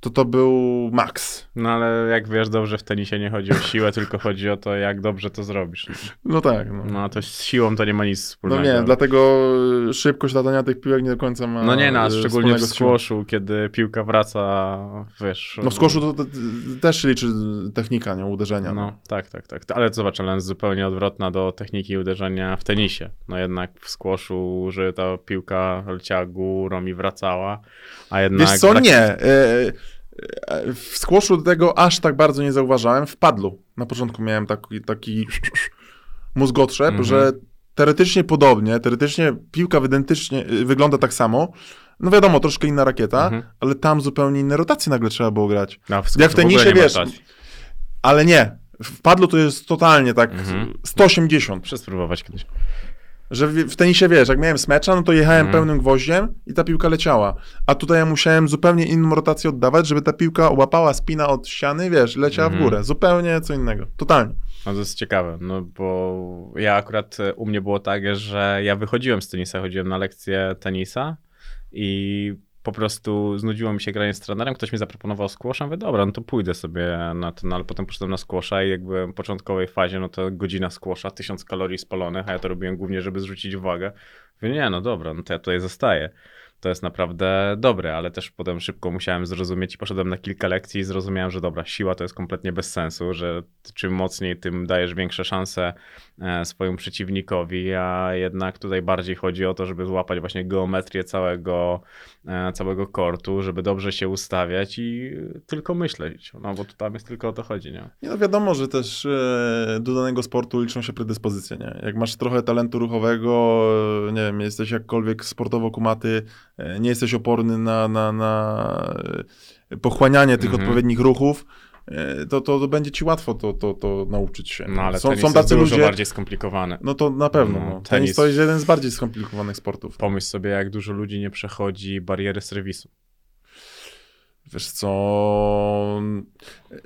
to to był maks. No ale jak wiesz, dobrze w tenisie nie chodzi o siłę, tylko chodzi o to, jak dobrze to zrobisz. No tak. No, No a to z siłą to nie ma nic no wspólnego. nie, dlatego szybkość latania tych piłek nie do końca ma. No nie, no, e, szczególnie w squashu, kiedy piłka wraca, wiesz... No w skoszu to, to, to też liczy technika, nie uderzenia. No, tak, tak, tak. Ale zobacz, ale jest zupełnie odwrotna do techniki uderzenia w tenisie. No jednak w squashu, że ta piłka leciała górą i wracała, a jednak... Wiesz co, brak- nie. E, e, W skłoszu tego aż tak bardzo nie zauważałem. W padlu. Na początku miałem taki, taki mózgotrzep, Mhm. że teoretycznie podobnie, teoretycznie piłka identycznie y, wygląda tak samo. No wiadomo, troszkę inna rakieta, Mhm. ale tam zupełnie inne rotacje nagle trzeba było grać. No, w Jak w tenisie, wiesz, rotacji. Ale nie. W padlu to jest totalnie tak Mhm. 180. Muszę spróbować kiedyś. Że w, w tenisie, wiesz, jak miałem smecza, no to jechałem Mhm. pełnym gwoździem i ta piłka leciała. A tutaj ja musiałem zupełnie inną rotację oddawać, żeby ta piłka łapała spina od ściany, wiesz, leciała w Mhm. górę. Zupełnie co innego. Totalnie. No to jest ciekawe, no bo ja akurat e, u mnie było tak, że ja wychodziłem z tenisa, chodziłem na lekcję tenisa i po prostu znudziło mi się granie z trenerem, ktoś mi zaproponował squasha, mówię, dobra, no to pójdę sobie na ten, ale potem poszedłem na squasha i jak byłem w początkowej fazie, no to godzina squasha, tysiąc kalorii spalonych, a ja to robiłem głównie, żeby zrzucić uwagę. Mówię, nie, no dobra, no to ja tutaj zostaję. To jest naprawdę dobre, ale też potem szybko musiałem zrozumieć i poszedłem na kilka lekcji i zrozumiałem, że dobra, siła to jest kompletnie bez sensu, że czym mocniej, tym dajesz większe szanse e, swojemu przeciwnikowi, a jednak tutaj bardziej chodzi o to, żeby złapać właśnie geometrię całego, e, całego kortu, żeby dobrze się ustawiać i tylko myśleć, no bo tu tam jest tylko o to chodzi, nie? Nie, no wiadomo, że też e, do danego sportu liczą się predyspozycje, nie? Jak masz trochę talentu ruchowego, nie wiem, jesteś jakkolwiek sportowo kumaty, nie jesteś oporny na, na, na e, pochłanianie tych Mhm. odpowiednich ruchów, e, to, to, to będzie ci łatwo to, to, to nauczyć się. No ale są, tenis są tacy jest dużo ludzie, bardziej skomplikowany. no to na pewno. No, No, tenis, tenis- to jest jeden z bardziej skomplikowanych sportów. Pomyśl sobie, jak dużo ludzi nie przechodzi bariery serwisu. Wiesz co,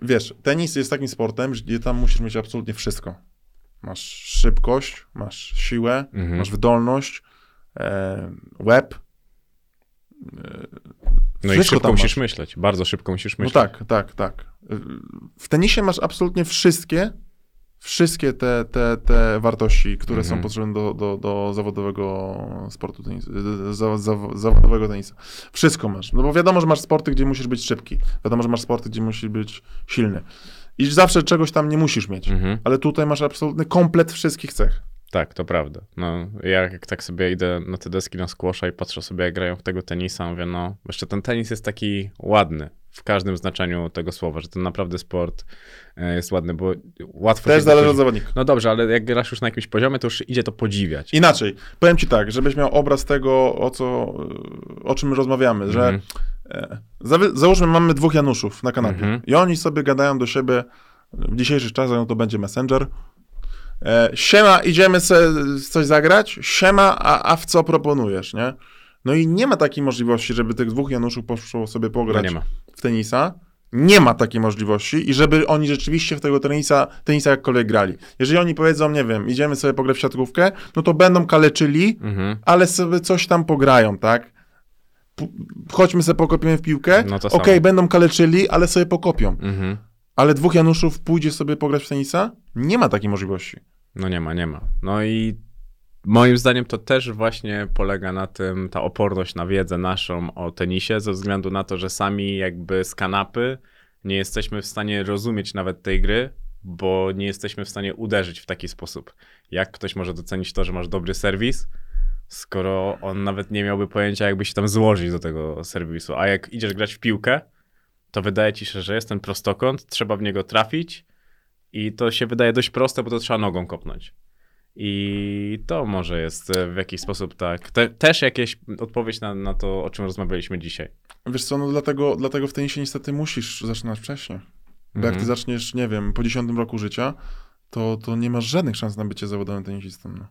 wiesz, tenis jest takim sportem, gdzie tam musisz mieć absolutnie wszystko. Masz szybkość, masz siłę, Mhm. masz wydolność, e, łeb. No i szybko musisz myśleć, bardzo szybko musisz No myśleć. tak, tak, tak. W tenisie masz absolutnie wszystkie, wszystkie te, te, te wartości, które Mhm. są potrzebne do, do, do zawodowego sportu tenisa, za, za, zawodowego tenisa. Wszystko masz. No bo wiadomo, że masz sporty, gdzie musisz być szybki. Wiadomo, że masz sporty, gdzie musisz być silny. I zawsze czegoś tam nie musisz mieć. Mhm. Ale tutaj masz absolutny komplet wszystkich cech. Tak, to prawda. No, ja jak tak sobie idę na te deski na squasha i patrzę sobie, jak grają w tego tenisa, mówię, no, jeszcze ten tenis jest taki ładny w każdym znaczeniu tego słowa, że ten naprawdę sport e, jest ładny, bo łatwo Też się zależy od zawodnika. No dobrze, ale jak grasz już na jakimś poziomie, to już idzie to podziwiać. Inaczej, powiem ci tak, żebyś miał obraz tego, o, co, o czym my rozmawiamy, że Mhm. e, załóżmy, mamy dwóch Januszów na kanapie Mhm. i oni sobie gadają do siebie, w dzisiejszych czasach no to będzie Messenger, e, siema, idziemy coś zagrać, siema, a, a w co proponujesz, nie? No i nie ma takiej możliwości, żeby tych dwóch Januszów poszło sobie No pograć ma. w tenisa. Nie ma takiej możliwości i żeby oni rzeczywiście w tego tenisa, tenisa jakkolwiek grali. Jeżeli oni powiedzą, nie wiem, idziemy sobie pograć w siatkówkę, no to będą kaleczyli, Mhm. ale sobie coś tam pograją, tak? P- chodźmy sobie pokopiemy w piłkę, No okej, samo. będą kaleczyli, ale sobie pokopią. Mhm. Ale dwóch Januszów pójdzie sobie pograć w tenisa? Nie ma takiej możliwości. No nie ma, nie ma. No i moim zdaniem to też właśnie polega na tym, ta oporność na wiedzę naszą o tenisie, ze względu na to, że sami jakby z kanapy nie jesteśmy w stanie rozumieć nawet tej gry, bo nie jesteśmy w stanie uderzyć w taki sposób. Jak ktoś może docenić to, że masz dobry serwis, skoro on nawet nie miałby pojęcia, jakby się tam złożyć do tego serwisu. A jak idziesz grać w piłkę, to wydaje ci się, że jest ten prostokąt, trzeba w niego trafić i to się wydaje dość proste, bo to trzeba nogą kopnąć. I to może jest e, w jakiś sposób tak. Te, też jakieś odpowiedź na, na to, o czym rozmawialiśmy dzisiaj. Wiesz co, no dlatego, dlatego w tenisie niestety musisz zaczynać wcześniej. Bo jak ty Mhm. zaczniesz, nie wiem, po 10 roku życia, to, to nie masz żadnych szans na bycie zawodowym tenisistą. No.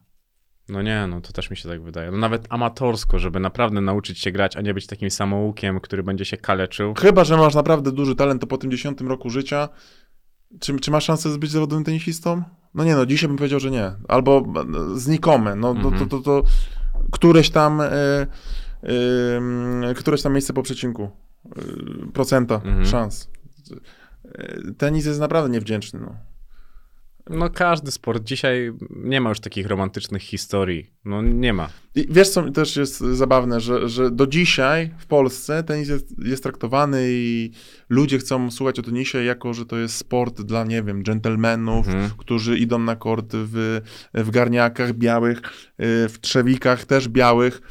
No nie, no to też mi się tak wydaje. No nawet amatorsko, żeby naprawdę nauczyć się grać, a nie być takim samoukiem, który będzie się kaleczył. Chyba, że masz naprawdę duży talent, to po tym 10 roku życia, czy, czy masz szansę być zawodowym tenisistą? No nie, no dzisiaj bym powiedział, że nie. Albo e, znikome. No to, to, Mhm. to, to któreś tam, e, e, któreś tam miejsce po przecinku. E, procenta Mhm. szans. Tenis jest naprawdę niewdzięczny. No. No każdy sport. Dzisiaj nie ma już takich romantycznych historii. No nie ma. I wiesz, co też jest zabawne, że, że do dzisiaj w Polsce tenis jest, jest traktowany i ludzie chcą słuchać o tenisie jako, że to jest sport dla, nie wiem, dżentelmenów, Mhm. którzy idą na kort w, w garniakach białych, y, w trzewikach też białych.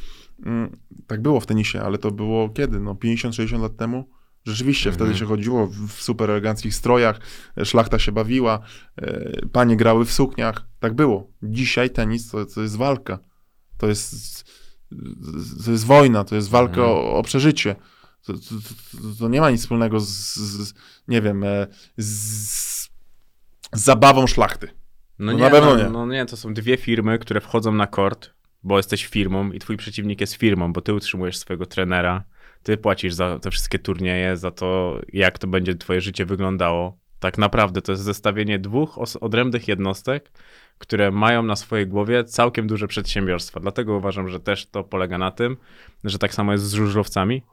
Mm, Tak było w tenisie, ale to było kiedy? No 50-60 lat temu? Rzeczywiście, Mhm. wtedy się chodziło w super eleganckich strojach, e, szlachta się bawiła, e, panie grały w sukniach. Tak było. Dzisiaj tenis to, to jest walka. To jest, to jest wojna, to jest walka Mhm. o, o przeżycie. To, to, to, nie ma nic wspólnego z, z nie wiem, e, z, z zabawą szlachty. No, No nie, na pewno no, nie. no nie, to są dwie firmy, które wchodzą na kort, bo jesteś firmą i twój przeciwnik jest firmą, bo ty utrzymujesz swojego trenera, ty płacisz za te wszystkie turnieje, za to, jak to będzie twoje życie wyglądało. Tak naprawdę to jest zestawienie dwóch odrębnych jednostek, które mają na swojej głowie całkiem duże przedsiębiorstwa. Dlatego uważam, że też to polega na tym, że tak samo jest z żużlowcami,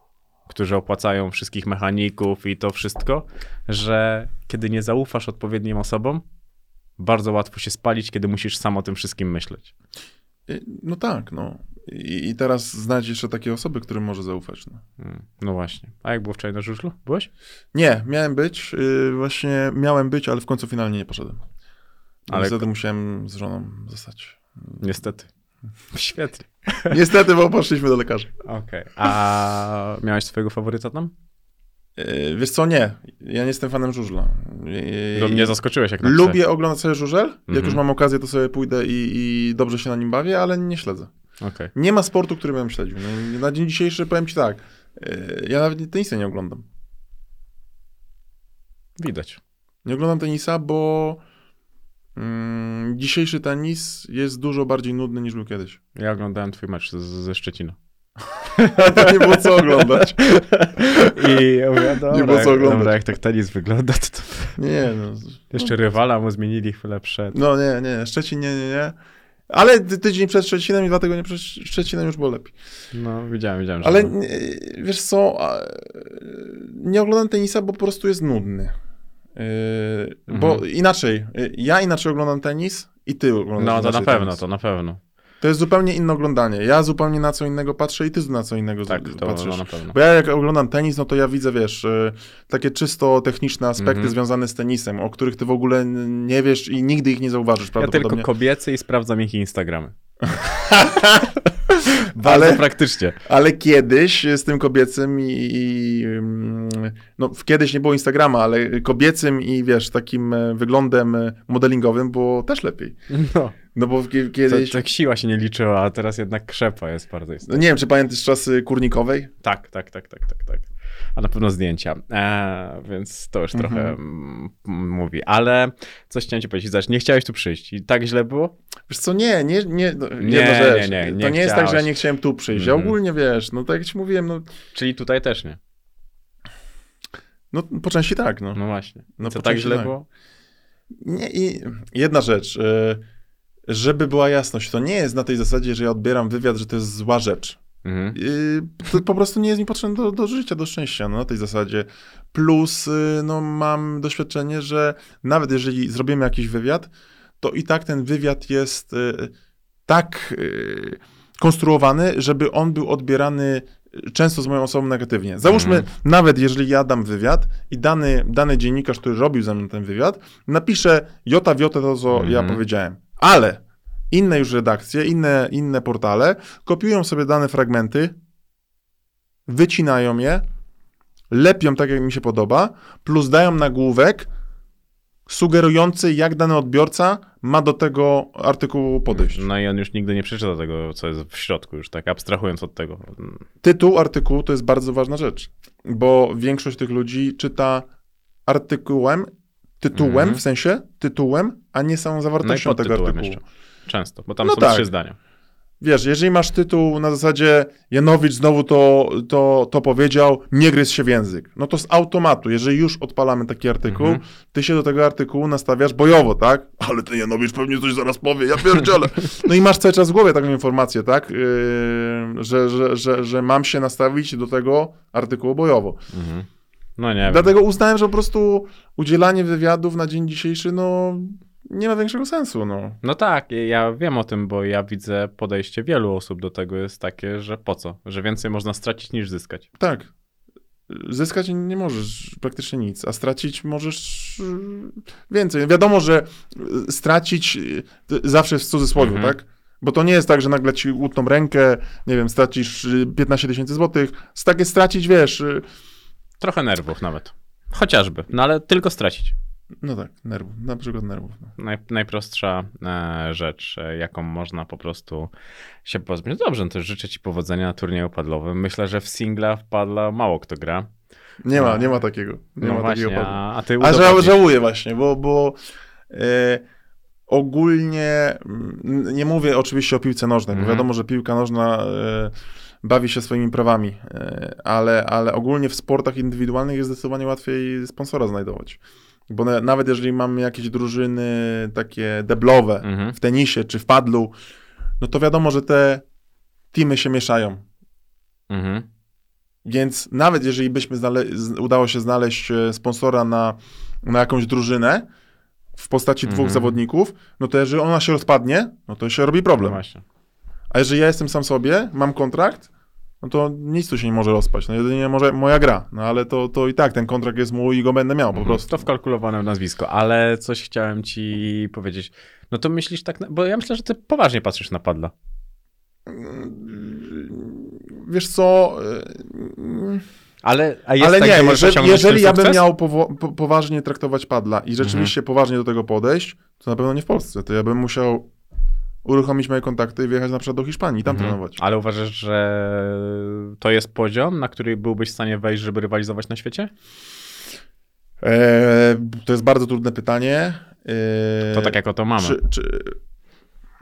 którzy opłacają wszystkich mechaników i to wszystko, że kiedy nie zaufasz odpowiednim osobom, bardzo łatwo się spalić, kiedy musisz sam o tym wszystkim myśleć. Y, No tak, no. I, I teraz znać jeszcze takie osoby, którym może zaufać. No. Mm, No właśnie. A jak było wczoraj na żużlu? Byłeś? Nie, miałem być, y, właśnie miałem być, ale w końcu finalnie nie poszedłem. Ale- Ale Niestety musiałem z żoną zostać. Niestety. Świetnie. Niestety, bo poszliśmy do lekarza. Okej. A miałeś swojego faworyta tam? Y, Wiesz co, nie. Ja nie jestem fanem żużla. No mnie zaskoczyłeś jak napisałeś. Lubię oglądać sobie żużel. Jak Mhm. już mam okazję, to sobie pójdę i, i dobrze się na nim bawię, ale nie śledzę. Okej. Nie ma sportu, który bym śledził. No, na dzień dzisiejszy powiem ci tak. y, Ja nawet tenisa nie oglądam. Widać. Nie oglądam tenisa, bo mm, dzisiejszy tenis jest dużo bardziej nudny niż był kiedyś. Ja oglądałem twój mecz z, ze Szczecina. To nie było co oglądać. I ja mówię, dobra, było co oglądać. Dobra, jak tak tenis wygląda, to, to Nie, no. Jeszcze rywala mu zmienili chwilę przed. No nie, nie, Szczecin nie, nie, nie. Ale ty- tydzień przed Szczecinem i dwa tygodnie przed Szczecinem już było lepiej. No, widziałem, widziałem. Ale nie, wiesz co, nie oglądam tenisa, bo po prostu jest nudny. Yy, Bo Mhm. inaczej, yy, ja inaczej oglądam tenis i ty oglądasz No, to na inaczej pewno, tenis. to na pewno. To jest zupełnie inne oglądanie. Ja zupełnie na co innego patrzę i ty na co innego Tak, to patrzysz. na pewno. Bo ja jak oglądam tenis, no to ja widzę, wiesz, y, takie czysto techniczne aspekty Mhm. związane z tenisem, o których ty w ogóle nie wiesz i nigdy ich nie zauważysz Ja tylko kobiece i sprawdzam ich Instagramy. Bardzo Ale- praktycznie. Ale kiedyś z tym kobiecym i, i mm, no kiedyś nie było Instagrama, ale kobiecym i wiesz, takim e, wyglądem e, modelingowym było też lepiej. No, No bo to, kiedyś, tak siła się nie liczyła, a teraz jednak krzepa jest bardzo no istotna. nie wiem, czy pamiętasz czasy Kurnikowej? Tak, tak, tak, tak, tak, tak. A na pewno zdjęcia, e, więc to już Mhm. trochę mm, mówi. Ale coś chciałem ci powiedzieć, Zobacz, nie chciałeś tu przyjść i tak źle było? Wiesz co, nie, nie, nie, no, Nie, nie, nie, nie to nie jest tak, że ja chciałeś. nie chciałem tu przyjść. Mhm. Ja ogólnie, wiesz, no tak jak ci mówiłem, no, Czyli tutaj też nie. no po części tak, no. No właśnie. No, Co tak źle tak. było? Nie, i jedna rzecz, e, żeby była jasność, to nie jest na tej zasadzie, że ja odbieram wywiad, że to jest zła rzecz. Mhm. To po prostu nie jest mi potrzebne do, do życia, do szczęścia, no, na tej zasadzie. Plus, y, no, mam doświadczenie, że nawet jeżeli zrobimy jakiś wywiad, to i tak ten wywiad jest y, tak y, konstruowany, żeby on był odbierany często z moją osobą negatywnie. Załóżmy, Mhm. nawet jeżeli ja dam wywiad i dany, dany dziennikarz, który robił ze mną ten wywiad, napisze jota w jotę to, co ja Mhm. powiedziałem. Ale inne już redakcje, inne, inne portale kopiują sobie dane fragmenty, wycinają je, lepią tak, jak mi się podoba, plus dają nagłówek sugerujący, jak dany odbiorca ma do tego artykułu podejść. No i on już nigdy nie przeczyta tego, co jest w środku, już tak abstrahując od tego. Tytuł artykułu to jest bardzo ważna rzecz, bo większość tych ludzi czyta artykułem, tytułem, Mhm. w sensie tytułem, a nie samą No zawartością pod tego artykułu. jeszcze. Często, bo tam No są tak. trzy zdania. Wiesz, jeżeli masz tytuł na zasadzie Janowicz znowu to, to, to powiedział, nie gryź się w język, no to z automatu, jeżeli już odpalamy taki artykuł, Mhm. ty się do tego artykułu nastawiasz bojowo, tak? Ale ten Janowicz pewnie coś zaraz powie, ja pierdzielę. No i masz cały czas w głowie taką informację, tak? Yy, że, że, że, że mam się nastawić do tego artykułu bojowo. Mhm. No nie wiem. Dlatego uznałem, że po prostu udzielanie wywiadów na dzień dzisiejszy, no nie ma większego sensu, no. No tak, ja wiem o tym, bo ja widzę podejście wielu osób do tego jest takie, że po co? Że więcej można stracić niż zyskać. Tak. Zyskać nie możesz praktycznie nic, a stracić możesz y, więcej. Wiadomo, że y, stracić y, zawsze jest w cudzysłowie, Mhm. tak? Bo to nie jest tak, że nagle ci utną rękę, nie wiem, stracisz y, 15 tysięcy złotych. Z takie stracić, wiesz, Trochę nerwów nawet. Chociażby, no ale tylko stracić. No tak, nerwów, na przykład nerwów. No. Naj, najprostsza e, rzecz, e, jaką można po prostu się pozbyć. No dobrze, no to życzę ci powodzenia na turnieju padlowym. Myślę, że w singla w padla mało kto gra. Nie ma, No. nie ma takiego. Nie no ma właśnie, takiego a, a ty A żałuję właśnie, bo, bo e, ogólnie, mm, nie mówię oczywiście o piłce nożnej, Mhm. bo wiadomo, że piłka nożna e, bawi się swoimi prawami, e, ale, ale ogólnie w sportach indywidualnych jest zdecydowanie łatwiej sponsora znajdować. Bo na, nawet jeżeli mamy jakieś drużyny takie deblowe Mhm. w tenisie czy w padlu, no to wiadomo, że te teamy się mieszają. Mhm. Więc nawet jeżeli byśmy udało się znaleźć e, sponsora na, na jakąś drużynę w postaci dwóch Mhm. zawodników, no to jeżeli ona się rozpadnie, no to się robi No problem. właśnie. A jeżeli ja jestem sam sobie, mam kontrakt, no to nic tu się nie może rozpaść. No jedynie może moja gra. No ale to, to i tak ten kontrakt jest mój i go będę miał po Mhm. prostu. To wkalkulowane w nazwisko, ale coś chciałem ci powiedzieć. No to myślisz tak, bo ja myślę, że ty poważnie patrzysz na padla. Wiesz co, e, Ale, ale tak, nie, że jeżeli, jeżeli ja bym miał powo- po, poważnie traktować padla i rzeczywiście poważnie do tego podejść, to na pewno nie w Polsce. To ja bym musiał uruchomić moje kontakty i wyjechać na przykład do Hiszpanii i tam Mhm. trenować. Ale uważasz, że to jest poziom, na który byłbyś w stanie wejść, żeby rywalizować na świecie? E, to jest bardzo trudne pytanie. E, To tak jak oto mamy. Czy, czy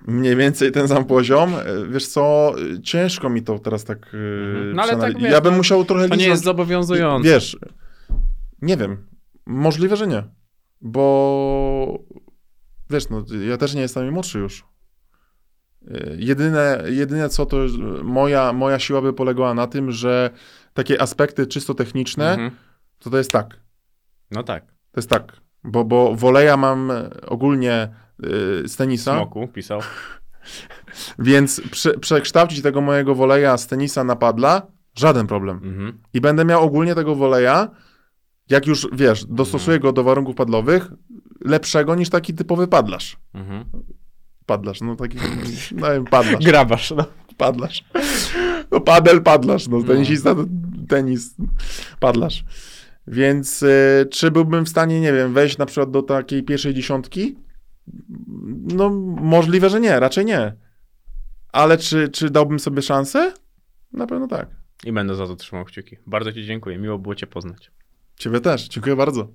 mniej więcej ten sam poziom? E, Wiesz co, ciężko mi to teraz tak e, Mhm. No ale tak, wiesz, Ja bym no, musiał trochę To nie jest zobowiązujące. Wiesz, nie wiem. Możliwe, że nie. bo wiesz, no, ja też nie jestem najmłodszy już. Jedyne, jedyne co to moja, moja siła by polegała na tym, że takie aspekty czysto techniczne, Mhm. to to jest tak. No tak. To jest tak. Bo, bo woleja mam ogólnie y, z tenisa, Smoku pisał. więc prze, przekształcić tego mojego woleja z tenisa na padla, żaden problem. Mhm. I będę miał ogólnie tego woleja, jak już wiesz, dostosuję go do warunków padlowych, lepszego niż taki typowy padlarz. Mhm. Padlarz, no taki, no wiem, padlarz, Grabasz, no. padlarz. No padel, padlarz, no tenisista to tenis, padlarz. Więc y, czy byłbym w stanie, nie wiem, wejść na przykład do takiej pierwszej dziesiątki? No możliwe, że nie, raczej nie. Ale czy, czy dałbym sobie szansę? Na pewno tak. I będę za to trzymał kciuki. Bardzo Ci dziękuję. Miło było Cię poznać. Ciebie też. Dziękuję bardzo.